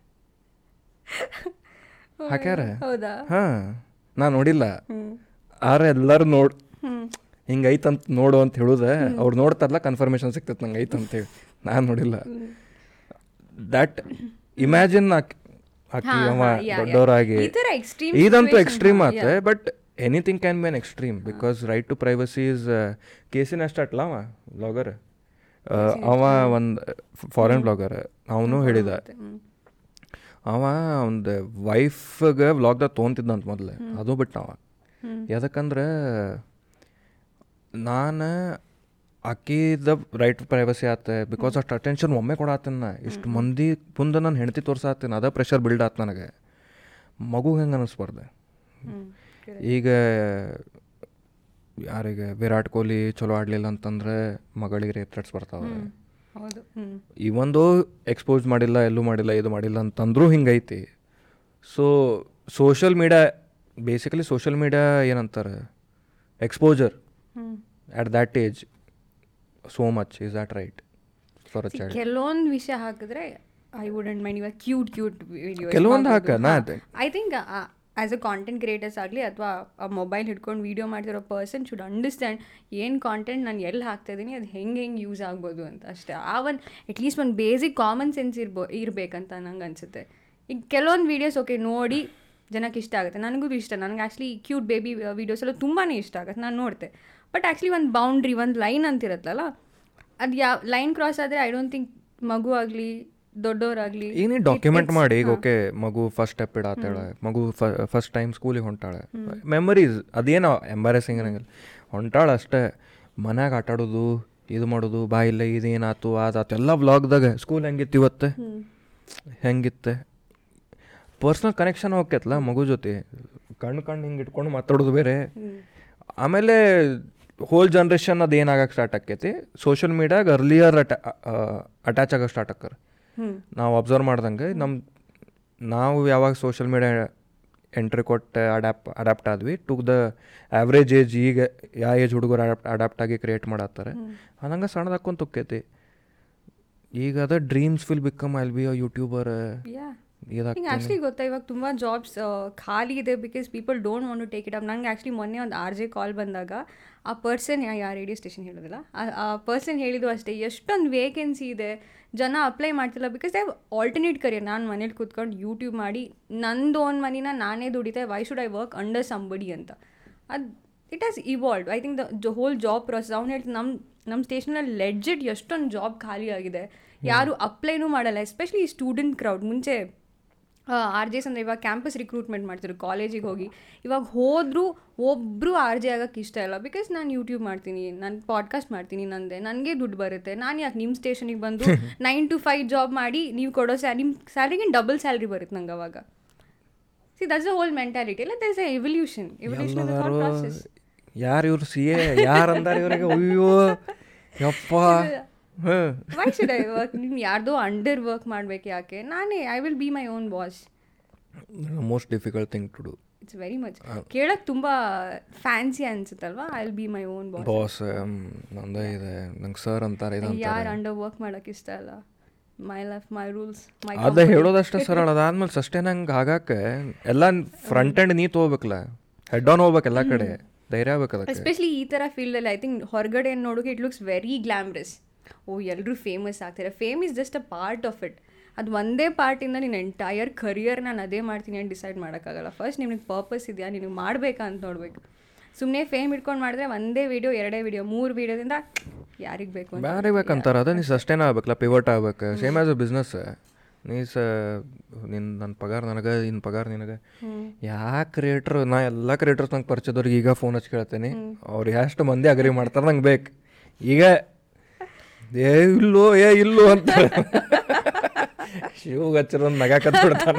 ಹಾಕ್ಯಾರ? ಹೌದಾ? ಹಾ ನಾ ನೋಡಿಲ್ಲ. ಆರ ಎಲ್ಲರೂ ನೋಡ್ ಹಿಂಗೆ ಐತಂತ ನೋಡು ಅಂತ ಹೇಳುದ ಅವ್ರು ನೋಡ್ತಾರಲ್ಲ ಕನ್ಫರ್ಮೇಶನ್ ಸಿಗ್ತೈತೆ ನಂಗೆ ಐತಂತೇಳಿ ನಾನು ನೋಡಿಲ್ಲ. ದಟ್ ಇಮ್ಯಾಜಿನ್ ದೊಡ್ಡವರಾಗಿ ಇದಂತೂ ಎಕ್ಸ್ಟ್ರೀಮ್ ಆತ but anything can be an extreme because right to privacy is ಕೇಸಿನ ಅಷ್ಟಟ್ಲ ಅವ ಬ್ಲಾಗರ್ ಅವ ಒಂದು ಫಾರಿನ್ ಬ್ಲಾಗರ್ ಅವನು ಹೇಳಿದ. ಅವ ಒಂದು ವೈಫ್ಗೆ ಬ್ಲಾಗ್ದಾಗ ತೊಗೊಂತಿದ್ದಂತ ಮೊದಲೇ ಅದು ಬಿಟ್ಟು ಅವ ಯಾಕಂದ್ರೆ ನಾನು ಆಕಿದ ರೈಟ್ ಪ್ರೈವಸಿ ಆತ ಬಿಕಾಸ್ ಅಷ್ಟು ಅಟೆನ್ಷನ್ ಒಮ್ಮೆ ಕೊಡಾತೀನಿ ನಾ. ಇಷ್ಟು ಮಂದಿ ಮುಂದೆ ನಾನು ಹೆಂಡತಿ ತೋರ್ಸಾತೀನಿ ಅದ ಪ್ರೆಷರ್ ಬಿಲ್ಡ್ ಆತು ನನಗೆ. ಮಗು ಹೆಂಗೆ ಅನ್ನಿಸ್ಬಾರ್ದು ಈಗ ಯಾರಿಗೆ ವಿರಾಟ್ ಕೊಹ್ಲಿ ಚಲೋ ಆಡಲಿಲ್ಲ ಅಂತಂದ್ರೆ ಮಗಳಿಗೆ ರೇಪ್ ಥ್ರೆಟ್ಸ್ ಬರ್ತಾವೆ. ಇವೊಂದು ಎಕ್ಸ್ಪೋಸ್ ಮಾಡಿಲ್ಲ ಎಲ್ಲೂ ಮಾಡಿಲ್ಲ ಇದು ಮಾಡಿಲ್ಲ ಅಂತಂದ್ರೂ ಹಿಂಗೈತಿ. So social media basically social media ಏನಂತಾರೆ? Exposure at that age so much is that right for a child ಕೆಲವೊಂದು ವಿಷಯ ಹಾಕಿದ್ರೆ ಐ ವುಡೆಂಟ್ ಮೈಂಡ್ ಇವಾಗ ಕ್ಯೂಟ್ ಕ್ಯೂಟ್ ವಿಡಿಯೋ ಕೆಲವೊಂದು ಹಾಕ, ನಾ ಅದೇ. I think as a content creators ಆಗಲಿ ಅಥವಾ ಮೊಬೈಲ್ ಹಿಡ್ಕೊಂಡು ವೀಡಿಯೋ ಮಾಡ್ತಿರೋ ಪರ್ಸನ್ ಶುಡ್ ಅಂಡರ್ಸ್ಟ್ಯಾಂಡ್ ಏನು ಕಾಂಟೆಂಟ್ ನಾನು ಎಲ್ಲಿ ಹಾಕ್ತಾ ಇದ್ದೀನಿ ಅದು ಹೆಂಗೆ ಹೆಂಗೆ ಯೂಸ್ ಆಗ್ಬೋದು ಅಂತ ಅಷ್ಟೇ. ಆ ಒಂದು ಅಟ್ಲೀಸ್ಟ್ ಒಂದು ಬೇಸಿಕ್ ಕಾಮನ್ ಸೆನ್ಸ್ ಇರ್ಬೋ ಇರಬೇಕಂತ ನಂಗೆ ಅನಿಸುತ್ತೆ. ಈಗ ಕೆಲವೊಂದು ವೀಡಿಯೋಸ್ ಓಕೆ ನೋಡಿ ಜನಕ್ಕೆ ಇಷ್ಟ ಆಗುತ್ತೆ. ನನಗೂ ಇಷ್ಟ. ನನಗೆ ಆ್ಯಕ್ಚುಲಿ ಕ್ಯೂಟ್ ಬೇಬಿ ವೀಡಿಯೋಸ್ ಎಲ್ಲ ತುಂಬಾ ಇಷ್ಟ ಆಗುತ್ತೆ. ನಾನು ನೋಡ್ತೆ. ಬಟ್ ಆ್ಯಕ್ಚುಲಿ ಒಂದು ಬೌಂಡ್ರಿ ಒಂದು ಲೈನ್ ಅಂತಿರತ್ತಲ್ಲ ಅದು ಯಾವ ಲೈನ್ ಕ್ರಾಸ್ ಆದರೆ ಐ ಡೋಂಟ್ ಥಿಂಕ್ ಮಗು ಆಗಲಿ ದೊಡ್ಡವರಾಗಲಿ ಈಗ ನೀ ಡಾಕ್ಯುಮೆಂಟ್ ಮಾಡಿ ಈಗ ಓಕೆ ಮಗು ಫಸ್ಟ್ ಸ್ಟೆಪ್ ಇಡಾತಾಳೆ ಮಗು ಫಸ್ಟ್ ಟೈಮ್ ಸ್ಕೂಲಿಗೆ ಹೊಂಟಾಳೆ. ಮೆಮರೀಸ್ ಅದೇನೋ ಎಂಬಾರೆಸಿಂಗ್ ಅನ್ನಂಗಿಲ್ಲ. ಹೊಂಟಾಳೆ ಅಷ್ಟೇ ಮನ್ಯಾಗ ಆಟ ಆಡೋದು ಇದು ಮಾಡೋದು ಬಾ ಇಲ್ಲ ಇದೇನಾಯ್ತು ಅದಾತು ಎಲ್ಲ ವ್ಲಾಗ್ದಾಗ ಸ್ಕೂಲ್ ಹೆಂಗಿತ್ತು ಇವತ್ತು? ಹೆಂಗಿತ್ತೆ? ಪರ್ಸ್ನಲ್ ಕನೆಕ್ಷನ್ ಹೋಗ್ತೈತಲ್ಲ ಮಗು ಜೊತೆ. ಕಣ್ಣು ಕಣ್ಣು ಹಿಂಗೆ ಇಟ್ಕೊಂಡು ಮಾತಾಡೋದು ಬೇರೆ. ಆಮೇಲೆ ಹೋಲ್ ಜನ್ರೇಷನ್ ಅದು ಏನಾಗಕ್ಕೆ ಸ್ಟಾರ್ಟ್ ಆಕೈತಿ? ಸೋಷಿಯಲ್ ಮೀಡಿಯಾಗ ಅರ್ಲಿಯರ್ ಅಟ್ಯಾ ಅಟ್ಯಾಚ್ ಆಗಕ್ಕೆ ಸ್ಟಾರ್ಟ್ ಆಕ್ಕಾರ ನಾವು ಅಬ್ಸರ್ವ್ ಮಾಡ್ದಂಗೆ ನಮ್ಮ ನಾವು ಯಾವಾಗ ಸೋಷಿಯಲ್ ಮೀಡಿಯಾ ಎಂಟ್ರಿ ಕೊಟ್ಟು ಅಡ್ಯಾಪ್ ಅಡ್ಯಾಪ್ಟ್ ಆದ್ವಿ ಟು ದ ಆ್ಯಾವ್ರೇಜ್ ಏಜ್ ಈಗ ಯಾವ ಏಜ್ ಹುಡುಗರು ಅಡಾಪ್ಟ್ ಅಡಾಪ್ಟ್ ಆಗಿ ಕ್ರಿಯೇಟ್ ಮಾಡತ್ತಾರೆ. ಹಂಗೆ ಸಣ್ಣದಾಕೊಂತ ಹೊಕ್ಕೈತಿ ಈಗ ಅದ dreams will become I'll be a YouTuber ಹಿಂಗೆ ಆ್ಯಕ್ಚುಲಿ ಗೊತ್ತಾ ಇವಾಗ ತುಂಬ ಜಾಬ್ಸ್ ಖಾಲಿ ಇದೆ because people don't want to take it up ನಂಗೆ ಆ್ಯಕ್ಚುಲಿ ಮೊನ್ನೆ ಒಂದು ಆರ್ ಜೆ ಕಾಲ್ ಬಂದಾಗ ಆ ಪರ್ಸನ್ ಯಾ ರೇಡಿಯೋ ಸ್ಟೇಷನ್ ಹೇಳೋದಿಲ್ಲ ಆ- ಪರ್ಸನ್ ಹೇಳಿದ್ದು ಅಷ್ಟೇ ಎಷ್ಟೊಂದು ವೇಕೆನ್ಸಿ ಇದೆ ಜನ ಅಪ್ಲೈ ಮಾಡ್ತಿಲ್ಲ ಬಿಕಾಸ್ ದೇ ಆಲ್ಟರ್ನೇಟ್ ಕರಿಯರ್ ನಾನು ಮನೇಲಿ ಕೂತ್ಕೊಂಡು ಯೂಟ್ಯೂಬ್ ಮಾಡಿ ನಂದು ಓನ್ ಮನಿನ ನಾನೇ ದುಡಿತೆ why should I work under somebody ಅಂತ. ಅದು it has evolve I think the whole job process ಅವ್ನು ಹೇಳ್ತೀನಿ ನಮ್ಮ ನಮ್ಮ ಸ್ಟೇಷನಲ್ಲಿ ಲೆಡ್ಜೆಟ್ ಎಷ್ಟೊಂದು ಜಾಬ್ ಖಾಲಿ ಆಗಿದೆ. ಯಾರು ಅಪ್ಲೈನೂ ಮಾಡಲ್ಲ ಎಸ್ಪೆಷಲಿ ಸ್ಟೂಡೆಂಟ್ ಕ್ರೌಡ್ ಮುಂಚೆ ಆರ್ ಜೆಸ್ ಅಂದರೆ ಇವಾಗ ಕ್ಯಾಂಪಸ್ ರಿಕ್ರೂಟ್ಮೆಂಟ್ ಮಾಡ್ತಿದ್ರು ಕಾಲೇಜಿಗೆ ಹೋಗಿ. ಇವಾಗ ಹೋದರೂ ಒಬ್ಬರು ಆರ್ ಜೆ ಆಗೋಕ್ಕೆ ಇಷ್ಟ ಇಲ್ಲ. ಬಿಕಾಸ್ ನಾನು ಯೂಟ್ಯೂಬ್ ಮಾಡ್ತೀನಿ ನಾನು ಪಾಡ್ಕಾಸ್ಟ್ ಮಾಡ್ತೀನಿ ನಂದೆ. ನನಗೆ ದುಡ್ಡು ಬರುತ್ತೆ. ನಾನು ಯಾಕೆ ನಿಮ್ಮ ಸ್ಟೇಷನಿಗೆ ಬಂದು ನೈನ್ ಟು ಫೈವ್ ಜಾಬ್ ಮಾಡಿ ನೀವು ಕೊಡೋ ಸ್ಯಾ ನಿಮ್ಮ ಸ್ಯಾಲ್ರಿಗೆ ಡಬಲ್ ಸ್ಯಾಲ್ರಿ ಬರುತ್ತೆ ನಂಗೆ ಅವಾಗ. See that's a whole mentality ಇಲ್ಲ ದಟ್ಸ್ ಎ ಎವಲ್ಯೂಷನ್ ಎವಲ್ಯೂಷನ್ ಯಾರು ಇವರು ಸಿ ಎ ಯಾರು ಅಂದಾರ ಇವರಿಗೆ? ಅಯ್ಯೋ ಯಪ್ಪ. ವೈ ಶುಡ್ ಐ ವರ್ಕ್ ನೀವು ಯಾರ್ದೋ ಅಂಡರ್ ವರ್ಕ್ ಮಾಡ್ಬೇಕು ಯಾಕೆ? ನಾನೇ I will be my own boss most difficult thing to do it's very much ಕೇಳಕ್ ತುಂಬಾ fancy ಅನ್ಸುತ್ತಲ್ವಾ? I will be my own boss boss ನಂದೇ ಇದೆ. ನಂಗೆ ಸರ್ ಅಂತಾರೆ ಯಾರು ಅಂಡರ್ ವರ್ಕ್ ಮಾಡಕ್ ಇಷ್ಟ ಅಲ್ಲ? ಮೈ ಲೈಫ್ ಮೈ ರೂಲ್ಸ್ ಅದ ಹೇಳೋದಷ್ಟೇ ಸರಳ ಅದಾದ್ಮೇಲೆ ಸಷ್ಟೇ ನಂಗೆ ಆಗಾಕ ಎಲ್ಲ ಫ್ರಂಟ್ ಎಂಡ್ ನೀ ತೊಗೋಬೇಕಲ್ಲ? ಹೆಡ್ ಆನ್ ಹೋಗ್ಬೇಕು ಎಲ್ಲ ಕಡೆ. ಧೈರ್ಯ ಆಗ್ಬೇಕು ಎಸ್ಪೆಷಲಿ ಈ ಥರ ಫೀಲ್ಡಲ್ಲಿ ಐ ಥಿಂಕ್ ಹೊರಗಡೆ ನೋಡೋಕೆ ಇಟ್ ಲುಕ್ಸ್ ವೆರಿ ಗ್ಲಾಮ್ರಸ್ ಓ ಎಲ್ಲರೂ ಫೇಮಸ್ ಆಗ್ತಾರೆ. Fame is just a part of it ಅದು ಒಂದೇ ಪಾರ್ಟಿಂದ ನೀನು ಎಂಟೈರ್ ಕರಿಯರ್ ನಾನು ಅದೇ ಮಾಡ್ತೀನಿ ಅಂತ ಡಿಸೈಡ್ ಮಾಡೋಕ್ಕಾಗಲ್ಲ. ಫಸ್ಟ್ ನಿಮಗೆ ಪರ್ಪಸ್ ಇದೆಯಾ? ನಿನಗೆ ಮಾಡಬೇಕಾ ಅಂತ ನೋಡ್ಬೇಕು. ಸುಮ್ಮನೆ ಫೇಮ್ ಇಟ್ಕೊಂಡು ಮಾಡಿದ್ರೆ ಒಂದೇ ವಿಡಿಯೋ ಎರಡೇ ವಿಡಿಯೋ ಮೂರು ವಿಡಿಯೋದಿಂದ ಯಾರಿಗೆ ಬೇಕು ಯಾರಿಗೆ ಬೇಕಂತಾರೆ ಅದೇ ಅದ ನೀ ಸಸ್ಟೈನ್ ಆಗ್ಬೇಕಲ್ಲ ಪಿವರ್ಟ್ ಆಗ್ಬೇಕು. ಸೇಮ್ ಆ್ಯಸ್ ಅ ಬಿಸ್ನೆಸ್ ನೀ ಸ ನಿನ್ನ ನನ್ನ ಪಗಾರ ನನಗೆ ನಿನ್ನ ಪಗಾರ ನಿನಗೆ. ಯಾ ಕ್ರಿಯೇಟ್ರ್ ನಾ ಎಲ್ಲ ಕ್ರಿಯೇಟರ್ಸ್ ನಂಗೆ ಪರಿಚಯದವ್ರಿಗೆ ಈಗ ಫೋನ್ ಹಚ್ಚಿ ಕೇಳ್ತೇನೆ. ಅವ್ರು ಎಷ್ಟು ಮಂದಿ ಅಗ್ರಿ ಮಾಡ್ತಾರೆ ನಂಗೆ ಬೇಕು. ಈಗ ಏ ಇಲ್ಲೋ ಏ ಇಲ್ಲೋ ಅಂತ. ಶಿವ್ ಹಚ್ಚಿರ ನಗ ನಗಾಕತ್ ಬಿಡ್ತಾನ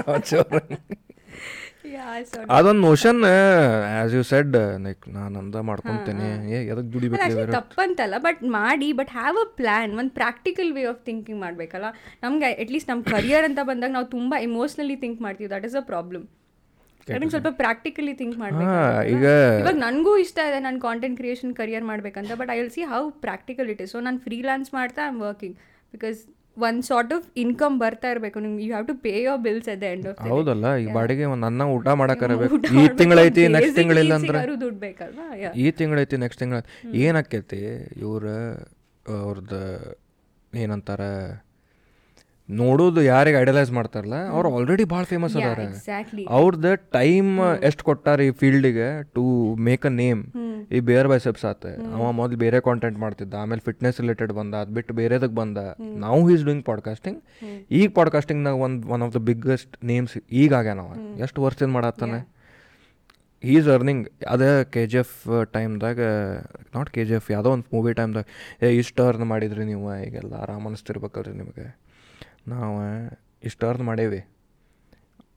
ಅದೊಂದು notion as you said like ನಾನು ಅಂದ ಮಾಡ್ಕೊಂತೇನೆ. ಏ ಎದಕ್ಕೆ ದುಡಿಬೇಕು ತಪ್ಪಂತಲ್ಲ ಬಟ್ ಮಾಡಿ ಬಟ್ ಹ್ಯಾವ್ ಅ ಪ್ಲ್ಯಾನ್ ಒಂದು ಪ್ರಾಕ್ಟಿಕಲ್ ವೇ ಆಫ್ ಥಿಂಕಿಂಗ್ ಮಾಡಬೇಕಲ್ಲ? ನಮಗೆ ಅಟ್ಲೀಸ್ಟ್ ನಮ್ಮ ಕರಿಯರ್ ಅಂತ ಬಂದಾಗ ನಾವು ತುಂಬ ಇಮೋಷ್ನಲಿ ಥಿಂಕ್ ಮಾಡ್ತೀವಿ. ದಟ್ ಇಸ್ ಅ ಪ್ರಾಬ್ಲಮ್ ಕಡಿಮೆ ಸ್ವಲ್ಪ ಪ್ರಾಕ್ಟಿಕಲಿ ಥಿಂಕ್ ಮಾಡಬೇಕು ಈಗ ಇವಾಗ ನನಗೂ ಇಷ್ಟ ಇದೆ ನಾನು ಕಾಂಟೆಂಟ್ ಕ್ರಿಯೇಷನ್ ಕರಿಯರ್ ಮಾಡಬೇಕಂತ but I will see how practical it is so ನಾನು ಫ್ರೀಲಾನ್ಸ್ ಮಾಡ್ತಾ ಐ ಆಮ್ ವರ್ಕಿಂಗ್ ಬಿಕಾಸ್ ಒಂದು ಸಾರ್ಟ್ ಆಫ್ ಇನ್ಕಮ್ ಬರ್ತಾ ಇರಬೇಕು. ನಿಮ್ಗೆ you have to pay your bills at the end of ಹೌದಲ್ಲ ಈ ಬಾಡಿಗೆ ಒಂದು ಅನ್ನ ಊಟ ಮಾಡಕ್ಕಾರಬೇಕು ಈ ತಿಂಗಳೈತಿ ನೆಕ್ಸ್ಟ್ ತಿಂಗಳಿಲ್ಲ ಅಂದ್ರೆ ದುಡ್ಡು ಬೇಕಲ್ವಾ? ಈ ತಿಂಗಳೈತಿ ನೆಕ್ಸ್ಟ್ ತಿಂಗಳ ಏನಾಕೈತಿ ಇವ್ರ ಅವ್ರದ್ದು ಏನಂತಾರ ನೋಡೋದು ಯಾರಿಗೆ ಐಡಲೈಸ್ ಮಾಡ್ತಾರಲ್ಲ ಅವ್ರು ಆಲ್ರೆಡಿ ಭಾಳ ಫೇಮಸ್ ಅದಾರ. ಅವ್ರದ್ದು ಟೈಮ್ ಎಷ್ಟು ಕೊಟ್ಟಾರ ಈ ಫೀಲ್ಡಿಗೆ ಟು ಮೇಕ್ ಅ ನೇಮ್ ಈ ಬೇರೆ ಬೈಸೆಪ್ಸ್ ಆತ. ಅವ ಮೊದಲು ಬೇರೆ ಕಾಂಟೆಂಟ್ ಮಾಡ್ತಿದ್ದ ಆಮೇಲೆ ಫಿಟ್ನೆಸ್ ರಿಲೇಟೆಡ್ ಬಂದ ಅದು ಬಿಟ್ಟು ಬೇರೆದಕ್ಕೆ ಬಂದ. ನಾವು ಈಸ್ ಡೂಯಿಂಗ್ ಪಾಡ್ಕಾಸ್ಟಿಂಗ್ ಈಗ ಪಾಡ್ಕಾಸ್ಟಿಂಗ್ನಾಗ ಒಂದು one of the biggest names ಈಗ ಆಗ್ಯಾನ ಅವ. ಎಷ್ಟು ವರ್ಷದಿಂದ ಮಾಡತ್ತಾನೆ? ಈಸ್ ಅರ್ನಿಂಗ್ ಅದೇ ಕೆ ಜಿ ಎಫ್ ಟೈಮ್ದಾಗ ನಾಟ್ ಕೆ ಜಿ ಎಫ್ ಯಾವುದೋ ಒಂದು ಮೂವಿ ಟೈಮ್ದಾಗ ಏ ಇಷ್ಟು ಅರ್ನ್ ಮಾಡಿದ್ರಿ ನೀವು ಈಗೆಲ್ಲ ಆರಾಮ ಅನಿಸ್ತಿರ್ಬೇಕಲ್ರಿ ನಿಮಗೆ. ನಾವು ಇಷ್ಟು ಅರ್ನ್ ಮಾಡೇವಿ.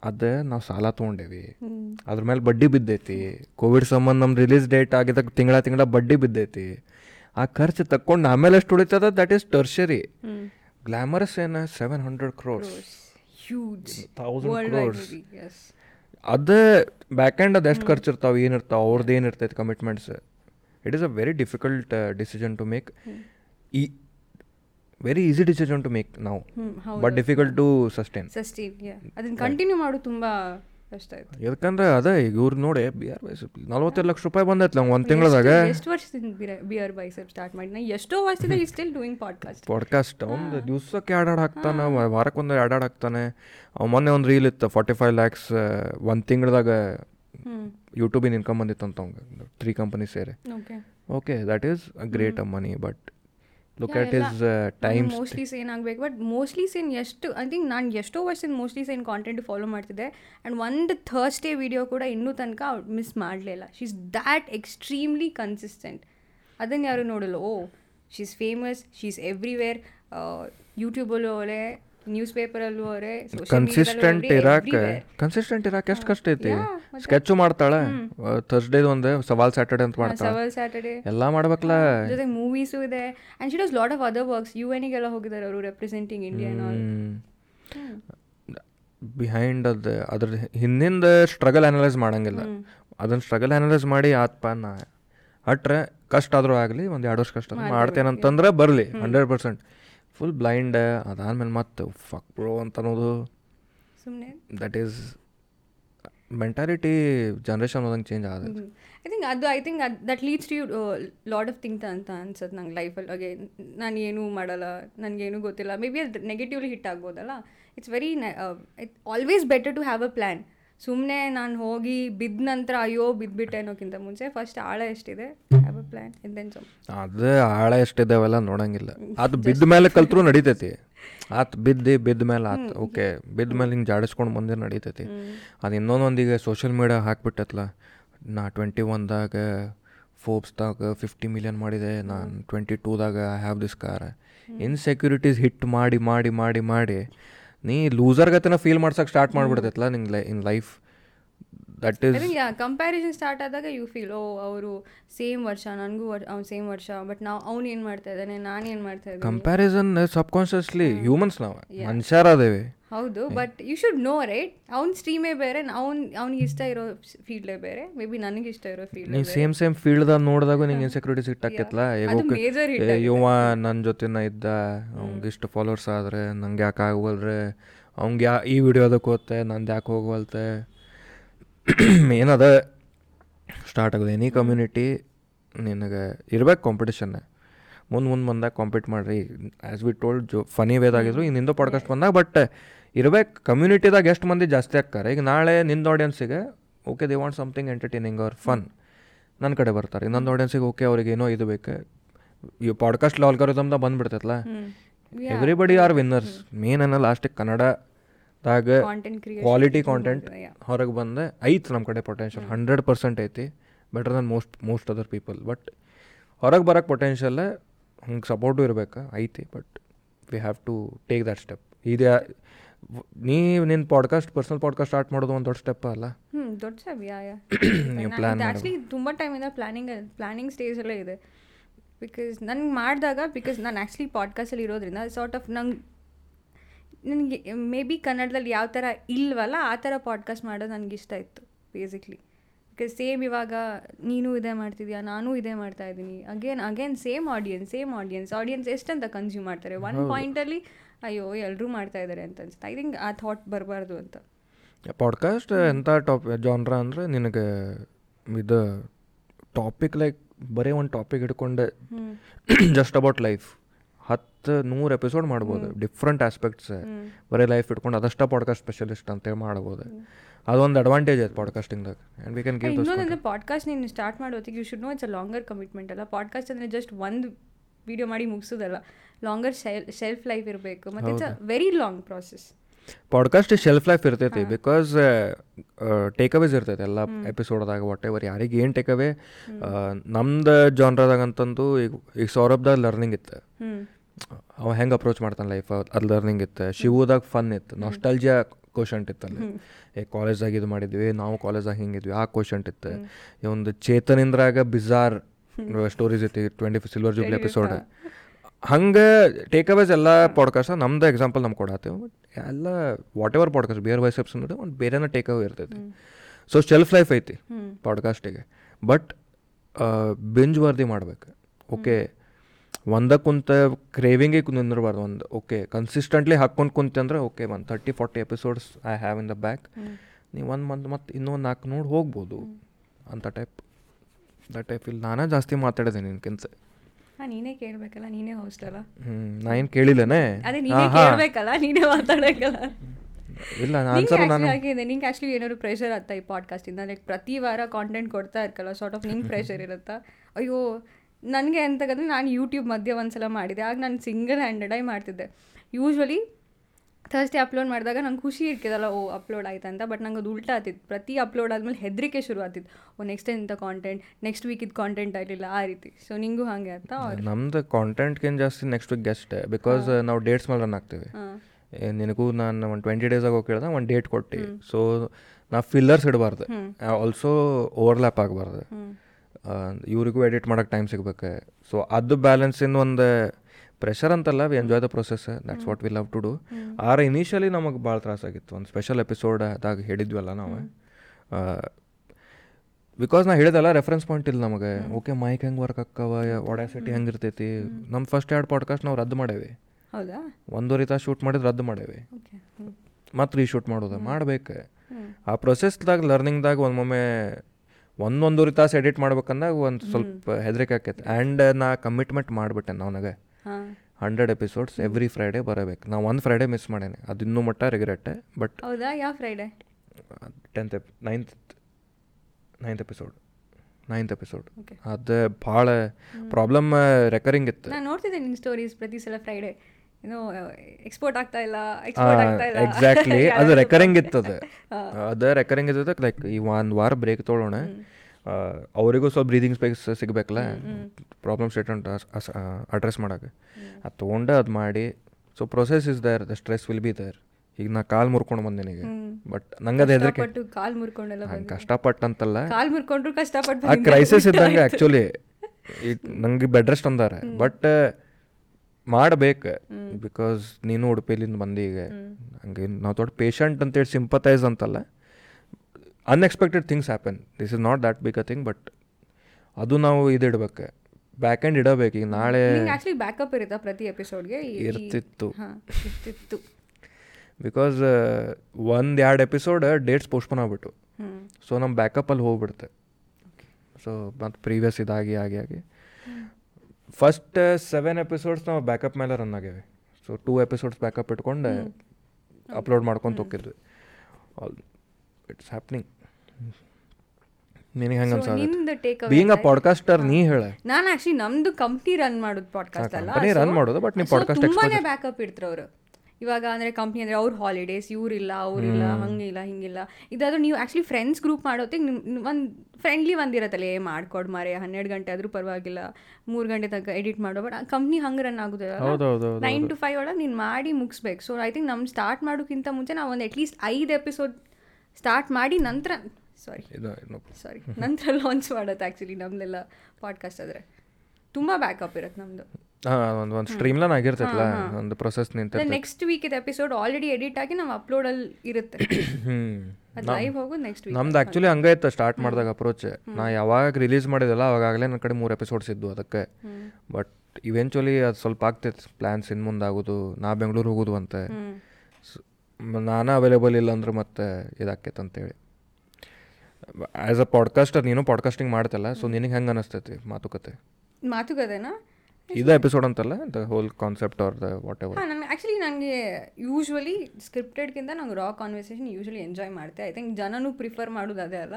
ಅದು ನಾವು ಸಾಲ ತೊಗೊಂಡೇವಿ. ಅದ್ರ ಮೇಲೆ ಬಡ್ಡಿ ಬಿದ್ದೈತಿ. ಕೋವಿಡ್ ಸಂಬಂಧ ನಮ್ಮ ರಿಲೀಸ್ ಡೇಟ್ ಆಗಿದಾಗ ತಿಂಗಳ ತಿಂಗಳ ಬಡ್ಡಿ ಬಿದ್ದೈತಿ. ಆ ಖರ್ಚು ತಕ್ಕೊಂಡು ಆಮೇಲೆ ಎಷ್ಟು ಉಳಿತದ? ದಟ್ ಈಸ್ ಟರ್ಷರಿ ಗ್ಲಾಮರಸ್ ಏನು? Seven hundred crores huge thousand crores ಅದೇ ಬ್ಯಾಕ್ ಎಂಡ್ ಅದು ಎಷ್ಟು ಖರ್ಚು ಇರ್ತಾವೆ? ಏನಿರ್ತಾವೆ? ಅವ್ರದ್ದು ಏನಿರ್ತೈತೆ commitments it is a very difficult decision to make ಈ very easy decision to make ನಾವು but difficult to sustain sustain ಅದನ್ನ ಕಂಟಿನ್ಯೂ ಮಾಡು ತುಂಬಾ ಕಷ್ಟ ಆಯ್ತು. ಯಾಕಂದ್ರೆ ಅದೇ ಈಗ ಇವ್ರು ನೋಡಿ ಬಿ ಆರ್ ವೈಸ್ ನಲ್ವತ್ತೈದು ಲಕ್ಷ ರೂಪಾಯಿ ಬಂದೈತ್ಲ ಒಂದು ತಿಂಗಳದಾಗ. ಎಷ್ಟು ವರ್ಷದಿಂದ ಬಿಯರ್ ಬೈಸೆಪ್ ಸ್ಟಾರ್ಟ್ ಮಾಡಿ ನಾ ಎಷ್ಟೋ ವರ್ಷದಿಂದ ಈ ಸ್ಟಿಲ್ ಡೂಯಿಂಗ್ ಪಾಡ್ಕಾಸ್ಟ್ ಪಾಡ್ಕಾಸ್ಟ್ ಅವ್ನು ದಿವ್ಸಕ್ಕೆ ಎರಡ್ ಹಾಕ್ತಾನೆ ವಾರಕ್ಕೊಂದು ಎರಡ್ ಹಾಕ್ತಾನೆ. ಅವ್ ಮೊನ್ನೆ ಒಂದು ರೀಲ್ ಇತ್ತು ಫಾರ್ಟಿ ಫೈವ್ ಲ್ಯಾಕ್ಸ್ ಒಂದು ತಿಂಗಳದಾಗ ಯೂಟ್ಯೂಬಿನ ಇನ್ಕಮ್ ಬಂದಿತ್ತು ಅಂತ ಅವ್ಗೆ ತ್ರೀ ಕಂಪನಿ ಸೇರಿ. Okay okay that is a great a money but look at is time mostly sane ಆಗಬೇಕು ಬಟ್ ಮೋಸ್ಟ್ಲಿ ಸೇನ್ ಎಷ್ಟು ಐ ಥಿಂಕ್ ನಾನು ಎಷ್ಟೋ ವರ್ಷದಿಂದ ಮೋಸ್ಟ್ಲಿ ಸೇನ್ ಕಾಂಟೆಂಟ್ ಫಾಲೋ ಮಾಡ್ತಿದ್ದೆ ಆ್ಯಂಡ್ ಒಂದು ಥರ್ಸ್ಡೇ ವಿಡಿಯೋ ಕೂಡ ಇನ್ನೂ ತನಕ ಮಿಸ್ ಮಾಡಲಿಲ್ಲ she is that extremely consistent ಅದನ್ನು ಯಾರು ನೋಡಲ್ಲ ಓ she is famous she is everywhere ಯೂಟ್ಯೂಬಲ್ಲೂ ಅವಳೆ ನ್ಯೂಸ್ ಪೇಪರಲ್ಲೂ ಅವರೇ ಕನ್ಸಿಸ್ಟೆಂಟ್ ಇರಾಕ ಕನ್ಸಿಸ್ಟೆಂಟ್ ಇರಾಕ ಎಷ್ಟು ಕಷ್ಟ ಐತಿ? ಸ್ಕೆಚ್ ಮಾಡ್ತಾಳೆ. ಥರ್ಸ್ಡೇ ಒಂದು ಸವಾಲ್ ಸ್ಯಾಟರ್ಡೆ ಅಂತ ಮಾಡ್ತಾಳೆ. ಸವಾಲ್ ಸ್ಯಾಟರ್ಡೇ ಎಲ್ಲ ಮಾಡ್ಬೇಕಲ್ಲ. ಜೊತೆಗೆ ಮೂವೀಸು ಇದೆ. And she does lot of other works you ಎನಿಗೆಲ್ಲ ಹೋಗಿದ್ದಾರೆ ಅವರು ರೆಪ್ರೆಸೆಂಟಿಂಗ್ ಇಂಡಿಯಾ ಆಲ್ ಬಿಹೈಂಡ್ ಅದ ಅದ್ರ ಹಿಂದಿಂದ ಸ್ಟ್ರಗಲ್ ಅನಲೈಸ್ ಮಾಡಂಗಿಲ್ಲ. ಅದನ್ನ ಸ್ಟ್ರಗಲ್ ಅನಲೈಸ್ ಮಾಡಿ ಆತ್ಪ ನಾ ಅಟ್ರೆ ಕಷ್ಟ ಆದರೂ ಆಗಲಿ ಒಂದು ಎರಡು ವರ್ಷ ಕಷ್ಟ ಮಾಡ್ತೇನೆ ಮಾಡ್ತೇನಂತಂದ್ರೆ ಬರಲಿ ಹಂಡ್ರೆಡ್ ಪರ್ಸೆಂಟ್ ಫುಲ್ ಬ್ಲೈಂಡ್ ಅದಾದ್ಮೇಲೆ ಮತ್ತೆ ಫಕ್ ಬ್ರೋ ಅಂತ ಅನ್ನೋದು. ಸುಮ್ಮನೆ ದಟ್ ಈಸ್ ಮೆಂಟಾಲಿಟಿ ಜನ್ರೇಷನ್ ಹೋದಂಗೆ ಚೇಂಜ್ ಆದ. ಐ ಥಿಂಕ್ ಅದು I think that leads to you lot of things ಅಂತ ಅನ್ಸುತ್ತೆ ನಂಗೆ ಲೈಫಲ್ಲಿ ಹಾಗೆ ನಾನು ಏನೂ ಮಾಡಲ್ಲ ನನಗೇನು ಗೊತ್ತಿಲ್ಲ. ಮೇ ಬಿ ಅದು ನೆಗೆಟಿವ್ಲಿ ಹಿಟ್ ಆಗ್ಬೋದಲ್ಲ? It's very it always better to have a plan ಸುಮ್ಮನೆ ನಾನು ಹೋಗಿ ಬಿದ್ದ ನಂತರ ಅಯ್ಯೋ ಬಿದ್ದುಬಿಟ್ಟೆ ಅನ್ನೋಕ್ಕಿಂತ ಮುಂಚೆ ಫಸ್ಟ್ ಆಳ ಎಷ್ಟಿದೆ? Have a plan in then ಅದು ಆಳ ಎಷ್ಟಿದೆವಲ್ಲ ನೋಡಂಗಿಲ್ಲ. ಅದು ಬಿದ್ದ ಮೇಲೆ ಕಲ್ತ್ರು ನಡಿತೈತಿ. ಆತ್ ಬಿದ್ದು ಬಿದ್ದ ಮೇಲೆ ಆತ್ ಓಕೆ ಬಿದ್ದ ಮೇಲೆ ಹಿಂಗೆ ಜಾಡಿಸ್ಕೊಂಡು ಮುಂದೆ ನಡೀತೈತಿ. ಅದು ಇನ್ನೊಂದೊಂದಿಗೆ ಸೋಷಿಯಲ್ ಮೀಡಿಯಾ ಹಾಕ್ಬಿಟ್ಟತ್ಲ. ನಾ ಟ್ವೆಂಟಿ ಒನ್ದಾಗ ಫೋಬ್ಸ್ದಾಗ ಫಿಫ್ಟಿ ಮಿಲಿಯನ್ ಮಾಡಿದೆ. ನಾನು twenty ಟೂದಾಗ I have this car insecurities hit ಮಾಡಿ ಮಾಡಿ ಮಾಡಿ ಮಾಡಿ ನೀ ಲೂಸರ್ ಗತಿನ ಫೀಲ್ ಮಾಡ್ಸಕ್ ಸ್ಟಾರ್ಟ್ ಮಾಡ್ಬಿಡ್ತೈತಲ್ಲ ನಿಂಗೆ in life that is yeah comparison start ಆದಾಗ ಯು ಫೀಲ್ ಓ ಅವರು ಸೇಮ್ ವರ್ಷ ನನಗೂ ಅವ್ನು ಸೇಮ್ ವರ್ಷ ಬಟ್ ನಾವು ಅವ್ನು ಏನು ಮಾಡ್ತಾ ಇದ್ದಾನೆ ನಾನು ಏನು ಮಾಡ್ತಾ ಇದ್ದೀನಿ? ಕಂಪ್ಯಾರಿಸನ್ ಸಬ್ಕಾನ್ಷಿಯಸ್ಲಿ ಹ್ಯೂಮನ್ಸ್ ನಾವು ಮನುಷ್ಯರಾದೇವೆ. ಹೌದು but you should know right ಅವ್ನ ಸ್ಟ್ರೀಮೇ ಬೇರೆ ಅವ್ನು ಅವ್ನಿಗೆ ಇಷ್ಟ ಇರೋ ಫೀಲ್ಡೇ ಬೇರೆ. ಮೇ ಬಿ ನನಗೆ ಇಷ್ಟ ಇರೋ ಫೀಲ್ಡ್ ನೀವು ಸೇಮ್ ಸೇಮ್ ಫೀಲ್ಡ್ದಾಗ ನೋಡಿದಾಗ ನಿಂಗೆ ಇನ್ಸೆಕ್ಯೂರಿಟೀಸ್ ಇಟ್ಟಾಕೈತ್ಲ ಯುವ ಇವ ನನ್ನ ಜೊತೆನ ಇದ್ದ ಅವ್ನಿಗೆ ಇಷ್ಟು ಫಾಲೋವರ್ಸ್ ಆದ್ರೆ ನಂಗೆ ಯಾಕೆ ಆಗವಲ್ರೆ ಅವ್ನಿಗೆ ಯಾ ಈ ವಿಡಿಯೋದಕ್ಕೆ ಓದ್ತೆ ನಂದು ಯಾಕೆ ಹೋಗವಲ್ತೆ? ಏನದ? ಸ್ಟಾರ್ಟ್ ಆಗೋದು. ಎನಿ ಕಮ್ಯುನಿಟಿ ನಿನಗೆ ಇರ್ಬೇಕು ಕಾಂಪಿಟೇಷನ್ ಮುಂದೆ ಮುಂದೆ ಬಂದಾಗ ಕಾಂಪೀಟ್ ಮಾಡಿರಿ. ಆ್ಯಸ್ ವಿ ಟೋಲ್ಡ್ ಜೋ ಫನಿ ವೇದಾಗಿದ್ರು ಇನ್ನಿಂದ ನಿಂದು ಪಾಡ್ಕಾಸ್ಟ್ ಬಂದಾಗ ಬಟ್ ಇರ್ಬೇಕು ಕಮ್ಯುನಿಟಿದಾಗ ಎಷ್ಟು ಮಂದಿ ಜಾಸ್ತಿ ಆಗ್ತಾರೆ? ಈಗ ನಾಳೆ ನಿಂದ ಆಡಿಯನ್ಸಿಗೆ okay they want something entertaining ಅವ್ರ ಫನ್ ನನ್ನ ಕಡೆ ಬರ್ತಾರೆ. ಇನ್ನೊಂದು ಆಡಿಯನ್ಸಿಗೆ ಓಕೆ ಅವ್ರಿಗೆ ಏನೋ ಇದು ಬೇಕು. ಈ ಪಾಡ್ಕಾಸ್ಟ್ ಆಲ್ಗಾರಿದಮ್ದಾಗ ಬಂದ್ಬಿಡ್ತೈತಲ್ಲ? ಎವ್ರಿಬಡಿ ಆರ್ ವಿನ್ನರ್ಸ್ ಮೇನ್ ಅನ್ನ ಲಾಸ್ಟಿಗೆ ಕನ್ನಡದಾಗ ಕ್ವಾಲಿಟಿ ಕಾಂಟೆಂಟ್ ಹೊರಗೆ ಬಂದೆ ಐತೆ ನಮ್ಮ ಕಡೆ ಪೊಟೆನ್ಷಿಯಲ್ ಹಂಡ್ರೆಡ್ ಪರ್ಸೆಂಟ್ ಐತಿ. Better than most most other people but ಹೊರಗೆ ಬರೋಕ್ಕೆ ಪೊಟೆನ್ಷಿಯಲ್ ಹಂಗೆ ಸಪೋರ್ಟು ಇರಬೇಕು ಐತಿ. But we have to take that step ಇದೆ ನೀ ನಿನ್ನ ಪಾಡ್ಕಾಸ್ಟ್ ಪರ್ಸನಲ್ ಪಾಡ್ಕಾಸ್ಟ್ ಸ್ಟಾರ್ಟ್ ಮಾಡೋದು ಒಂದು ದೊಡ್ಡ ಸ್ಟೆಪ್ ಅಲ್ಲ? ಹ್ಞೂ ದೊಡ್ಡ ಸ್ಟೆಪ್ ಯಾ ಯಾ. ನೀವು ಪ್ಲಾನ್ ಆ್ಯಕ್ಚುಲಿ ತುಂಬ ಟೈಮಿಂದ ಪ್ಲಾನಿಂಗ್ ಪ್ಲಾನಿಂಗ್ ಸ್ಟೇಜಲ್ಲೇ ಇದೆ. ಬಿಕಾಸ್ ನನಗೆ ಮಾಡಿದಾಗ ಬಿಕಾಸ್ ನಾನು ಆ್ಯಕ್ಚುಲಿ ಪಾಡ್ಕಾಸ್ಟಲ್ಲಿ ಇರೋದ್ರಿಂದ ಸಾರ್ಟ್ ಆಫ್ ನಂಗೆ ನನಗೆ ಮೇ ಬಿ ಕನ್ನಡದಲ್ಲಿ ಯಾವ ಥರ ಇಲ್ವಲ್ಲ ಆ ಥರ ಪಾಡ್ಕಾಸ್ಟ್ ಮಾಡೋದು ನನಗೆ ಇಷ್ಟ ಇತ್ತು ಬೇಸಿಕ್ಲಿ ಬಿಕಾಸ್ ಸೇಮ್ ಇವಾಗ ನೀನು ಇದೇ ಮಾಡ್ತಿದ್ಯಾ ನಾನು ಇದೇ ಮಾಡ್ತಾ ಇದ್ದೀನಿ. Again again same audience same audience audience ಎಷ್ಟಂತ ಕನ್ಸ್ಯೂಮ್ ಮಾಡ್ತಾರೆ? ಒನ್ ಪಾಯಿಂಟಲ್ಲಿ ಅಯ್ಯೋ ಎಲ್ಲರೂ ಮಾಡ್ತಾ ಇದ್ದಾರೆ ಅಂತ ಅನ್ಸುತ್ತೆ. ಐ ಥಿಂಕ್ ಆ ಥಾಟ್ ಬರಬಾರ್ದು ಅಂತ. ಪಾಡ್ಕಾಸ್ಟ್ ಎಂಥ ಟಾಪ್ ಜಾನ್ರ ಅಂದರೆ ನಿನಗೆ ಇದು ಟಾಪಿಕ್ ಲೈಕ್ ಬರೀ ಒಂದು ಟಾಪಿಕ್ ಇಟ್ಕೊಂಡೆ ಜಸ್ಟ್ ಅಬೌಟ್ ಲೈಫ್ ಹತ್ತು ನೂರು ಎಪಿಸೋಡ್ ಮಾಡ್ಬೋದು. ಡಿಫ್ರೆಂಟ್ ಆಸ್ಪೆಕ್ಟ್ಸ್ ಬರೀ ಲೈಫ್ ಇಟ್ಕೊಂಡು ಅದಷ್ಟ ಪಾಡ್ಕಾಸ್ಟ್ ಸ್ಪೆಷಲಿಸ್ಟ್ ಅಂತೇಳಿ ಮಾಡ್ಬೋದು. ಅದೊಂದು ಅಡ್ವಾಂಟೇಜ್ ಐತೆ podcasting and we can give ಇನ್ನೊಂದಂದ್ರೆ podcast ನೀನು start ಮಾಡೋತ್ತಿಗೆ you should know it's a longer commitment ಅಲ್ಲ. ಪಾಡ್ಕಾಸ್ಟ್ ಅಂದರೆ ಜಸ್ಟ್ ಒಂದು ವಿಡಿಯೋ ಮಾಡಿ ಮುಗಿಸೋದಲ್ಲ. ಲಾಂಗರ್ ಶೆಲ್ಫ್ ಲೈಫ್ ಇರಬೇಕು. ಮತ್ತು it's a very long process podcast shelf life ಇರ್ತೈತಿ ಬಿಕಾಸ್ ಟೇಕ್ ಅವೇಸ್ ಇರ್ತೈತಿ ಎಲ್ಲ ಎಪಿಸೋಡ್ದಾಗ ವಾಟ್ ಎವರ್ ಯಾರಿಗೆ ಏನು ಟೇಕ್ ಅವೇ ನಮ್ದು ಜಾನ್ರದಾಗ ಅಂತಂದು ಈಗ ಈಗ ಸೌರಭ್ದಾಗ ಲರ್ನಿಂಗ್ ಇತ್ತು. ಅವ ಹೆಂಗೆ ಅಪ್ರೋಚ್ ಮಾಡ್ತಾನೆ ಲೈಫ್ ಅದು ಲರ್ನಿಂಗ್ ಇತ್ತು. ಶಿವುದಾಗ ಫನ್ ಇತ್ತು. ನಾಸ್ಟಾಲ್ಜಿಯಾ ಕ್ವಶಂಟ್ ಇತ್ತು ಅಲ್ಲಿ. ಏ ಕಾಲೇಜ್ದಾಗ ಇದು ಮಾಡಿದ್ವಿ ನಾವು ಕಾಲೇಜಾಗ ಹಿಂಗಿದ್ವಿ ಆ ಕ್ವಶಂಟ್ ಇತ್ತು. ಈ ಒಂದು ಚೇತನಿಂದ್ರಾಗ ಬಿಜಾರ್ ಸ್ಟೋರೀಸ್ ಇತ್ತು ಟ್ವೆಂಟಿ ಸಿಲ್ವರ್ ಜೂಬ್ಲಿ ಎಪಿಸೋಡ್ ಹಂಗೆ ಟೇಕ್ ಅವೇಸ್ ಎಲ್ಲ ಪಾಡ್ಕಾಸ್ಟ್ ನಮ್ದು ಎಕ್ಸಾಂಪಲ್ ನಮ್ಗೆ ಕೊಡತ್ತೇವೆ. ಎಲ್ಲ ವಾಟ್ ಎವರ್ ಪಾಡ್ಕಾಸ್ಟ್ ಬೇರೆ ವೈಸೆಪ್ಸ್ ಅಂದ್ರೆ ಒಂದು ಬೇರೆನೇ ಟೇಕ್ ಅವೇ ಇರ್ತೈತಿ. ಸೊ ಶೆಲ್ಫ್ ಲೈಫ್ ಐತಿ ಪಾಡ್ಕಾಸ್ಟಿಗೆ ಬಟ್ ಬೆಂಜ್ ವರ್ದಿ ಮಾಡ್ಬೇಕು. ಓಕೆ ಒಂದ ಕುಂತ ಕ್ರೇವಿಂಗೇ ನಿಂದಿರಬಾರ್ದು. ಒಂದು ಓಕೆ ಕನ್ಸಿಸ್ಟೆಂಟ್ಲಿ ಹಾಕ್ಕೊಂಡು ಕುಂತೆ ಅಂದ್ರೆ ಓಕೆ ಒಂದು thirty forty episodes I have in the back ನೀವು ಒಂದು ಮಂತ್ ಮತ್ತು ಇನ್ನೊಂದು ನಾಲ್ಕು ನೋಡಿ ಹೋಗ್ಬೋದು. ಅಂತ ಟೈಪ್ ದ ಟೈಪ್ ಇಲ್ಲಿ ನಾನೇ ಜಾಸ್ತಿ ಮಾತಾಡಿದೆ ನಿನ್ಕಿಂತ. ಹಾಂ ನೀನೇ ಕೇಳಬೇಕಲ್ಲ ನೀನೇ ಹೋಸ್ಟ್ ಅಲ್ಲ? ಹ್ಞೂ ನಾ ಏನು ಕೇಳಿಲ್ಲನೇ? ಅದೇ ನೀನೇ ಕೇಳಬೇಕಲ್ಲ ನೀನೇ ಮಾತಾಡಬೇಕಲ್ಲ ಇಲ್ಲ ಆನ್ಸರ್ ನಾನು ಆಗಿದೆ ನಿಂಗೆ ಆಕ್ಚುಲಿ ಏನಾದ್ರು ಪ್ರೆಷರ್ ಆಯ್ತಾ ಈ ಪಾಡ್ಕಾಸ್ಟಿಂದ ಲೈಕ್ ಪ್ರತಿ ವಾರ ಕಾಂಟೆಂಟ್ ಕೊಡ್ತಾ ಇರ್ಕಲ್ಲ ಸಾರ್ಟ್ ಆಫ್ ನಿಂಗ್ ಪ್ರೆಷರ್ ಇರುತ್ತಾ? ಅಯ್ಯೋ ನನಗೆ ಅಂತಂದ್ರೆ ನಾನು ಯೂಟ್ಯೂಬ್ ಮಧ್ಯೆ ಒಂದ್ಸಲ ಮಾಡಿದೆ ಆಗ ನಾನು ಸಿಂಗಲ್ ಹ್ಯಾಂಡೆಡಾಗಿ ಮಾಡ್ತಿದ್ದೆ. ಯೂಶ್ವಲಿ ಥರ್ಸ್ಡೇ ಅಪ್ಲೋಡ್ ಮಾಡಿದಾಗ ನಂಗೆ ಖುಷಿ ಇರ್ಕಿದಲ್ಲ ಓ ಅಪ್ಲೋಡ್ ಆಯ್ತು ಅಂತ. ಬಟ್ ನಂಗೆ ಅದು ಉಲ್ಟಾ ಆತಿತ್ತು ಪ್ರತಿ ಅಪ್ಲೋಡ್ ಆದಮೇಲೆ ಹೆದರಿಕೆ ಶುರು ಆತಿತ್ತು ಓ ನೆಕ್ಸ್ಟ್ ಇಂಥ ಕಾಂಟೆಂಟ್ ನೆಕ್ಸ್ಟ್ ವೀಕ್ ಇದು ಕಾಂಟೆಂಟ್ ಆಗಲಿಲ್ಲ. ಆ ರೀತಿ. ಸೊ ನಿಂಗೂ ಹಾಗೆ ಅಂತ ನಮ್ದು ಕಾಂಟೆಂಟ್ಗೇನು ಜಾಸ್ತಿ ನೆಕ್ಸ್ಟ್ ವೀಕ್ ಗೆಸ್ಟ್ ಬಿಕಾಸ್ ನಾವು ಡೇಟ್ಸ್ ಮೇಲೆ ರನ್ ಆಗ್ತೀವಿ. ನಿನಗೂ ನಾನು ಒಂದು ಟ್ವೆಂಟಿ ಡೇಸ್ ಹೋಗಿ ಕೇಳ್ದೆ ಒಂದು ಡೇಟ್ ಕೊಟ್ಟು. ಸೊ ನಾ ಫಿಲ್ಲರ್ಸ್ ಇಡಬಾರ್ದು. ಆಲ್ಸೋ ಓವರ್ಲ್ಯಾಪ್ ಆಗಬಾರ್ದು. ಇವ್ರಿಗೂ ಎಡಿಟ್ ಮಾಡೋಕ್ಕೆ ಟೈಮ್ ಸಿಗ್ಬೇಕು. ಸೊ ಅದು ಬ್ಯಾಲೆನ್ಸಿಂದ ಒಂದು ಪ್ರೆಷರ್ ಅಂತಲ್ಲ we enjoy the process that's what we love to do ಆರ ಇನಿಷಿಯಲಿ ನಮಗೆ ಭಾಳ ತ್ರಾಸಾಗಿತ್ತು. ಒಂದು ಸ್ಪೆಷಲ್ ಎಪಿಸೋಡ್ ಅದಾಗ ಹೇಳಿದ್ವಲ್ಲ ನಾವು. ಬಿಕಾಸ್ ನಾ ಹೇಳಿದಲ್ಲ ರೆಫರೆನ್ಸ್ ಪಾಯಿಂಟ್ ಇಲ್ಲ ನಮಗೆ. ಓಕೆ ಮೈಕ್ ಹೆಂಗೆ ವರ್ಕ್ ಆಕ್ಕವ ಒಡಾಸಿಟಿ ಹೆಂಗೆ ಇರ್ತೈತಿ ನಮ್ಮ ಫಸ್ಟ್ ಎರಡು ಪಾಡ್ಕಾಸ್ಟ್ ನಾವು ರದ್ದು ಮಾಡೇವಿ. ಒಂದೂವರೆ ತಾಸು ಶೂಟ್ ಮಾಡಿದ್ರೆ ರದ್ದು ಮಾಡೇವಿ. ಮತ್ತು ರೀಶೂಟ್ ಮಾಡೋದು ಮಾಡ್ಬೇಕು. ಆ ಪ್ರೊಸೆಸ್ದಾಗ ಲರ್ನಿಂಗ್ದಾಗ ಒಮ್ಮೊಮ್ಮೆ ಒಂದೊಂದೂವರೆ ತಾಸು ಎಡಿಟ್ ಮಾಡ್ಬೇಕಂದಾಗ ಒಂದು ಸ್ವಲ್ಪ ಹೆದರಿಕೆ ಆಕೈತೆ. ಆ್ಯಂಡ್ ನಾ ಕಮಿಟ್ಮೆಂಟ್ ಮಾಡಿಬಿಟ್ಟೆ ನನಗೆ ಹಂಡ್ರೆಡ್ ಎಪಿಸೋಡ್ಸ್ ಎವ್ರಿ ಫ್ರೈಡೇ ಬರಬೇಕು. ನಾ ಒಂದು ಫ್ರೈಡೇ ಮಿಸ್ ಮಾಡೇನೆ. ಅದು ಇನ್ನೂ ಮಟ್ಟ ರಿಗ್ರೆಟ್ ಬಟ್ ಹೌದಾ? ಯಾವ ಫ್ರೈಡೆ? ಟೆಂತ್ ಎಪ್ ninth ninth episode. Ninth episode. ಅದು ಭಾಳ ಪ್ರಾಬ್ಲಮ್ ರೆಕರಿಂಗ್ ಇತ್ತು. ನಾನು ನೋಡ್ತಿದ್ದೆ ನಿನ್ನ ಸ್ಟೋರೀಸ್ ಪ್ರತಿ ಸಲ ಫ್ರೈಡೆ. ಏನೋ ಎಕ್ಸ್ಪೋರ್ಟ್ ಆಗ್ತಾ ಇಲ್ಲ ಎಕ್ಸ್ಪೋರ್ಟ್ ಆಗ್ತಾ ಇಲ್ಲ. ಎಕ್ಸಾಕ್ಟ್ಲಿ ಅದು ರೆಕರಿಂಗ್ ಇತ್ತು ಅದು ರೆಕರಿಂಗ್ ಇತ್ತು ಲೈಕ್ ಈ ಒಂದು ವಾರ ಬ್ರೇಕ್ ತೊಗೊಳೋಣ ಅವರಿಗೂ ಸ್ವಲ್ಪ ಬ್ರೀದಿಂಗ್ ಸ್ಪೇಸ್ ಸಿಗಬೇಕಲ್ಲ? ಪ್ರಾಬ್ಲಮ್ ಸ್ಟೇಟ್ಮೆಂಟ್ ಅಡ್ರೆಸ್ ಮಾಡೋಕೆ ಅದು ತೊಗೊಂಡು ಅದು ಮಾಡಿ so process is there the stress will be there ಈಗ ನಾ ಕಾಲು ಮುರ್ಕೊಂಡು ಬಂದೇನಿಗೆ ಬಟ್ ನಂಗೆ ಅದು ಹೆದರಿಕೆ ಕಾಲ್ ಮುರ್ಕೊಂಡೆಲ್ಲ ಹಂಗೆ ಕಷ್ಟಪಟ್ಟು ಅಂತಲ್ಲ ಕಾಲ್ ಮುರ್ಕೊಂಡ್ರು ಕಷ್ಟಪಟ್ಟು ಆ ಕ್ರೈಸಿಸ್ ಇದ್ದಂಗೆ ಆ್ಯಕ್ಚುಲಿ ಈಗ ನಂಗೆ ಬೆಡ್ ರೆಸ್ಟ್ ಅಂದಾರೆ. ಬಟ್ ಮಾಡ್ಬೇಕು. ಬಿಕಾಸ್ ನೀನು ಉಡುಪಿಲಿಂದ ಬಂದಿ ಈಗ. ಹಂಗೆ ನಾವು ದೊಡ್ಡ ಪೇಷಂಟ್ ಅಂತೇಳಿ ಸಿಂಪತೈಸ್ ಅಂತಲ್ಲ. Unexpected things happen this is not that big a thing but ಅದು ನಾವು ಇದಿಡ್ಬೇಕು. ಬ್ಯಾಕ್ ಎಂಡ್ ಇಡಬೇಕು. ಈಗ ನಾಳೆ ಆ್ಯಕ್ಚುಲಿ ಬ್ಯಾಕಪ್ ಇರುತ್ತಾ ಪ್ರತಿ ಎಪಿಸೋಡ್ಗೆ ಇರ್ತಿತ್ತು. ಇರ್ತಿತ್ತು. ಬಿಕಾಸ್ ಒಂದು ಎರಡು ಎಪಿಸೋಡ್ ಡೇಟ್ಸ್ ಪೋಸ್ಟ್ಪೋನ್ ಆಗ್ಬಿಟ್ಟು ಸೊ ನಮ್ಮ ಬ್ಯಾಕಪ್ಪಲ್ಲಿ ಹೋಗ್ಬಿಡುತ್ತೆ. ಸೊ ಮತ್ತು ಪ್ರೀವಿಯಸ್ ಇದಾಗಿ ಆಗಿ ಆಗಿ. ಫಸ್ಟ್ ಸೆವೆನ್ ಎಪಿಸೋಡ್ಸ್ ನಾವು ಬ್ಯಾಕಪ್ ಮೇಲೆ ರನ್ ಆಗ್ಯಾವೆ. ಸೊ ಟೂ ಎಪಿಸೋಡ್ಸ್ ಬ್ಯಾಕಪ್ ಇಟ್ಕೊಂಡು ಅಪ್ಲೋಡ್ ಮಾಡ್ಕೊಂತ ಹೋಗಿದ್ವಿ ಆಲ್ ಇಟ್ಸ್ ಹ್ಯಾಪ್ನಿಂಗ್ ನಿನಗೆ ಹೆಂಗೆ away ಬೀಯಿಂಗ್ ಅ ಪಾಡ್ಕಾಸ್ಟರ್ ನೀ ಹೇಳ. ನಾನು ಆಕ್ಚುಲಿ ನಮ್ದು ಕಂಪ್ನಿ ರನ್ ಮಾಡೋದು ಪಾಡ್ಕಾಸ್ಟ್ ಅಲ್ಲ ಕಂಪ್ನಿ ರನ್ ಮಾಡೋದು, ಬಟ್ ನೀವು ಪಾಡ್ಕಾಸ್ಟ್ ತುಂಬಾನೇ ಬ್ಯಾಕಪ್ ಇಡ್ತಾರೆ ಅವರು. ಇವಾಗ ಅಂದ್ರೆ ಕಂಪ್ನಿ ಅಂದ್ರೆ ಅವ್ರ ಹಾಲಿಡೇಸ್ ಇವ್ರಿಲ್ಲ ಅವ್ರಿಲ್ಲ ಹಂಗಿಲ್ಲ ಹಿಂಗಿಲ್ಲ. ಇದಾದ್ರೂ ನೀವು ಆಕ್ಚುಲಿ ಫ್ರೆಂಡ್ಸ್ ಗ್ರೂಪ್ ಮಾಡೋತ್ತಿಗೆ ಒಂದು ಫ್ರೆಂಡ್ಲಿ ಒಂದಿರತ್ತಲ್ಲ ಏ ಮಾಡ್ಕೊಡ್ ಮಾರೆ ಹನ್ನೆರಡು ಗಂಟೆ ಆದ್ರೂ ಪರವಾಗಿಲ್ಲ ಮೂರು ಗಂಟೆ ತನಕ ಎಡಿಟ್ ಮಾಡೋ ಬಟ್ ಕಂಪ್ನಿ ಹಂಗೆ ರನ್ ಹೌದು, ನೈನ್ ಟು ಫೈವ್ ಒಳಗೆ ನೀನು ಮಾಡಿ ಮುಗಿಸ್ಬೇಕು. ಸೊ ಐ ಥಿಂಕ್ ನಮ್ಮ ಸ್ಟಾರ್ಟ್ ಮಾಡೋಕ್ಕಿಂತ ಮುಂಚೆ ನಾವು ಒಂದು ಅಟ್ಲೀಸ್ಟ್ ಐದು ಎಪಿಸೋಡ್ ಸ್ಟಾರ್ಟ್ ಮಾಡಿ ನಂತರ ಸಾರಿ ಸಾರಿ ನಂತರ ಲಾಂಚ್ ಮಾಡೋದು ಆ್ಯಕ್ಚುಲಿ ನಮ್ದೆಲ್ಲ ಪಾಡ್ಕಾಸ್ಟ್ ಆದರೆ. ತುಂಬ ಬ್ಯಾಕಪ್ ಇರುತ್ತೆ ನಮ್ಮದು ಹಾಂ ಒಂದು ಒಂದು ಸ್ಟ್ರೀಮ್ಲೈನ್ ಆಗಿರ್ತೈತಲ್ಲ ಒಂದು ಪ್ರೊಸೆಸ್ ನಿಂತು ನೆಕ್ಸ್ಟ್ ವೀಕ್ ಇದು ಎಪಿಸೋಡ್ ಆಲ್ರೆಡಿ ಎಡಿಟ್ ಆಗಿ ನಾವು ಅಪ್ಲೋಡಲ್ಲಿ ಇರುತ್ತೆ. ಹ್ಞೂ ಅದು ಲೈವ್ ಹೋಗೋದು ನೆಕ್ಸ್ಟ್ ವೀಕ್ ನಮ್ದು ಆ್ಯಕ್ಚುಲಿ ಹಂಗೆ ಇತ್ತು ಸ್ಟಾರ್ಟ್ ಮಾಡಿದಾಗ ಅಪ್ರೋಚ್ ನಾ ಯಾವಾಗ ರಿಲೀಸ್ ಮಾಡಿದಲ್ಲ ಅವಾಗಲೇ ನನ್ನ ಕಡೆ ಮೂರು ಎಪಿಸೋಡ್ಸ್ ಇದ್ದು ಅದಕ್ಕೆ. ಬಟ್ ಇವೆಂಚುಲಿ ಅದು ಸ್ವಲ್ಪ ಆಗ್ತೈತೆ ಪ್ಲ್ಯಾನ್ಸ್ ಇನ್ ಮುಂದೆ ಆಗೋದು. ನಾ ಬೆಂಗಳೂರು ಹೋಗೋದು ಅಂತ. ನಾನು ಅವೈಲೇಬಲ್ ಇಲ್ಲ ಅಂದ್ರೆ ಮತ್ತೆ ಇದಾಕೈತೆ ಅಂತೇಳಿ. ಆ್ಯಸ್ ಅ ಪಾಡ್ಕಾಸ್ಟರ್ ನೀನು ಪಾಡ್ಕಾಸ್ಟಿಂಗ್ ಮಾಡ್ತಲ್ಲ ಸೊ ನಿನಗೆ ಹೆಂಗೆ ಅನಿಸ್ತೈತಿ ಮಾತುಕತೆ? ಮಾತುಕತೆನಾ? ಇದು ಎಪಿಸೋಡ್ ಅಂತಲ್ಲ the whole concept are the whatever ಹಾಂ ನನಗೆ ಆ್ಯಕ್ಚುಲಿ ನನಗೆ ಯೂಶ್ವಲಿ ಸ್ಕ್ರಿಪ್ಟೆಡ್ಗಿಂತ ನಂಗೆ ರಾ ಕಾನ್ವರ್ಸೇಷನ್ ಯೂಶ್ವಲಿ ಎಂಜಾಯ್ ಮಾಡ್ತೆ. ಐ ಥಿಂಕ್ ಜನನೂ ಪ್ರಿಫರ್ ಮಾಡೋದು ಅದೇ ಅಲ್ಲ.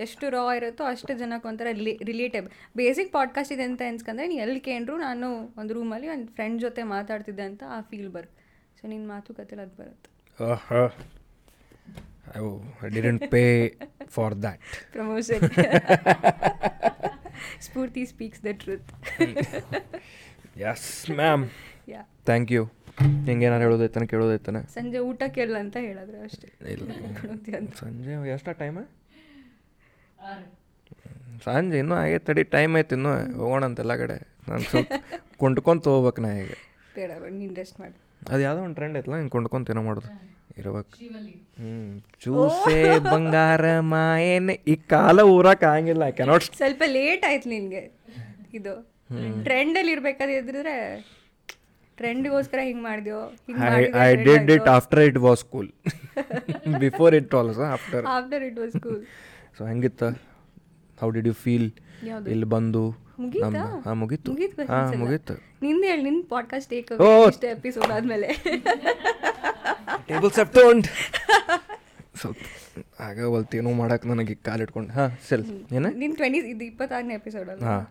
ಎಷ್ಟು ರಾ ಇರುತ್ತೋ ಅಷ್ಟು ಜನಕ್ಕೆ ಒಂಥರ ರಿಲೇ ರಿಲೇಟೇಬಲ್ ಬೇಸಿಕ್ ಪಾಡ್ಕಾಸ್ಟ್ ಇದೆ ಅಂತ ಅನ್ಸ್ಕಂದ್ರೆ ನೀನು ಎಲ್ಲಿ ಕೇಂದ್ರು ನಾನು ಒಂದು ರೂಮಲ್ಲಿ ಒಂದು ಫ್ರೆಂಡ್ ಜೊತೆ ಮಾತಾಡ್ತಿದ್ದೆ ಅಂತ ಆ ಫೀಲ್ ಬರುತ್ತೆ ಸೊ ನಿನ್ನ ಮಾತುಕತೆಲಿ ಅದು ಬರುತ್ತೆ. I didn't pay for that promotion Spoorthi speaks the truth yes ma'am yeah thank you ಹಿಂಗೇನಾರು ಹೇಳೋದೈತಾನೆ ಕೇಳೋದೈತಾನೆ ಸಂಜೆ ಊಟ ಕೇಳಲ್ಲ ಅಂತ ಹೇಳಿದ್ರೆ ಅಷ್ಟೇ. ಇಲ್ಲ. ಸಂಜೆ ಎಷ್ಟ ಟೈಮ್ ಸಂಜೆ ಇನ್ನೂ ಹಾಗೆ ತಡಿ ಟೈಮ್ ಐತೆ ಇನ್ನೂ. ಹೋಗೋಣ ಅಂತೆಲ್ಲ ಕಡೆ. ನಾನು ಸ್ವಲ್ಪ ಕೊಂಡ್ಕೊಂತ ಹೋಗ್ಬೇಕು ನಾ ಈಗ. ಬೇಡ ನೀನು ರೆಸ್ಟ್ ಮಾಡಿ. ಅದು ಯಾವುದೋ ಒಂದು ಟ್ರೆಂಡ್ ಐತಲ್ಲ ಹಿಂಗೆ ಕೊಂಡ್ಕೊಂತ ಏನೋ ಮಾಡೋದು. ಇರ್ಬೇಕು. ಹ್ಞೂ ಚೂಸೆ ಬಂಗಾರ ಮಾಯೇನೆ ಈ ಕಾಲ ಊರಕ್ಕೆ ಆಗಂಗಿಲ್ಲ ಐ ಕೆನಾಟ್ ಸ್ವಲ್ಪ ಲೇಟ್ ಆಯ್ತು ನಿನಗೆ ಇದು. ಟ್ರೆಂಡಲ್ಲಿ ಇರ್ಬೇಕಾದ್ರೆ ಟ್ರೆಂಡ್ಗೋಸ್ಕರ ಹಿಂಗೆ ಮಾಡಿದ್ಯೋ I did it after it was cool before it also after after it was cool so ಹೆಂಗಿತ್ತು? ಹೌ ಡಿಡ್ ಯು ಫೀಲ್ ಇಲ್ಲಿ ಬಂದು? ಮುಗೀತಾ? ಹಾಂ ಮುಗೀತು. ಮುಗೀತು ಹಾಂ ಮುಗೀತು. ನಿಂದು ಹೇಳಿ ನಿನ್ನ ಪಾಡ್ಕಾಸ್ಟ್ ಟೇಕ್ ಇಷ್ಟ ಎಪಿಸೋಡ್ ಆದಮೇಲೆ. ಟೇಬಲ್ ಸೆಪ್ಟೋಂಡ್ ಸ್ವಲ್ಪ ಆಗ ಒಲ್ತೇನೋ ಮಾಡಕ್ಕೆ ನನಗೆ ಕಾಲಿಟ್ಕೊಂಡು ಹಾಂ ಸೆಲ್ ಏನ? ನಿನ್ನ ಟ್ವೆಂಟಿ ಇದು ಇಪ್ಪತ್ತಾರನೇ ಎಪಿಸೋಡ್ ಅಲ್ಲ ಹಾಂ.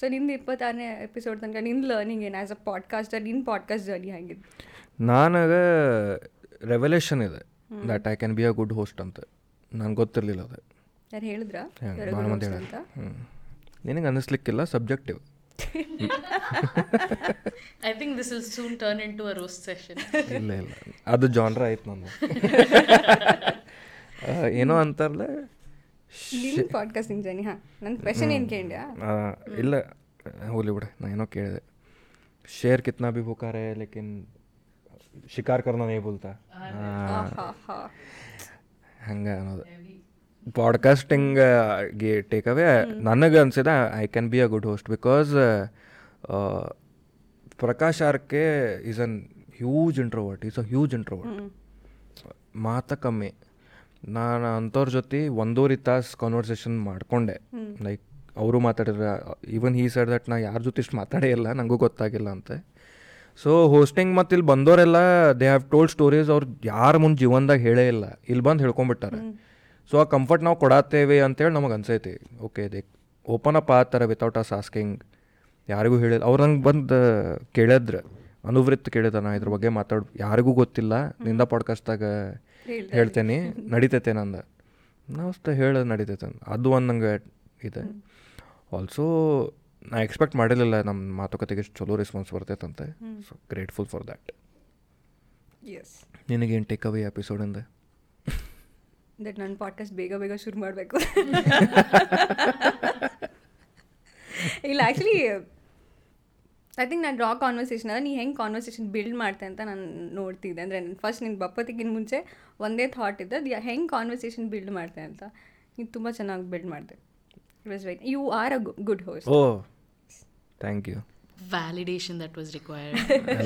ಸೊ ನಿಂದು ಇಪ್ಪತ್ತಾರನೇ ಎಪಿಸೋಡ್ ತನಕ ನಿನ್ನ ಲರ್ನಿಂಗ್ ಏನು? ಆ್ಯಸ್ ಅ ಪಾಡ್ಕಾಸ್ಟರ್ ನಿನ್ನ ಪಾಡ್ಕಾಸ್ಟ್ ಜರ್ನಿ ಹೆಂಗಿದೆ ನನಗೆ ರೆವಲ್ಯೂಷನ್ ಇದೆ. That I can be a good host ಅಂತ. ನಂಗೆ ಗೊತ್ತಿರಲಿಲ್ಲ ಅದು. ಯಾರು ಹೇಳಿದ್ರ? ಭಾಳ ಮಂದಿ ಅಂತ? ಹ್ಞೂ ನಿನಗೆ ಅನ್ನಿಸ್ಲಿಕ್ಕಿಲ್ಲ subjective I think this will soon turn into a roast session ಇಲ್ಲ ಇಲ್ಲ. ಅದು ಜಾನ್ರ ಆಯ್ತು ನಾನು ಏನೋ ಅಂತಾರಲ್ಲ ನಿಮ್ಮ ಪಾಡ್ಕಾಸ್ಟಿಂಗ್ ಜರ್ನಿ ಹಾಂ. ನನ್ನ ಕ್ವೆಶನ್ ಏನು ಕೇಳಿದ್ಯಾ ಇಲ್ಲ ಹೋಲಿ ಬಿಡ ನಾ ಏನೋ ಕೇಳಿದೆ. ಶೇರ್ ಕಿತ್ನಾ ಭಿ ಬುಕಾರೆ ಲೇಕಿನ್ ಶಿಕಾರ್ ಕರ್ನಾ ನೀ ಬೋಲ್ತಾ ಹಂಗೆ ಅನ್ನೋದು. ಪಾಡ್ಕಾಸ್ಟಿಂಗ್ಗೆ ಟೇಕ್ ಅವೇ ನನಗೆ ಅನ್ಸಿದ I can be a good host because Prakash RK is an huge introvert is a huge introvert ಮಾತ ಕಮ್ಮಿ. ನಾನು ಅಂಥವ್ರ ಜೊತೆ ಒಂದೂವರೆ ತಾಸು ಕಾನ್ವರ್ಸೇಷನ್ ಮಾಡಿಕೊಂಡೆ. ಲೈಕ್ ಅವರು ಮಾತಾಡಿದ್ರೆ ಈವನ್ ಈ ಸೈಡ್ ದಟ್ ನಾ ಯಾರ ಜೊತೆ ಇಷ್ಟು ಮಾತಾಡೇ ಇಲ್ಲ ನನಗೂ ಗೊತ್ತಾಗಿಲ್ಲ ಅಂತೆ. ಸೊ ಹೋಸ್ಟಿಂಗ್ ಮತ್ತು ಇಲ್ಲಿ ಬಂದವರೆಲ್ಲ ದೇ ಹ್ಯಾವ್ ಟೋಲ್ಡ್ ಸ್ಟೋರೀಸ್ ಅವ್ರು ಯಾರ ಮುಂದೆ ಜೀವನದಾಗ ಹೇಳೇ ಇಲ್ಲ. ಇಲ್ಲಿ ಬಂದು ಹೇಳ್ಕೊಂಬಿಟ್ಟಾರೆ ಸೊ ಆ ಕಂಫರ್ಟ್ ನಾವು ಕೊಡತ್ತೇವೆ ಅಂತೇಳಿ ನಮಗೆ ಅನ್ಸೈತಿ. ಓಕೆ ದೇ ಓಪನ್ ಅಪ್ ಆತಾರೆ ವಿತೌಟ್ ಅಸ್ ಆಸ್ಕಿಂಗ್ ಯಾರಿಗೂ ಹೇಳಿಲ್ಲ. ಅವ್ರು ನಂಗೆ ಬಂದು ಕೇಳಿದ್ರೆ ಅನುವೃತ್ತಿ ಕೇಳಿದ ನಾ ಇದ್ರ ಬಗ್ಗೆ ಮಾತಾಡ್ ಯಾರಿಗೂ ಗೊತ್ತಿಲ್ಲ. ನಿಂದ ಪಾಡ್ಕಾಸ್ಟ್ದಾಗ ಹೇಳ್ತೇನೆ. ನಡಿತೈತೆ ನಂದು. ನಾವು ಅಷ್ಟು ಹೇಳೋದು ನಡಿತೈತೆ ಅದು. ಒಂದು ನಂಗೆ ಇದೆ. ಆಲ್ಸೋ ನಾ ಎಕ್ಸ್ಪೆಕ್ಟ್ ಮಾಡಿರಲಿಲ್ಲ ನಮ್ಮ ಮಾತುಕತೆಗೆ ಇಷ್ಟು ಚಲೋ response ಬರ್ತೈತಂತೆ. So grateful for that yes ನಿನಗೇನು ಟೇಕ್ ಅವೇ ಎಪಿಸೋಡಿಂದ ದಟ್ ನನ್ನ ಪಾಡ್ಕಾಸ್ಟ್ ಬೇಗ ಬೇಗ ಶುರು ಮಾಡಬೇಕು. ಇಲ್ಲ ಆ್ಯಕ್ಚುಲಿ ಐ ಥಿಂಕ್ ನಾನು ರಾ ಕಾನ್ವರ್ಸೇಷನ್ ಅಂದರೆ ನೀ ಹೆಂಗೆ ಕಾನ್ವರ್ಸೇಷನ್ ಬಿಲ್ಡ್ ಮಾಡ್ತೆ ಅಂತ ನಾನು ನೋಡ್ತಿದ್ದೆ. ಅಂದರೆ ಫಸ್ಟ್ ನಿನ್ನ ಬಪ್ಪತ್ತಿಗಿನ ಮುಂಚೆ ಒಂದೇ ಥಾಟ್ ಇದ್ದೆ ಅದು ಹೆಂಗೆ ಕಾನ್ವರ್ಸೇಷನ್ ಬಿಲ್ಡ್ ಮಾಡ್ತೆ ಅಂತ. ನೀನು ತುಂಬ ಚೆನ್ನಾಗಿ ಬಿಲ್ಡ್ ಮಾಡಿದೆ. It was very you are a good host oh thank you Validation that was required.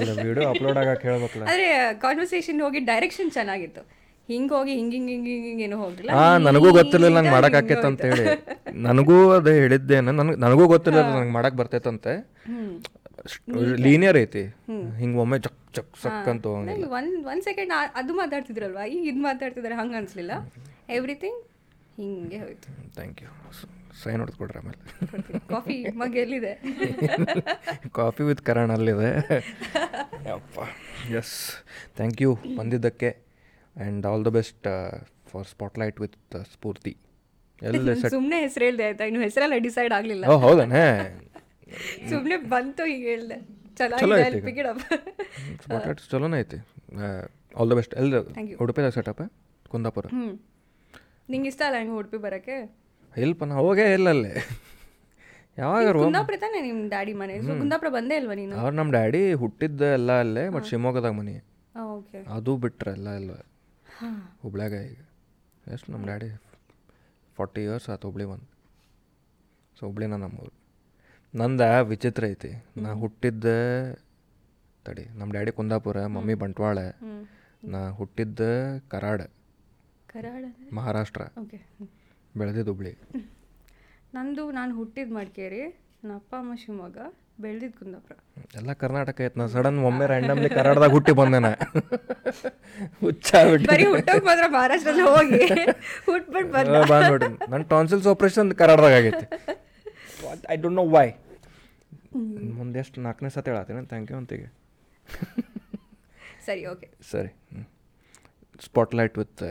ಎಲ್ಲ ವಿಡಿಯೋ ಅಪ್ಲೋಡ್ ಆಗಕ್ಕೆ ಹೇಳಬೇಕು ಅಂದ್ರೆ ಕಾನ್ವರ್ಸೇಷನ್ ಹೋಗಿ ಡೈರೆಕ್ಷನ್ ಚೆನ್ನಾಗಿತ್ತು. ಹಿಂಗೆ ಹೋಗಿ ಹಿಂಗೆ ಹಿಂಗೆ ಹಿಂಗೆ ಹಿಂಗೆ ಏನು ಹೋಗಿಲ್ಲ ಹಾ ನನಗೂ ಗೊತ್ತಿರಲಿಲ್ಲ ನಂಗೆ ಮಾಡಕ್ ಆಕೈತೆ ಅಂತ ಹೇಳಿ ನನಗೂ ಅದೇ ಹೇಳಿದ್ದೇನೆ ನನಗೆ ನನಗೂ ಗೊತ್ತಿರಲಿಲ್ಲ ನಂಗೆ ಮಾಡಕ್ ಬರ್ತೈತಂತೆ ಲೀನಿಯರ್ ಐತಿ ಹಿಂಗೆ ಒಮ್ಮೆ ಚಕ್ ಚಕ್ ಸಕ್ ಅಂತ ಹೋಗಂಗಿಲ್ಲ ಒನ್ ಒನ್ ಸೆಕೆಂಡ್ ಅದು ಮಾತಾಡ್ತಿದ್ರಲ್ವಾ ಈಗ ಇದು ಮಾತಾಡ್ತಿದ್ದಾರೆ ಹಂಗೆ ಅನಿಸ್ಲಿಲ್ಲ ಎವ್ರಿಥಿಂಗ್ ಹಿಂಗೆ ಹೋಯ್ತು ಥ್ಯಾಂಕ್ ಯು ಸೈನ್ ಹೊಡೆದ್ಕೊಡ್ರಿ ಆಮೇಲೆ ಕಾಫಿ ಮಗ್ ಎಲ್ಲಿದೆ ಕಾಫಿ ವಿತ್ ಕರಣ್ ಅಲ್ಲಿದೆ ಯಪ್ಪ ಎಸ್ ಥ್ಯಾಂಕ್ ಯು ಬಂದಿದ್ದಕ್ಕೆ and all the best for spotlight with Spoorthi ಎಲ್ಲ ಸುಮ್ಮನೆ ಹೆಸರು ಹೇಳ್ದೆ ಆಯ್ತಾ? ಇನ್ನು ಹೆಸರೆಲ್ಲ ಡಿಸೈಡ್ ಆಗಲಿಲ್ಲ. ಹೌದಾನೆ? ಸುಮ್ಮನೆ ಬಂತು ಈಗ. ಹೇಳ್ದೆ ಸ್ಪಾಟ್ಲೈಟ್ ಚಲೋನೇ ಐತಿ. ಆಲ್ ದ ಬೆಸ್ಟ್ ಎಲ್ಲ. ಉಡುಪಿದಾಗ ಸೆಟಪ್ ಕುಂದಾಪುರ. ನಿಂಗೆ ಇಷ್ಟ ಅಲ್ಲ ಹಂಗೆ ಉಡುಪಿ ಬರೋಕ್ಕೆ? ಇಲ್ಪ ನಾ ಹೋಗೇ ಇಲ್ಲ ಅಲ್ಲೇ ಯಾವಾಗ ಕುಂದಾಪುರ ತಾನೇ ನಿಮ್ಮ ಡ್ಯಾಡಿ ಮನೆ? ಕುಂದಾಪುರ ಬಂದೇ ಇಲ್ವಾ ನೀನು? ಅವ್ರು ನಮ್ಮ ಡ್ಯಾಡಿ ಹುಟ್ಟಿದ್ದ ಎಲ್ಲ ಅಲ್ಲೇ ಬಟ್ ಶಿವಮೊಗ್ಗದಾಗ ಮನೆ. ಅದು ಬಿಟ್ರೆ ಎಲ್ಲ ಇಲ್ಲ ಹುಬ್ಳ್ಯಾಗ ಈಗ. ಎಷ್ಟು ನಮ್ಮ ಡ್ಯಾಡಿ ಫಾರ್ಟಿ ಇಯರ್ಸ್ ಆಯ್ತು ಹುಬ್ಳಿ ಬಂದು. ಸೊ ಹುಬ್ಳಿನ ನಮ್ಮೂರು. ನಂದ ವಿಚಿತ್ರ ಐತಿ. ನಾ ಹುಟ್ಟಿದ್ದ ತಡಿ ನಮ್ಮ ಡ್ಯಾಡಿ ಕುಂದಾಪುರ ಮಮ್ಮಿ ಬಂಟ್ವಾಳ ನಾ ಹುಟ್ಟಿದ್ದ ಕರಾಡ. ಕರಾಡ ಮಹಾರಾಷ್ಟ್ರ. ಓಕೆ. ಬೆಳೆದಿದ್ದು ಹುಬ್ಳಿ. ನಂದು ನಾನು ಹುಟ್ಟಿದ್ದು ಮಡಿಕೇರಿ ನಮ್ಮ ಅಪ್ಪ ಅಮ್ಮ ಶಿವಮೊಗ್ಗ. ಬೆಳೆದಿದ್ದು ಕುಂದಾಪುರ. ಎಲ್ಲ ಕರ್ನಾಟಕ ಐತೆ ನಾ ಸಡನ್ ಒಮ್ಮೆ ರ್ಯಾಂಡಮ್ಲಿ ಕರಾಡದಾಗ ಹುಟ್ಟಿ ಬಂದೆ ನಾ ಹುಚ್ಚಾಗ್ಬಿಟ್ಟು ಬರೀ ಹುಟ್ಟೋಕ್ ಮಾತ್ರ ಮಹಾರಾಷ್ಟ್ರದಲ್ಲಿ ಹೋಗಿ. ಹುಟ್ಬಿಟ್ಟು ಬಂದ. ಬಂದ್ಬಿಟ್ಟು. ನನ್ನ ಟಾನ್ಸಿಲ್ಸ್ ಆಪ್ರೇಷನ್ ಕರಾಡದಾಗ ಆಗೈತಿ. ಐ ಡೋಂಟ್ ನೋ ವೈ ಮುಂದೆ ಎಷ್ಟು ನಾಲ್ಕನೇ ಸತಿ ಹೇಳತ್ತೀನಿ. ಥ್ಯಾಂಕ್ ಯು ಅಂತೀಗ. ಸರಿ ಓಕೆ ಸರಿ. Spotlight with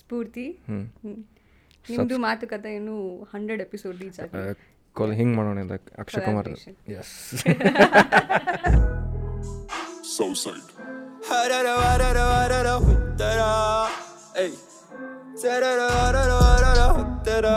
Spoorthi. ಹ್ಞೂ ಹ್ಮ್. ನಿಮ್ದು ಮಾತುಕತೆ ಏನು ಹಂಡ್ರೆಡ್ ಎಪಿಸೋಡ್ ರೀಚ್ ಆಗಿದೆ. ಕೊಲ್ ಹಿಂಗೆ ಮಾಡೋಣ ಇದಕ್ಕೆ Akshay Kumar Collaboration. Yes Southside. Harara, harara, harara, huttara. Ey. Sarara, harara, harara, huttara.